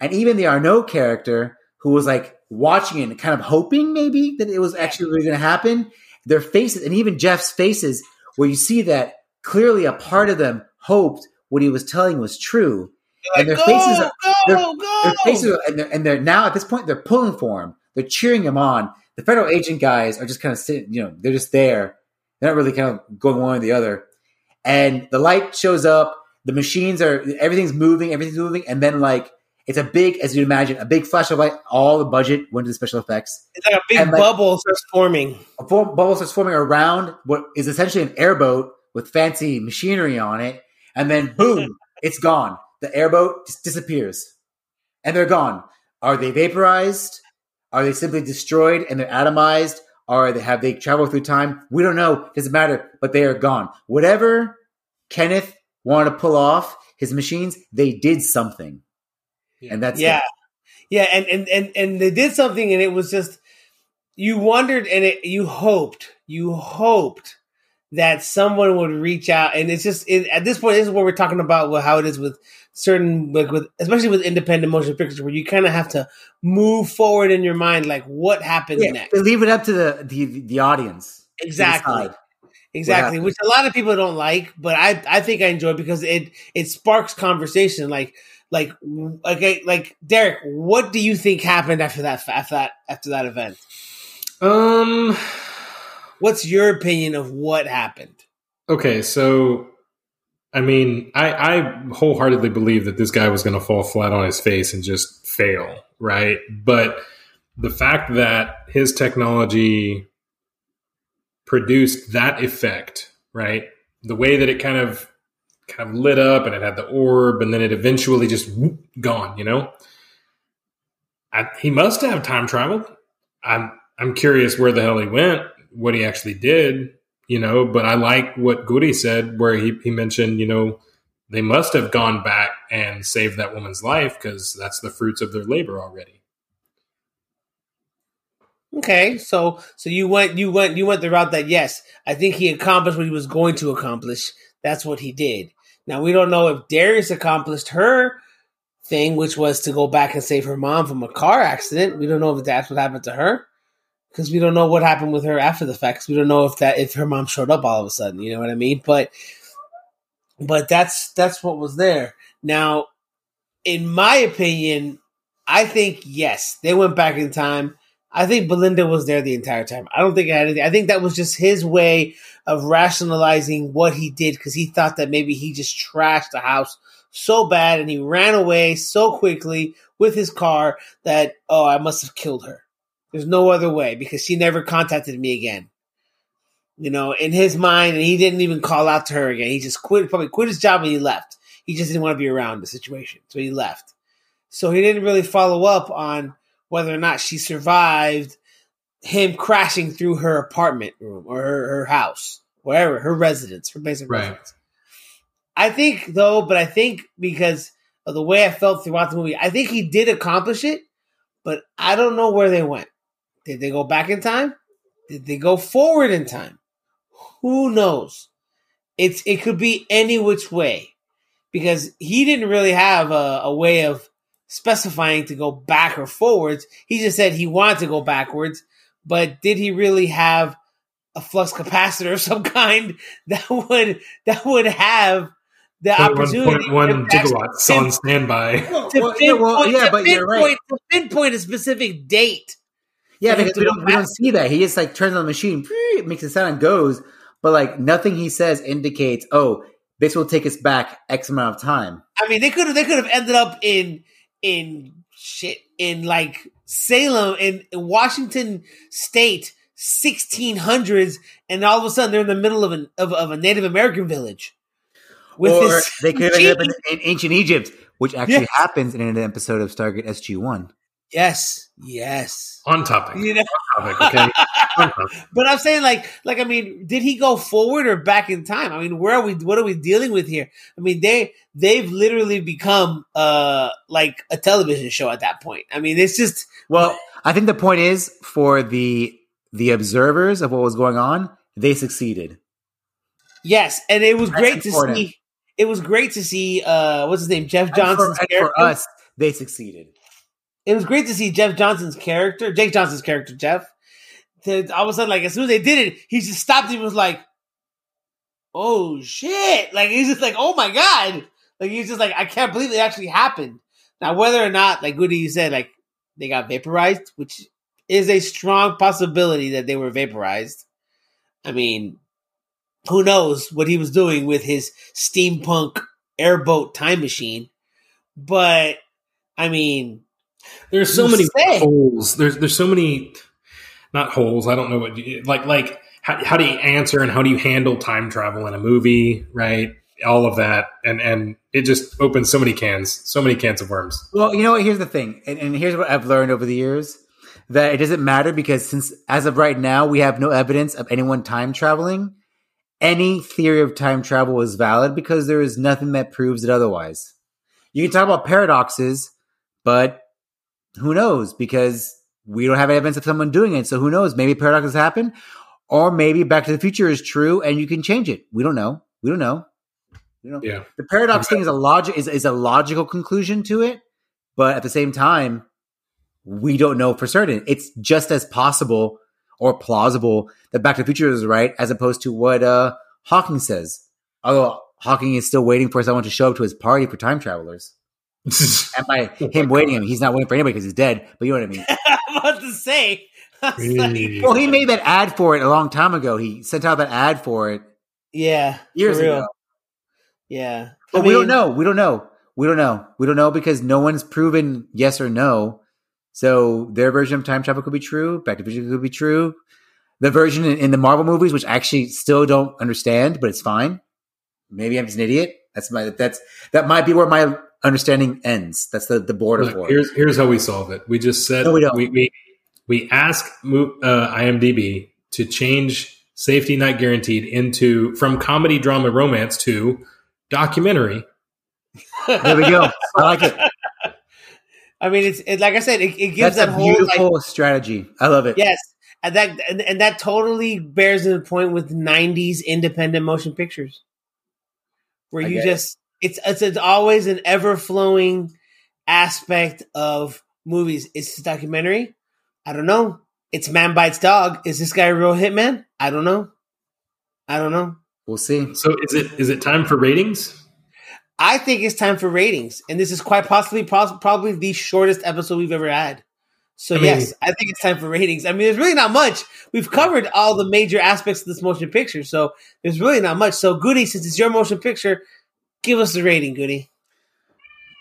C: and even the Arno character who was like watching it and kind of hoping maybe that it was actually really going to happen their faces and even Jeff's faces, where you see that clearly a part of them hoped what he was telling was true. And their
A: go,
C: faces are
A: go,
C: their,
A: go.
C: their faces are, and they're, and they're now at this point they're pulling for him. They're cheering him on. The federal agent guys are just kind of sitting, you know, they're just there. They're not really kind of going one or the other. And the light shows up. The machines are everything's moving, everything's moving, and then like it's a big, as you'd imagine, a big flash of light. All the budget went to the special effects.
A: It's like a big
C: And, like-
A: bubble starts forming.
C: A bubble starts forming around what is essentially an airboat with fancy machinery on it, and then boom, it's gone. The airboat just disappears, and they're gone. Are they vaporized? Are they simply destroyed and they're atomized? Or they, have they traveled through time? We don't know. Doesn't matter. But they are gone. Whatever Kenneth wanted to pull off his machines, they did something, and that's
A: yeah
C: it.
A: yeah and, and and and they did something and it was just you wondered and it you hoped you hoped that someone would reach out and it's just it, at this point this is what we're talking about with how it is with certain like with especially with independent motion pictures where you kind of have to move forward in your mind like what happens
C: Yeah,
A: next
C: leave it up to the the, the audience.
A: exactly exactly which a lot of people don't like but i i think i enjoy because it it sparks conversation like like okay like derek what do you think happened after that after that after that event
B: Um.
A: What's your opinion of what happened
B: Okay, so I mean, I, I wholeheartedly believe that this guy was going to fall flat on his face and just fail, right? But the fact that his technology produced that effect, right? The way that it kind of kind of lit up and it had the orb, and then it eventually just whoop, gone. You know, I, he must have time traveled. I'm I'm curious where the hell he went, what he actually did, you know. But I like what Goody said, where he he mentioned, you know, they must have gone back and saved that woman's life because that's the fruits of their labor already.
A: Okay, so so you went you went you went the route that yes, I think he accomplished what he was going to accomplish. That's what he did. Now we don't know if Darius accomplished her thing, which was to go back and save her mom from a car accident. We don't know if that's what happened to her because we don't know what happened with her after the fact. Cause we don't know if that if her mom showed up all of a sudden. You know what I mean? But but that's that's what was there. Now, in my opinion, I think yes, they went back in time. I think Belinda was there the entire time. I don't think I had anything. I think that was just his way of rationalizing what he did because he thought that maybe he just trashed the house so bad and he ran away so quickly with his car that, oh, I must have killed her. There's no other way because she never contacted me again. You know, in his mind, and he didn't even call out to her again. He just quit, probably quit his job and he left. He just didn't want to be around the situation. So he left. So he didn't really follow up on whether or not she survived him crashing through her apartment room or her, her house, wherever, her residence, her basic right. residence. I think though, but I think because of the way I felt throughout the movie, I think he did accomplish it, but I don't know where they went. Did they go back in time? Did they go forward in time? Who knows? It's it could be any which way because he didn't really have a, a way of specifying to go back or forwards. He just said he wanted to go backwards, but did he really have a flux capacitor of some kind that would that would have the opportunity
B: 1.1 gigawatts on standby.
A: To well, pinpoint, well, yeah, but you're right. To pinpoint a specific date.
C: Yeah, because we don't, we don't see that. He just like turns on the machine, makes a sound and goes. But like nothing he says indicates, oh, this will take us back X amount of time.
A: I mean, they could have they could have ended up in in shit in like Salem in, in Washington State, 1600s, and all of a sudden they're in the middle of an of, of a Native American village.
C: With or they could have ended up in, in, ancient Egypt, which actually yes. happens in an episode of Stargate SG One.
A: Yes, yes.
B: On topic. You know? On topic,
A: okay. but I'm saying, like, like I mean, did he go forward or back in time? I mean, where are we? What are we dealing with here? I mean, they they've literally become uh like a television show at that point. I mean, it's just.
C: Well, I think the point is for the the observers of what was going on, they succeeded.
A: Yes, and it was That's great important. to see. It was great to see. uh What's his name? Jeff Johnson.
C: For, for us, they succeeded
A: it was great to see Jeff Johnson's character, Jake Johnson's character, Jeff. All of a sudden, like as soon as they did it, he just stopped and was like, "Oh shit!" Like he's just like, "Oh my god!" Like he's just like, "I can't believe it actually happened." Now, whether or not, like Goody, you said, like they got vaporized, which is a strong possibility that they were vaporized. I mean, who knows what he was doing with his steampunk airboat time machine? But I mean,
B: there's so many say? holes. There's there's so many not holes. I don't know what you, like like how, how do you answer and how do you handle time travel in a movie, right? All of that, and and it just opens so many cans, so many cans of worms.
C: Well, you know what? Here's the thing, and, and here's what I've learned over the years that it doesn't matter because since as of right now we have no evidence of anyone time traveling. Any theory of time travel is valid because there is nothing that proves it otherwise. You can talk about paradoxes, but who knows? Because we don't have evidence of someone doing it. So who knows? Maybe paradoxes happen, or maybe Back to the Future is true and you can change it. We don't know. We don't know. You know,
B: yeah.
C: The paradox thing is a logic is, is a logical conclusion to it, but at the same time, we don't know for certain. It's just as possible or plausible that Back to the Future is right, as opposed to what uh, Hawking says. Although Hawking is still waiting for someone to show up to his party for time travelers and by oh him waiting him, he's not waiting for anybody because he's dead. But you know what I mean.
A: I'm about to say.
C: like, well, he made that ad for it a long time ago. He sent out that ad for it.
A: Yeah,
C: years ago.
A: Yeah,
C: but I mean, we don't know. We don't know. We don't know. We don't know because no one's proven yes or no. So their version of time travel could be true. Back to Future could be true. The version in, in the Marvel movies, which I actually still don't understand, but it's fine. Maybe I'm just an idiot. That's my that's that might be where my understanding ends. That's the, the border Look, for
B: here's. Here's how we solve it. We just said no, we, don't. we, we, we ask uh, IMDb to change Safety Not Guaranteed into from comedy, drama, romance to documentary,
C: There we go. I like it.
A: I mean, it's it, like I said, it, it gives
C: That's
A: that
C: a
A: whole
C: beautiful
A: like
C: strategy. I love it.
A: yes, and that and, and that totally bears the point with '90s independent motion pictures, where
C: I
A: you
C: get it.
A: just it's, it's it's always an ever flowing aspect of movies. It's a documentary. I don't know. It's man bites dog. Is this guy a real hitman? I don't know. I don't know.
C: We'll see.
B: So is it is it time for ratings?
A: I think it's time for ratings, and this is quite possibly pos- probably the shortest episode we've ever had. So
B: I mean-
A: yes, I think it's time for ratings. I mean, there's really not much. We've covered all the major aspects of this motion picture, so there's really not much. So Goody, since it's your motion picture, give us the rating, Goody.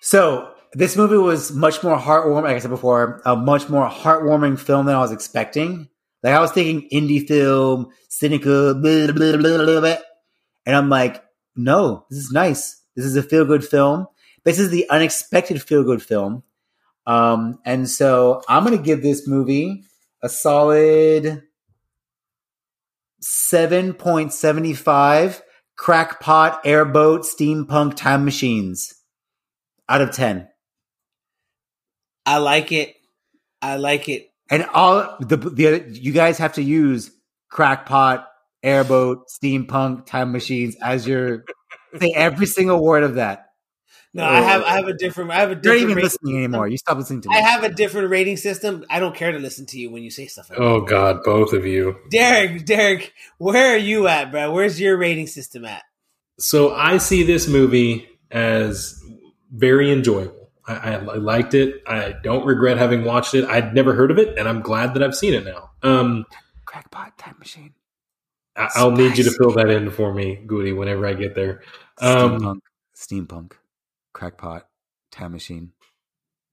C: So this movie was much more heartwarming. Like I said before, a much more heartwarming film than I was expecting. Like I was thinking indie film, cynical, blah, blah, blah, and I'm like, no, this is nice. This is a feel good film. This is the unexpected feel good film. Um, and so I'm gonna give this movie a solid seven point seventy five crackpot airboat steampunk time machines out of 10
A: I like it. I like it.
C: and all the the you guys have to use crackpot airboat steampunk time machines as your say every single word of that
A: No, I have I have a different I have a different.
C: you're not even
A: rating
C: listening
A: system.
C: anymore you stop listening to me
A: I have a different rating system. I don't care to listen to you when you say stuff like that.
B: Oh God, both of you.
A: Derek, Derek, where are you at, bro? Where's your rating system at?
B: So I see this movie as very enjoyable. I, I, I liked it. I don't regret having watched it. I'd never heard of it, and I'm glad that I've seen it now. Um,
C: crackpot time machine
B: I, I'll need you to fill that in for me, Goody, whenever I get there. Um,
C: steampunk steampunk crackpot time machine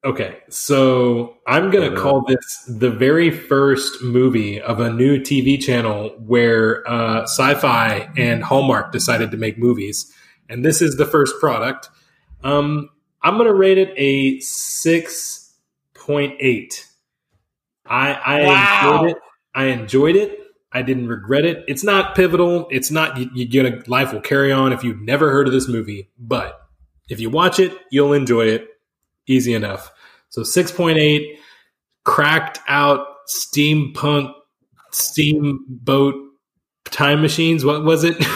B: Okay, so I'm going to call this the very first movie of a new TV channel where uh, sci fi and Hallmark decided to make movies. And this is the first product. Um, I'm going to rate it a 6.8. I, I
A: Wow.
B: enjoyed it. I enjoyed it. I didn't regret it. It's not pivotal. It's not, you, you get a life will carry on if you've never heard of this movie. But if you watch it, you'll enjoy it easy enough. So 6.8 cracked out steampunk steamboat time machines. What was it?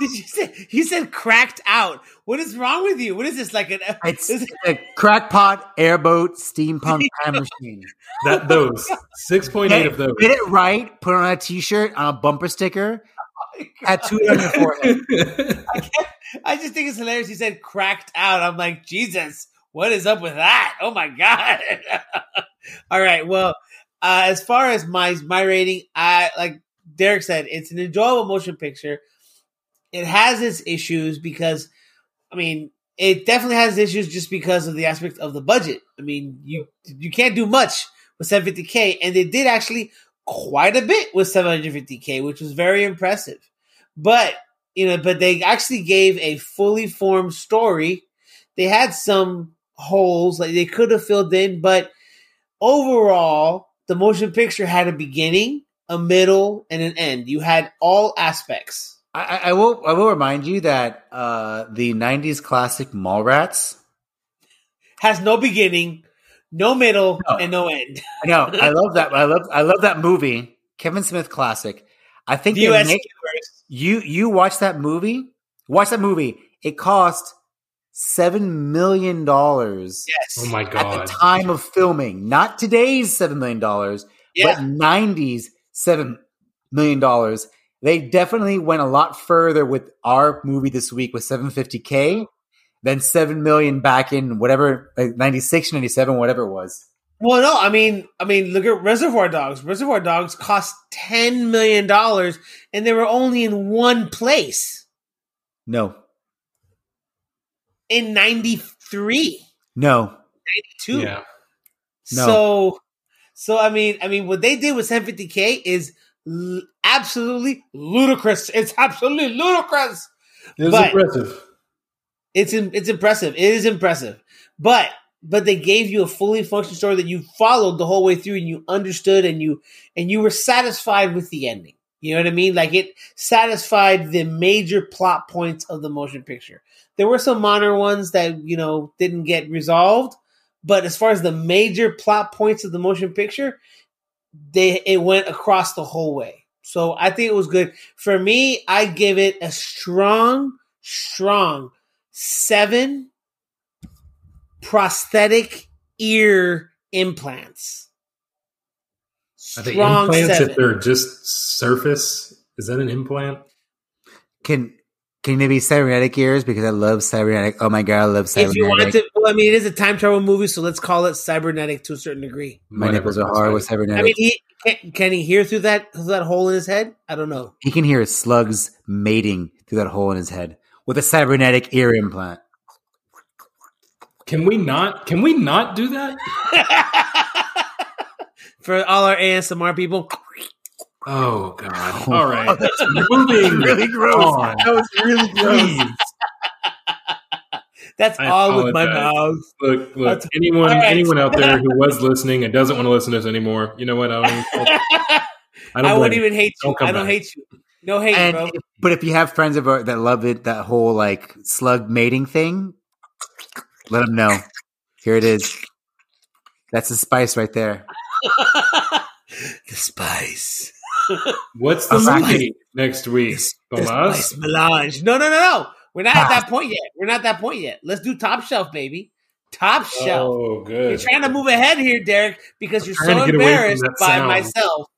A: Did you say you said cracked out? What is wrong with you? What is this like an?
C: it's
A: is-
C: a crackpot airboat steampunk time machine
B: that those 6.8 of those.
C: get it right. Put it on a T-shirt, on a bumper sticker, tattoo it on your forehead.
A: I just think it's hilarious. He said cracked out. I'm like, Jesus, what is up with that? Oh my god! All right, well, uh, as far as my my rating, I like Derek said, it's an enjoyable motion picture. It has its issues because, I mean, it definitely has issues just because of the aspect of the budget. I mean, you you can't do much with 750k, and they did actually quite a bit with 750k, which was very impressive. But you know, but they actually gave a fully formed story. They had some holes like they could have filled in, but overall, the motion picture had a beginning, a middle, and an end. You had all aspects.
C: I, I- will. I will remind you that uh, the '90s classic Mallrats.
A: Has no beginning, no middle,
C: No.
A: and no end.
C: Know. I love that. I love. I love that movie. Kevin Smith classic. I think
A: The US
C: make-
A: universe.
C: You you watch that movie. Watch that movie. It cost seven million dollars
A: Yes.
B: oh my god.
C: at
B: God.
C: the time of filming. Not today's seven million dollars,
A: Yeah.
C: but '90s seven million dollars. They definitely went a lot further with our movie this week with 750k than seven million back in whatever like 96, 97, whatever it was.
A: Well, no, I mean, I mean, look at Reservoir Dogs. Reservoir Dogs cost ten million dollars, and they were only in one place
C: No,
A: in 93,
C: no,
A: 92.
B: Yeah.
C: No.
A: So, so I mean, I mean, what they did with 750k is l- absolutely ludicrous. It's absolutely ludicrous.
B: It was
A: But-
B: impressive.
A: It's im- it's impressive. It is impressive, but but they gave you a fully functioning story that you followed the whole way through, and you understood, and you and you were satisfied with the ending. You know what I mean? Like it satisfied the major plot points of the motion picture. There were some minor ones that, you know, didn't get resolved, but as far as the major plot points of the motion picture, they it went across the whole way. So I think it was good. For me, I give it a strong, strong seven prosthetic ear implants.
B: Are they implants if they're just surface? Is that an implant?
C: Can can they be cybernetic ears? Because I love cybernetic. Oh my god, I love cybernetic. If you want
A: to, well, I mean, it is a time travel movie, so let's call it cybernetic to a certain degree.
C: My nipples are hard with cybernetic. I mean,
A: he, can, can, he hear through that through that hole in his head? I don't know.
C: He can hear slugs mating through that hole in his head with a cybernetic ear implant.
B: Can we not? Can we not do that?
A: For all our ASMR people.
B: Oh God! Oh. All right, oh, moving
C: really gross. On. That was really gross.
A: That's I all apologize. with my mouth.
B: Look, look. That's, anyone, right. anyone out there who was listening and doesn't want to listen to us anymore, you know what? I don't.
A: I, don't I wouldn't even hate you. I don't back. hate you. No hate, and bro.
C: If, but if you have friends of that love it, that whole like slug mating thing, let them know. Here it is. That's the spice right there.
A: the spice.
B: What's the movie next week?
A: The, the spice melange. No, no, no, no. We're not at that ah. point yet. We're not at that point yet. Let's do top shelf, baby. Top oh, shelf.
B: Oh, good.
A: You're trying to move ahead here, Derek, because you're so embarrassed by sound. myself.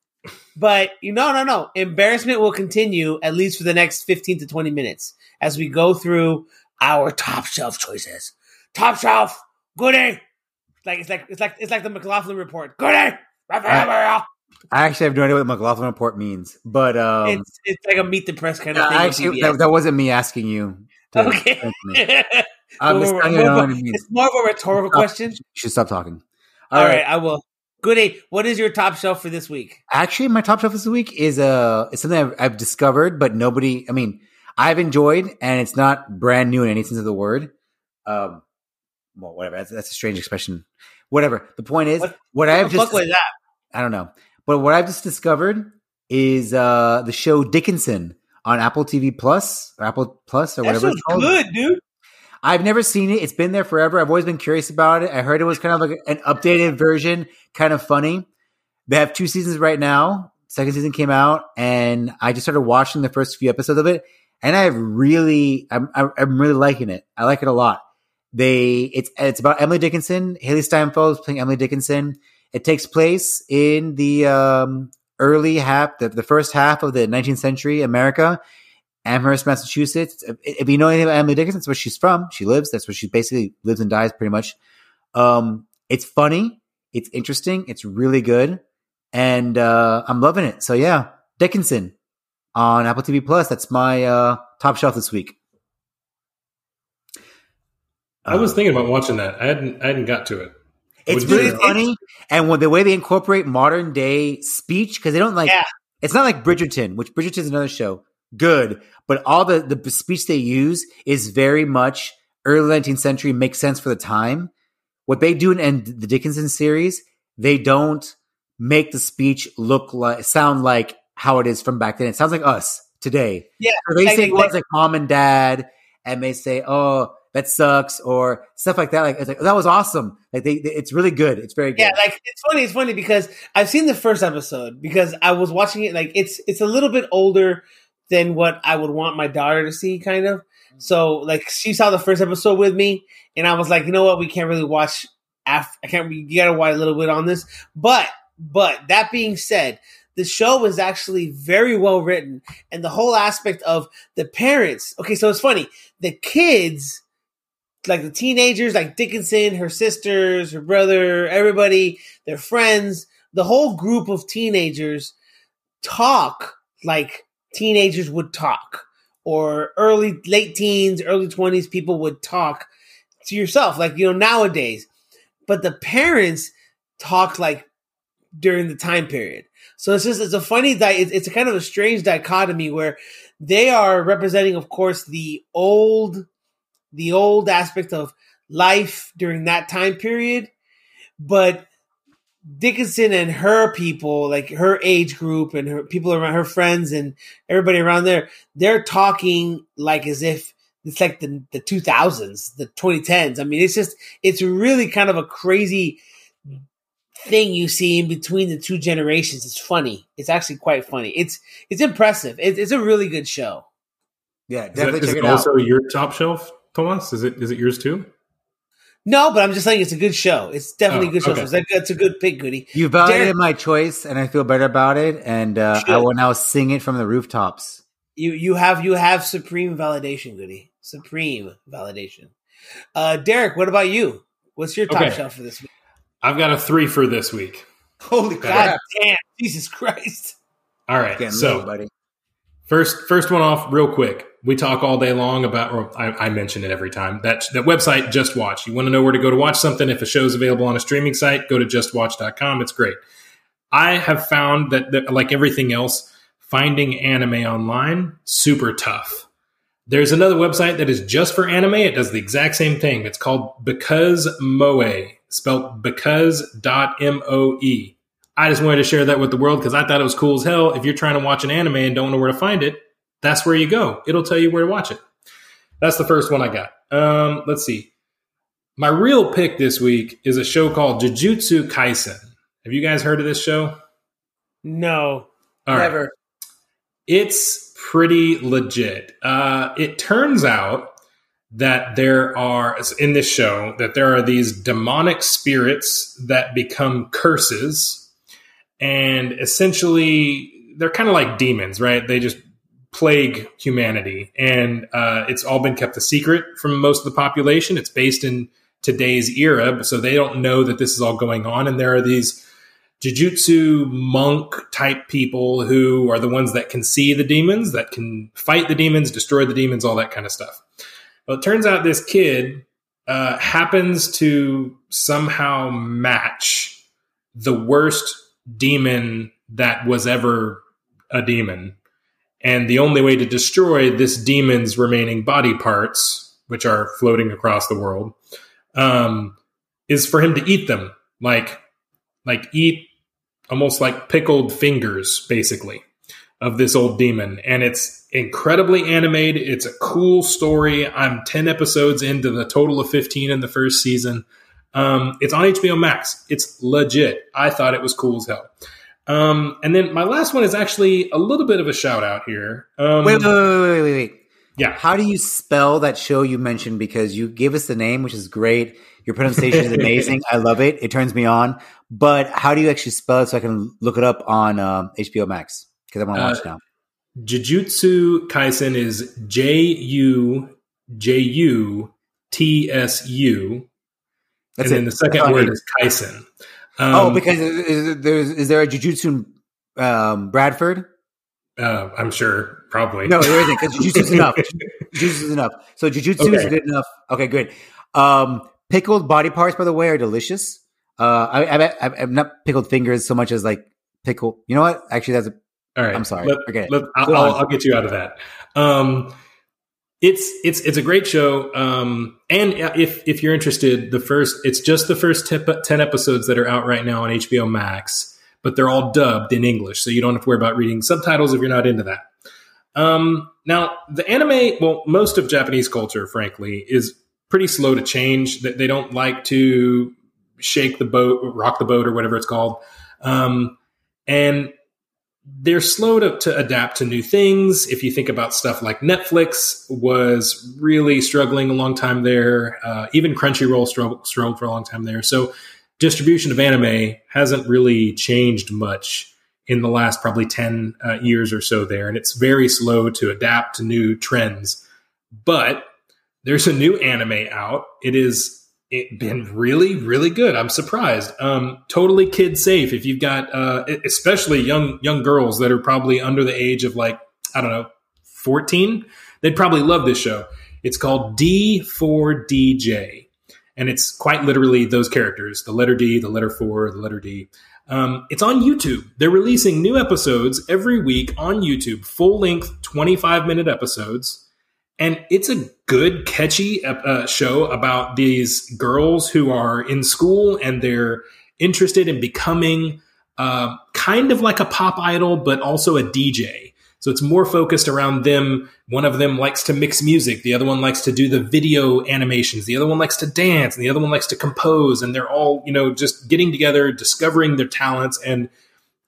A: But you know, no, no. Embarrassment will continue at least for the next 15 to 20 minutes as we go through our top shelf choices. Top shelf, goody. Like it's like it's like it's like the McLaughlin report. Goody.
C: I, I actually have no idea what McLaughlin report means, but um,
A: it's it's like a meet the press kind of thing.
C: Actually, that, that, wasn't me asking you.
A: To, okay. I'm just more, it's more of a rhetorical
C: stop,
A: question.
C: You should stop talking.
A: All, All right. right. I will. Goody, what is your top shelf for this week?
C: Actually, my top shelf this week is uh, it's something I've, I've discovered, but nobody. I mean, I've enjoyed, and it's not brand new in any sense of the word. Um, well, whatever. That's, that's a strange expression. Whatever. The point is, what, what, I've just
A: like that?
C: I don't know, but what I've just discovered is uh the show Dickinson on Apple TV Plus or Apple Plus or
A: that
C: whatever. It's
A: called. Good, dude.
C: I've never seen it. It's been there forever. I've always been curious about it. I heard it was kind of like an updated version, kind of funny. They have two seasons right now. Second season came out, and I just started watching the first few episodes of it, and I really, I'm, I'm really liking it. I like it a lot. They, it's, it's about Emily Dickinson. Hailee Steinfeld is playing Emily Dickinson. It takes place in the um, early half, the, the first half of the 19th century America, Amherst, Massachusetts. If you know anything about Emily Dickinson, that's where she's from. She lives. That's where she basically lives and dies, pretty much. Um, it's funny. It's interesting. It's really good, and uh, I'm loving it. So yeah, Dickinson on Apple TV Plus. That's my uh, top shelf this week.
B: I was uh, thinking about watching that. I hadn't. I hadn't got to it.
C: It's really funny, and when the way they incorporate modern day speech because they don't like. Yeah. It's not like Bridgerton, which Bridgerton is another show. Good, but all the the speech they use is very much early 19th century. Makes sense for the time. What they do in the Dickinson series, they don't make the speech look like sound like how it is from back then. It sounds like us today.
A: Yeah,
C: so they say words like mom and dad, and they say, "Oh, that sucks or stuff like that. Like, it's like oh, that was awesome. Like they, they, it's really good. It's very good.
A: Yeah, like it's funny. It's funny because I've seen the first episode because I was watching it. Like it's it's a little bit older than what I would want my daughter to see, kind of. So like she saw the first episode with me, and I was like, you know what, we can't really watch. After I can't. You gotta wait a little bit on this, but but that being said, the show was actually very well written and the whole aspect of the parents okay so it's funny the kids like the teenagers, like Dickinson, her sisters, her brother, everybody, their friends, the whole group of teenagers talk like teenagers would talk, or early, late teens, early 20s people would talk to yourself, like, you know, nowadays. But the parents talk like during the time period. So it's just, it's a funny, that it's a kind of a strange dichotomy where they are representing, of course, the old the old aspect of life during that time period, but Dickinson and her people, like her age group and her people around her friends and everybody around there, they're talking like as if it's like the the 2000s, the 2010s. I mean, it's just it's really kind of a crazy thing you see in between the two generations. It's funny. It's actually quite funny. It's it's impressive. It's, it's a really good show.
C: Yeah,
B: Is,
C: definitely
B: that, is
C: check
B: it
C: it
B: also
C: out.
B: your top shelf, Thomas? Is it is it yours too?
A: No, but I'm just saying it's a good show. It's definitely
B: Oh,
A: a good show.
B: okay.
A: So it's, like, it's a good pick, Goody.
C: You validated
A: Derek-
C: my choice, and I feel better about it. And uh, I will now sing it from the rooftops.
A: You you have you have supreme validation, Goody. Supreme validation. Uh, Derek, what about you? What's your top
B: Okay.
A: shelf for this week?
B: I've got a three for this week.
C: Holy
A: God damn, Jesus Christ!
B: All right,
C: Getting
B: so
C: buddy.
B: First, first one off, real quick. We talk all day long about, or I, I mention it every time. That that website, Just Watch. You want to know where to go to watch something? If a show's available on a streaming site, go to JustWatch.com. It's great. I have found that, that like everything else, finding anime online super tough. There's another website that is just for anime. It does the exact same thing. It's called Because Moe, spelled because.moe. I just wanted to share that with the world because I thought it was cool as hell. If you're trying to watch an anime and don't know where to find it, that's where you go. It'll tell you where to watch it. That's the first one I got. Um, let's see. My real pick this week is a show called Jujutsu Kaisen. Have you guys heard of this show?
A: No,
B: All right.
A: never.
B: It's pretty legit. Uh, it turns out that there are in this show that there are these demonic spirits that become curses, and essentially they're kind of like demons, right? They just plague humanity, and uh, it's all been kept a secret from most of the population. It's based in today's era, so they don't know that this is all going on, and there are these jujutsu monk type people who are the ones that can see the demons, that can fight the demons, destroy the demons, all that kind of stuff. Well, it turns out this kid uh, happens to somehow match the worst demon that was ever a demon. And the only way to destroy this demon's remaining body parts, which are floating across the world, um, is for him to eat them. Like, like eat almost like pickled fingers, basically, of this old demon. And it's incredibly animated. It's a cool story. I'm 10 episodes into the total of 15 in the first season. Um, it's on HBO Max. It's legit. I thought it was cool as hell. Um, and then my last one is actually a little bit of a shout out here. Um,
C: Wait, wait, wait, wait, wait, wait.
B: yeah.
C: How do you spell that show you mentioned? Because you gave us the name, which is great. Your pronunciation is amazing. I love it. It turns me on. But how do you actually spell it so I can look it up on um, HBO Max? Because I want to
B: Uh,
C: watch now.
B: Jujutsu Kaisen is J U J U T S U.
C: That's
B: and
C: it.
B: then the second
C: That's all I
B: word is Kaisen. Um,
C: oh, because is, is, there's, is there a Jujutsu um, Bradford?
B: uh, I'm sure, probably.
C: No, there isn't because Jujutsu's enough. Jujutsu is enough. So Jujutsu is good enough. Okay, good. Um, pickled body parts, by the way, are delicious. Uh, I, I'm not pickled fingers so much as like pickle. You know what? Actually, that's a
B: All right,
C: I'm sorry.
B: Let,
C: it.
B: let- I'll, I'll. I'll get you out of that. Um, it's it's it's a great show, um, and if if you're interested, the first it's just the first ten episodes that are out right now on HBO Max, but they're all dubbed in English, so you don't have to worry about reading subtitles if you're not into that. Um, now, the anime, well, most of Japanese culture, frankly, is pretty slow to change. That they don't like to shake the boat, rock the boat, or whatever it's called. Um, and they're slow to, to adapt to new things. If you think about stuff like Netflix was really struggling a long time there, uh, even Crunchyroll struggled, struggled for a long time there. So distribution of anime hasn't really changed much in the last probably 10 uh, years or so there. And it's very slow to adapt to new trends. But there's a new anime out. It is it been really really good. I'm surprised. Um totally kid safe if you've got uh especially young young girls that are probably under the age of like i don't know 14 they'd probably love this show. It's called d4dj and it's quite literally those characters the letter d the letter 4 the letter d. Um, it's on youtube. They're releasing new episodes every week on youtube. Full length 25 minute episodes and it's a good catchy uh, show about these girls who are in school and they're interested in becoming uh, kind of like a pop idol, but also a DJ. So it's more focused around them. One of them likes to mix music. The other one likes to do the video animations. The other one likes to dance. And the other one likes to compose. And they're all, you know, just getting together, discovering their talents and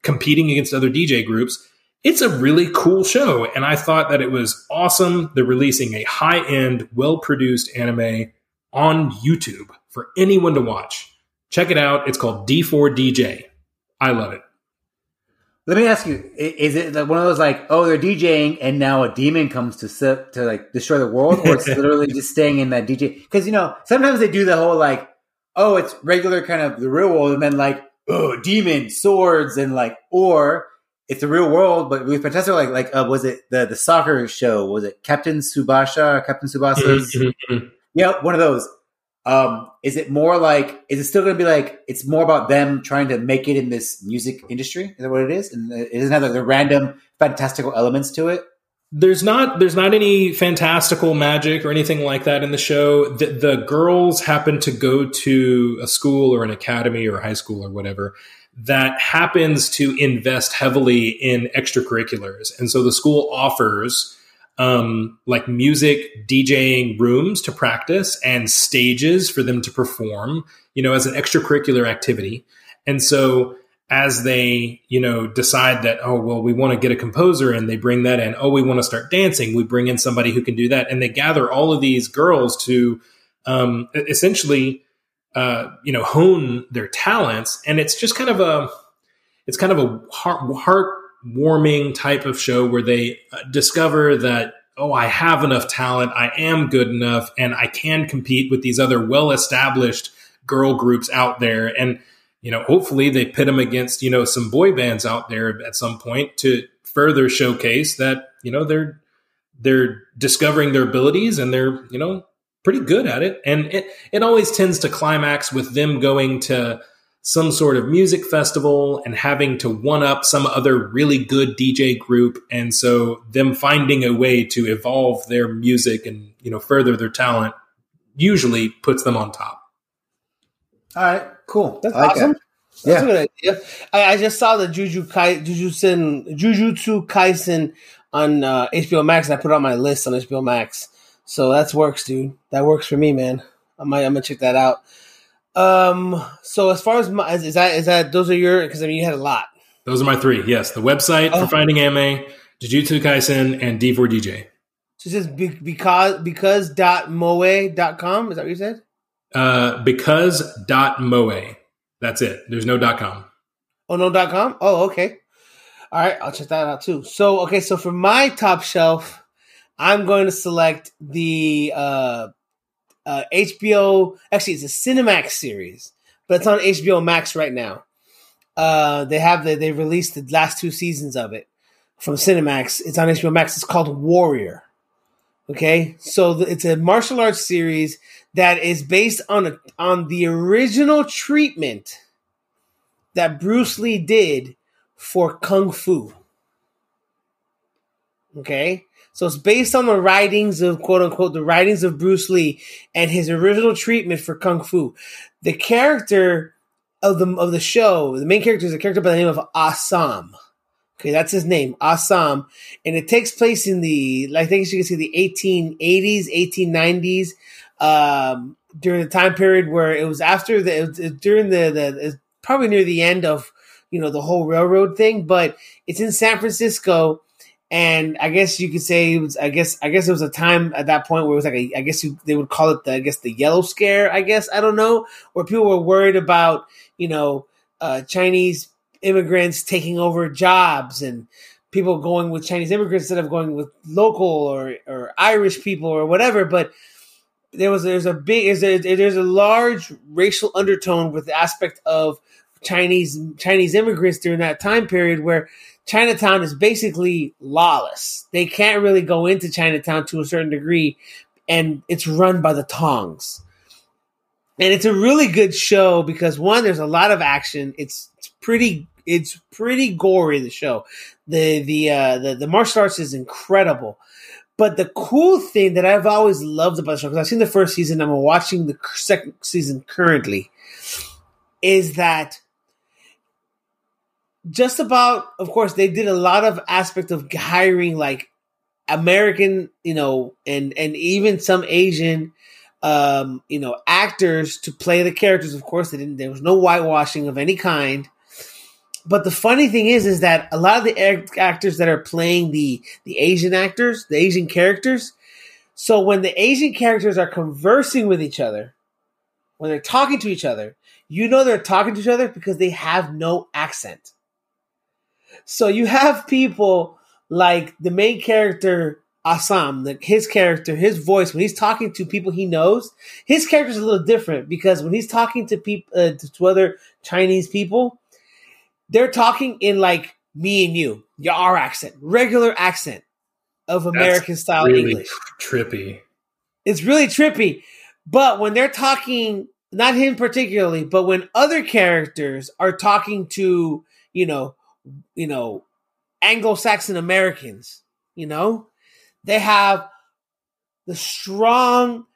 B: competing against other DJ groups. It's a really cool show. And I thought that it was awesome. They're releasing a high end, well produced anime on YouTube for anyone to watch. Check it out. It's called D4DJ. I love it.
C: Let me ask you: Is it like one of those like, oh, they're DJing and now a demon comes to to like destroy the world, or it's literally just staying in that DJ? Because you know sometimes they do the whole like, oh, it's regular kind of the real world, and then like, oh, demon swords and like, or it's the real world, but really fantastic. Like, like uh, was it the the soccer show? Was it Captain Subasha? Captain Tsubasa's? Mm-hmm. yeah, one of those. Um, is it more like? Is it still going to be like? It's more about them trying to make it in this music industry. Is that what it is? And it doesn't have like the random fantastical elements to it.
B: There's not there's not any fantastical magic or anything like that in the show. The, the girls happen to go to a school or an academy or high school or whatever that happens to invest heavily in extracurriculars, and so the school offers um, like music DJing rooms to practice and stages for them to perform, you know, as an extracurricular activity. And so as they, you know, decide that, oh, well, we want to get a composer and they bring that in. Oh, we want to start dancing. We bring in somebody who can do that. And they gather all of these girls to um, essentially, uh, you know, hone their talents. And it's just kind of a, it's kind of a heart, warming type of show where they uh, discover that oh i have enough talent i am good enough and i can compete with these other well established girl groups out there and you know hopefully they pit them against you know some boy bands out there at some point to further showcase that you know they're they're discovering their abilities and they're you know pretty good at it and it it always tends to climax with them going to some sort of music festival and having to one up some other really good DJ group. And so them finding a way to evolve their music and, you know, further their talent usually puts them on top.
C: All right, cool.
A: That's like awesome. That. That's yeah. a good idea. I, I, just saw the Juju Kai, Jujutsu, Jujutsu Kaisen on uh, HBO Max. And I put it on my list on HBO Max. So that's works, dude. That works for me, man. I might, I'm gonna check that out. Um. So as far as my, is that is that those are your because I mean you had a lot.
B: Those are my three. Yes, the website oh. for finding anime, Jujutsu Kaisen, and D4DJ.
A: So just be, because because dot moe dot com is that what you said?
B: Uh, because dot moe. That's it. There's no dot com.
A: Oh no dot com. Oh okay. All right, I'll check that out too. So okay, so for my top shelf, I'm going to select the uh uh, HBO. Actually, it's a Cinemax series, but it's on HBO Max right now. Uh, they have the, they released the last two seasons of it from Cinemax. It's on HBO Max. It's called Warrior. Okay, so the, it's a martial arts series that is based on a, on the original treatment that Bruce Lee did for kung fu. Okay, so it's based on the writings of quote unquote the writings of Bruce Lee and his original treatment for kung fu. The character of the of the show, the main character is a character by the name of Assam. Okay, that's his name, Assam, and it takes place in the I think you can see the 1880s, 1890s, um, during the time period where it was after the it during the the probably near the end of you know the whole railroad thing, but it's in San Francisco and I guess you could say it was. I guess I guess it was a time at that point where it was like a. I guess you, they would call it the. I guess the yellow scare. I guess I don't know where people were worried about you know uh, Chinese immigrants taking over jobs and people going with Chinese immigrants instead of going with local or or Irish people or whatever. But there was there's a big there's a, there's a large racial undertone with the aspect of Chinese Chinese immigrants during that time period where Chinatown is basically lawless. They can't really go into Chinatown to a certain degree, and it's run by the Tongs. And it's a really good show because one, there's a lot of action. It's, it's pretty it's pretty gory. The show, the the uh, the the martial arts is incredible. But the cool thing that I've always loved about the show because I've seen the first season, I'm watching the second season currently, is that just about, of course, they did a lot of aspect of hiring like American, you know, and and even some Asian, um, you know, actors to play the characters. Of course, they didn't. There was no whitewashing of any kind. But the funny thing is, is that a lot of the actors that are playing the the Asian actors, the Asian characters, so when the Asian characters are conversing with each other, when they're talking to each other, you know they're talking to each other because they have no accent. So you have people like the main character Assam, the, his character, his voice when he's talking to people he knows, his character is a little different because when he's talking to people uh, to other Chinese people, they're talking in like me and you, your our accent, regular accent of American style really English.
B: Trippy.
A: It's really trippy. But when they're talking, not him particularly, but when other characters are talking to, you know, you know, Anglo-Saxon Americans, you know, they have the strong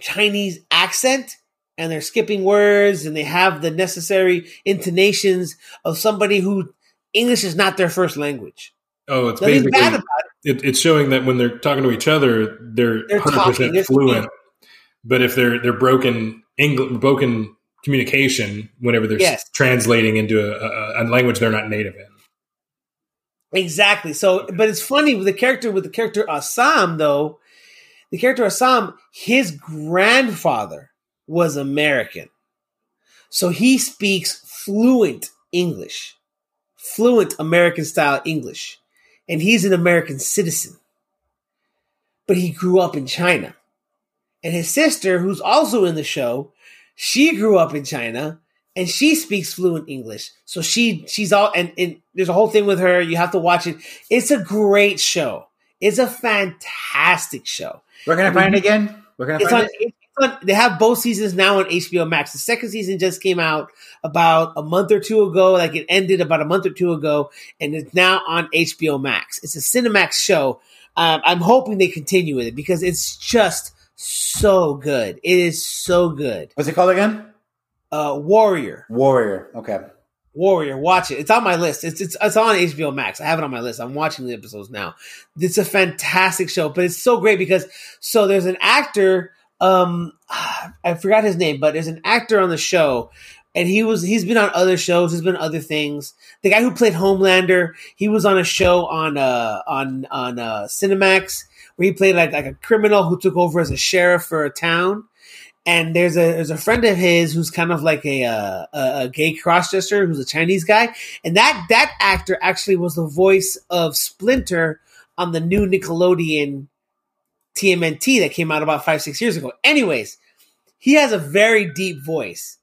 A: Chinese accent and they're skipping words and they have the necessary intonations of somebody who English is not their first language.
B: Oh, it's Nothing basically it. It, it's showing that when they're talking to each other, they're, they're 100% fluent. But if they're they're broken English, broken communication whenever they're yes. translating into a, a, a language they're not native in.
A: Exactly. So, but it's funny with the character with the character Assam though. The character Assam, his grandfather was American, so he speaks fluent English, fluent American style English, and he's an American citizen. But he grew up in China, and his sister, who's also in the show, she grew up in China and she speaks fluent English. So she she's all and, and there's a whole thing with her. You have to watch it. It's a great show. It's a fantastic show.
C: Can I find it again? Can I find
A: on, it? On, they have both seasons now on HBO Max. The second season just came out about a month or two ago. Like it ended about a month or two ago, and it's now on HBO Max. It's a Cinemax show. Um, I'm hoping they continue with it because it's just so good. It is so good.
C: What's it called again?
A: Uh, Warrior.
C: Warrior. Okay.
A: Warrior. Watch it. It's on my list. It's it's it's on HBO Max. I have it on my list. I'm watching the episodes now. It's a fantastic show, but it's so great because so there's an actor. Um, I forgot his name, but there's an actor on the show and he was he's been on other shows he's been other things the guy who played homelander he was on a show on uh on on uh cinemax where he played like like a criminal who took over as a sheriff for a town. And there's a there's a friend of his who's kind of like a uh, a, a gay crossdresser who's a Chinese guy, and that that actor actually was the voice of Splinter on the new Nickelodeon TMNT that came out about five six years ago. Anyways, he has a very deep voice,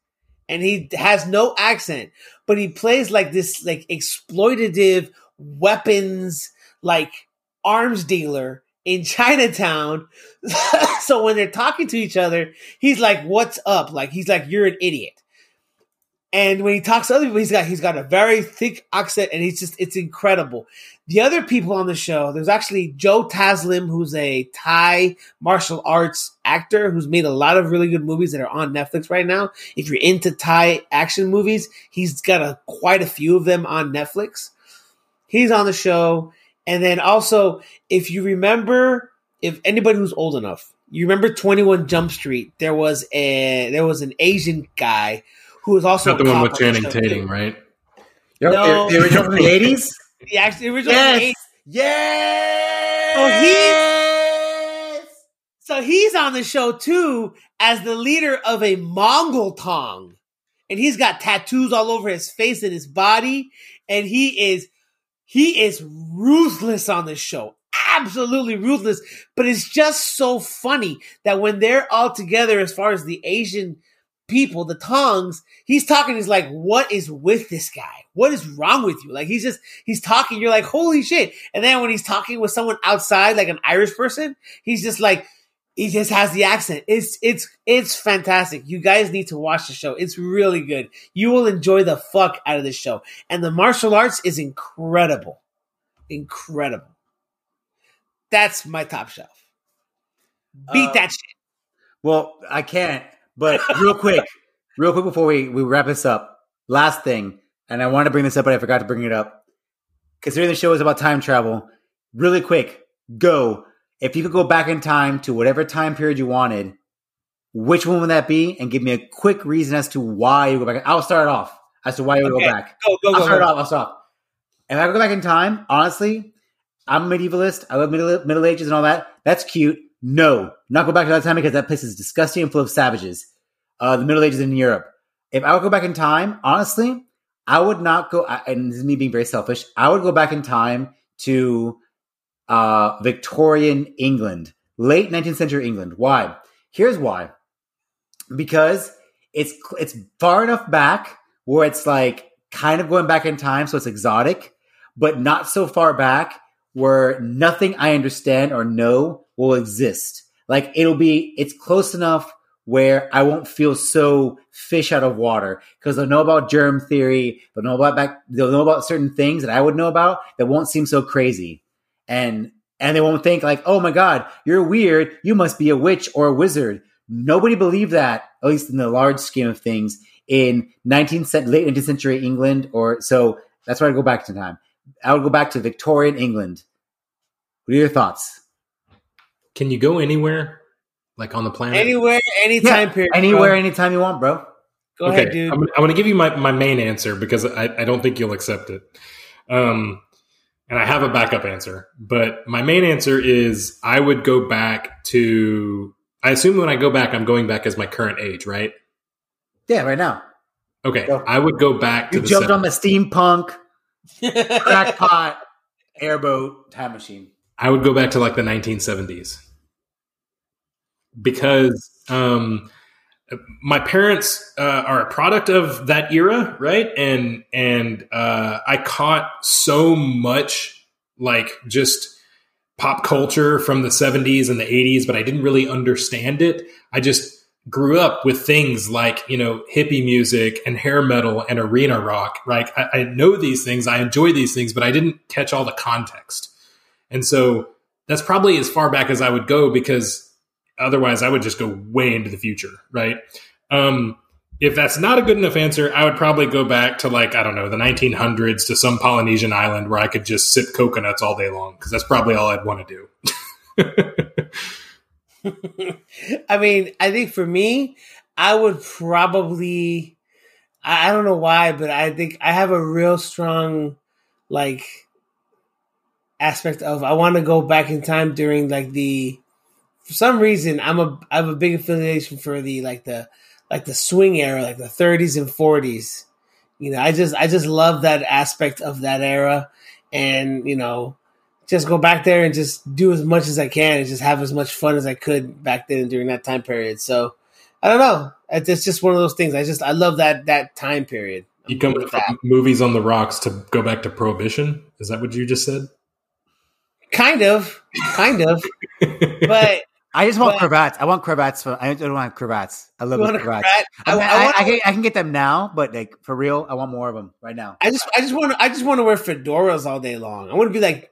A: and he has no accent, but he plays like this like exploitative weapons like arms dealer in Chinatown. so when they're talking to each other, he's like, "What's up?" Like he's like, "You're an idiot." And when he talks to other people, he's got he's got a very thick accent, and he's just it's incredible. The other people on the show, there's actually Joe Taslim, who's a Thai martial arts actor who's made a lot of really good movies that are on Netflix right now. If you're into Thai action movies, he's got a quite a few of them on Netflix. He's on the show. And then also, if you remember, if anybody who's old enough, you remember Twenty One Jump Street? There was a there was an Asian guy who was also
B: Not the one with Channing Tatum, right?
C: No, the, the original from the eighties.
A: The actually original
C: yes. Yes.
A: Oh, he. So he's on the show too as the leader of a Mongol Tong, and he's got tattoos all over his face and his body, and he is he is ruthless on this show. Absolutely ruthless. But it's just so funny that when they're all together, as far as the Asian people, the tongues, he's talking, he's like, what is with this guy? What is wrong with you? Like, he's just, he's talking, you're like, holy shit. And then when he's talking with someone outside, like an Irish person, he's just like, he just has the accent. It's it's it's fantastic. You guys need to watch the show. It's really good. You will enjoy the fuck out of this show. And the martial arts is incredible. Incredible. That's my top shelf. Beat uh, that shit.
C: Well, I can't. But real quick, real quick before we, we wrap this up, last thing, and I wanted to bring this up, but I forgot to bring it up. Considering the show is about time travel, really quick, go. If you could go back in time to whatever time period you wanted, which one would that be? And give me a quick reason as to why you go back. I'll start it off as to why you would
A: Okay.
C: go back.
A: Go, go,
C: I'll
A: go.
C: start
A: go.
C: off. I'll stop. If I go back in time, honestly, I'm a medievalist. I love middle, middle Ages and all that. That's cute. No, not go back to that time because that place is disgusting and full of savages. Uh, the Middle Ages in Europe. If I would go back in time, honestly, I would not go. I- And this is me being very selfish. I would go back in time to uh, Victorian England, late 19th century England. Why? Here's why. Because it's it's far enough back where it's like kind of going back in time, so it's exotic, but not so far back where nothing I understand or know will exist. Like it'll be, it's close enough where I won't feel so fish out of water because they'll know about germ theory, they'll know about back, they'll know about certain things that I would know about that won't seem so crazy, and and they won't think like, oh my god, you're weird, you must be a witch or a wizard. Nobody believed that, at least in the large scheme of things, in 19th cent- late 19th century England, or so that's where I go back to time. I would go back to Victorian England. What are your thoughts?
B: Can you go anywhere, like on the planet?
A: Anywhere, anytime
C: Yeah,
A: period.
C: Anywhere,
A: bro.
C: anytime you want, bro.
A: Go ahead, dude.
B: I'm, I'm going to give you my, my main answer because I, I don't think you'll accept it. Um, and I have a backup answer, but my main answer is I would go back to. I assume when I go back, I'm going back as my current age, right?
C: Yeah, right now.
B: Okay,
C: Go.
B: I would go back to
C: You jumped
B: seven-
C: on the steampunk, crackpot, airboat, time machine.
B: I would go back to like the 1970s because um, my parents uh, are a product of that era, right? And and uh, I caught so much like just pop culture from the 70s and the 80s, but I didn't really understand it. I just grew up with things like you know hippie music and hair metal and arena rock. Right? I, I know these things, I enjoy these things, but I didn't catch all the context. And so that's probably as far back as I would go because otherwise I would just go way into the future, right? Um, if that's not a good enough answer, I would probably go back to like, I don't know, the 1900s to some Polynesian island where I could just sip coconuts all day long because that's probably all I'd want to do.
A: I mean, I think for me, I would probably. I I don't know why, but I think I have a real strong, like, aspect of I want to go back in time during like the. For some reason, I'm a I have a big affiliation for the like the like the swing era, like the 30s and 40s. You know, I just I just love that aspect of that era, and you know, just go back there and just do as much as I can and just have as much fun as I could back then during that time period. So I don't know. It's just one of those things. I just I love that that time period. I'm
B: You come from movies on the rocks to go back to Prohibition? Is that what you just said?
A: Kind of, kind of, but
C: I just want
A: But-
C: cravats. I want cravats. For, I don't want cravats. I love
A: you
C: those
A: want a
C: cravats.
A: cravat?
C: I,
A: I,
C: mean,
A: I,
C: I, can, I can get them now, but like for real, I want more of them right now.
A: I just I just want to I just want to wear fedoras all day long. I want to be like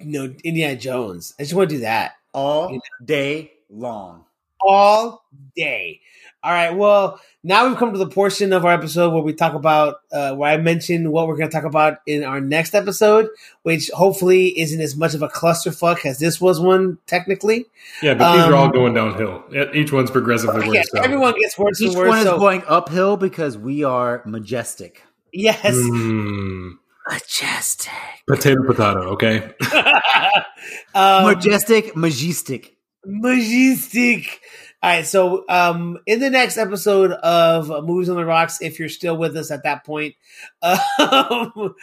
A: you know Indiana Jones. I just want to do that.
C: All day long.
A: All day. All right. Well, now we've come to the portion of our episode where we talk about uh, where I mentioned what we're going to talk about in our next episode, which hopefully isn't as much of a clusterfuck as this was one technically.
B: yeah, but these are all
A: Um,
B: going downhill. Each one's progressively worse.
A: Yeah, everyone gets worse
C: Each
A: and worse.
C: one is
A: so-
C: going uphill because we are majestic.
A: yes.
B: Mm,
C: Majestic.
B: potato, potato. Okay.
A: um,
C: majestic, majestic.
A: Majestic. All right, so um, in the next episode of Movies on the Rocks, if you're still with us at that point, um,
B: For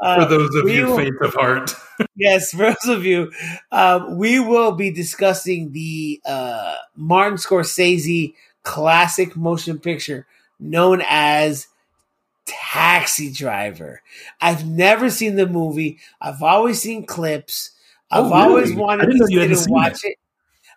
A: uh,
B: those of you
A: will-
B: faint of heart.
A: yes, for those of you, um, we will be discussing the uh, Martin Scorsese classic motion picture known as Taxi Driver. I've never seen the movie. I've always seen clips. I've
B: Oh, really?
A: always
B: I
A: wanted to
B: know you
A: sit and
B: seen
A: watch it.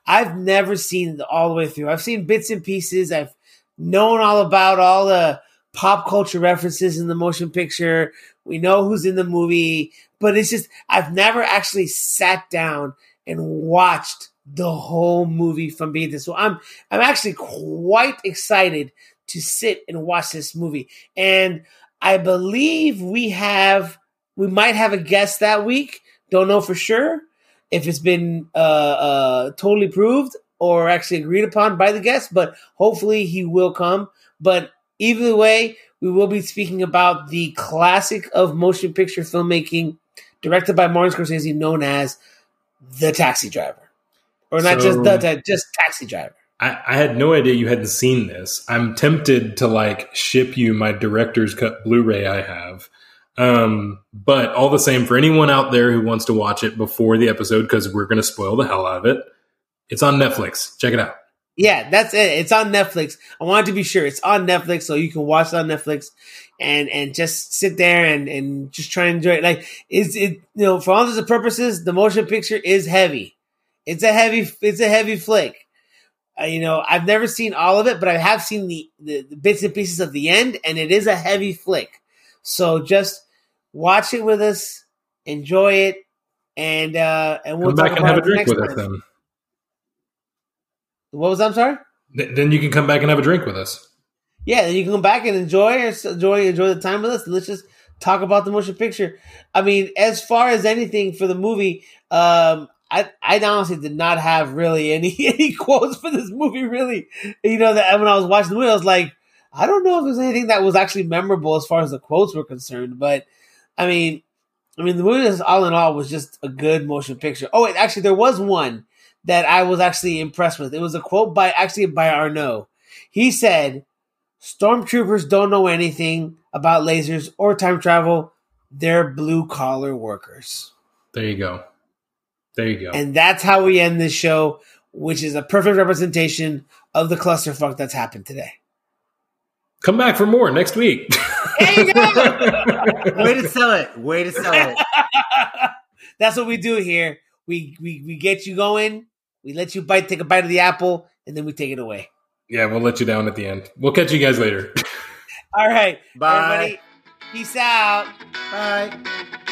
A: I've never seen it all the way through. I've seen bits and pieces. I've known all about all the pop culture references in the motion picture. We know who's in the movie, but it's just I've never actually sat down and watched the whole movie from beginning to so I'm I'm actually quite excited to sit and watch this movie. And I believe we have we might have a guest that week. Don't know for sure if it's been uh, uh, totally proved or actually agreed upon by the guests, but hopefully he will come. But either way, we will be speaking about the classic of motion picture filmmaking, directed by Martin Scorsese, known as The Taxi Driver, or not
B: So-
A: just the just Taxi Driver.
B: I, I had no idea you hadn't seen this. I'm tempted to like ship you my director's cut Blu-ray I have. Um, but all the same, for anyone out there who wants to watch it before the episode, because we're going to spoil the hell out of it, it's on Netflix. Check it out.
A: Yeah, that's it. It's on Netflix. I wanted to be sure it's on Netflix, so you can watch it on Netflix and and just sit there and and just try and enjoy it. Like it's it you know for all intents purposes, the motion picture is heavy. It's a heavy. It's a heavy flick. Uh, you know, I've never seen all of it, but I have seen the, the the bits and pieces of the end, and it is a heavy flick. So just watch it with us, enjoy it, and uh and we'll
B: Come back and have a drink with us then.
A: What was that? I'm sorry.
B: Th- Then you can come back and have a drink with us.
A: Yeah, then you can come back and enjoy enjoy enjoy the time with us. Let's just talk about the motion picture. I mean, as far as anything for the movie, um, I I honestly did not have really any any quotes for this movie. Really, you know that when I was watching the movie, I was like, I don't know if there's anything that was actually memorable as far as the quotes were concerned. But I mean, I mean, the movie is all in all was just a good motion picture. Oh, wait, actually, there was one that I was actually impressed with. It was a quote by actually by Arno. He said, "Stormtroopers don't know anything about lasers or time travel. They're blue collar workers."
B: There you go. There you go.
A: And that's how we end this show, which is a perfect representation of the clusterfuck that's happened today.
B: come back for more next week.
A: There you go.
C: Way to sell it. Way to sell it.
A: That's what we do here. We, we we get you going. We let you bite, take a bite of the apple, and then we take it away.
B: yeah, we'll let you down at the end. We'll catch you guys later.
A: All right,
C: Bye.
A: everybody. Peace out.
C: Bye.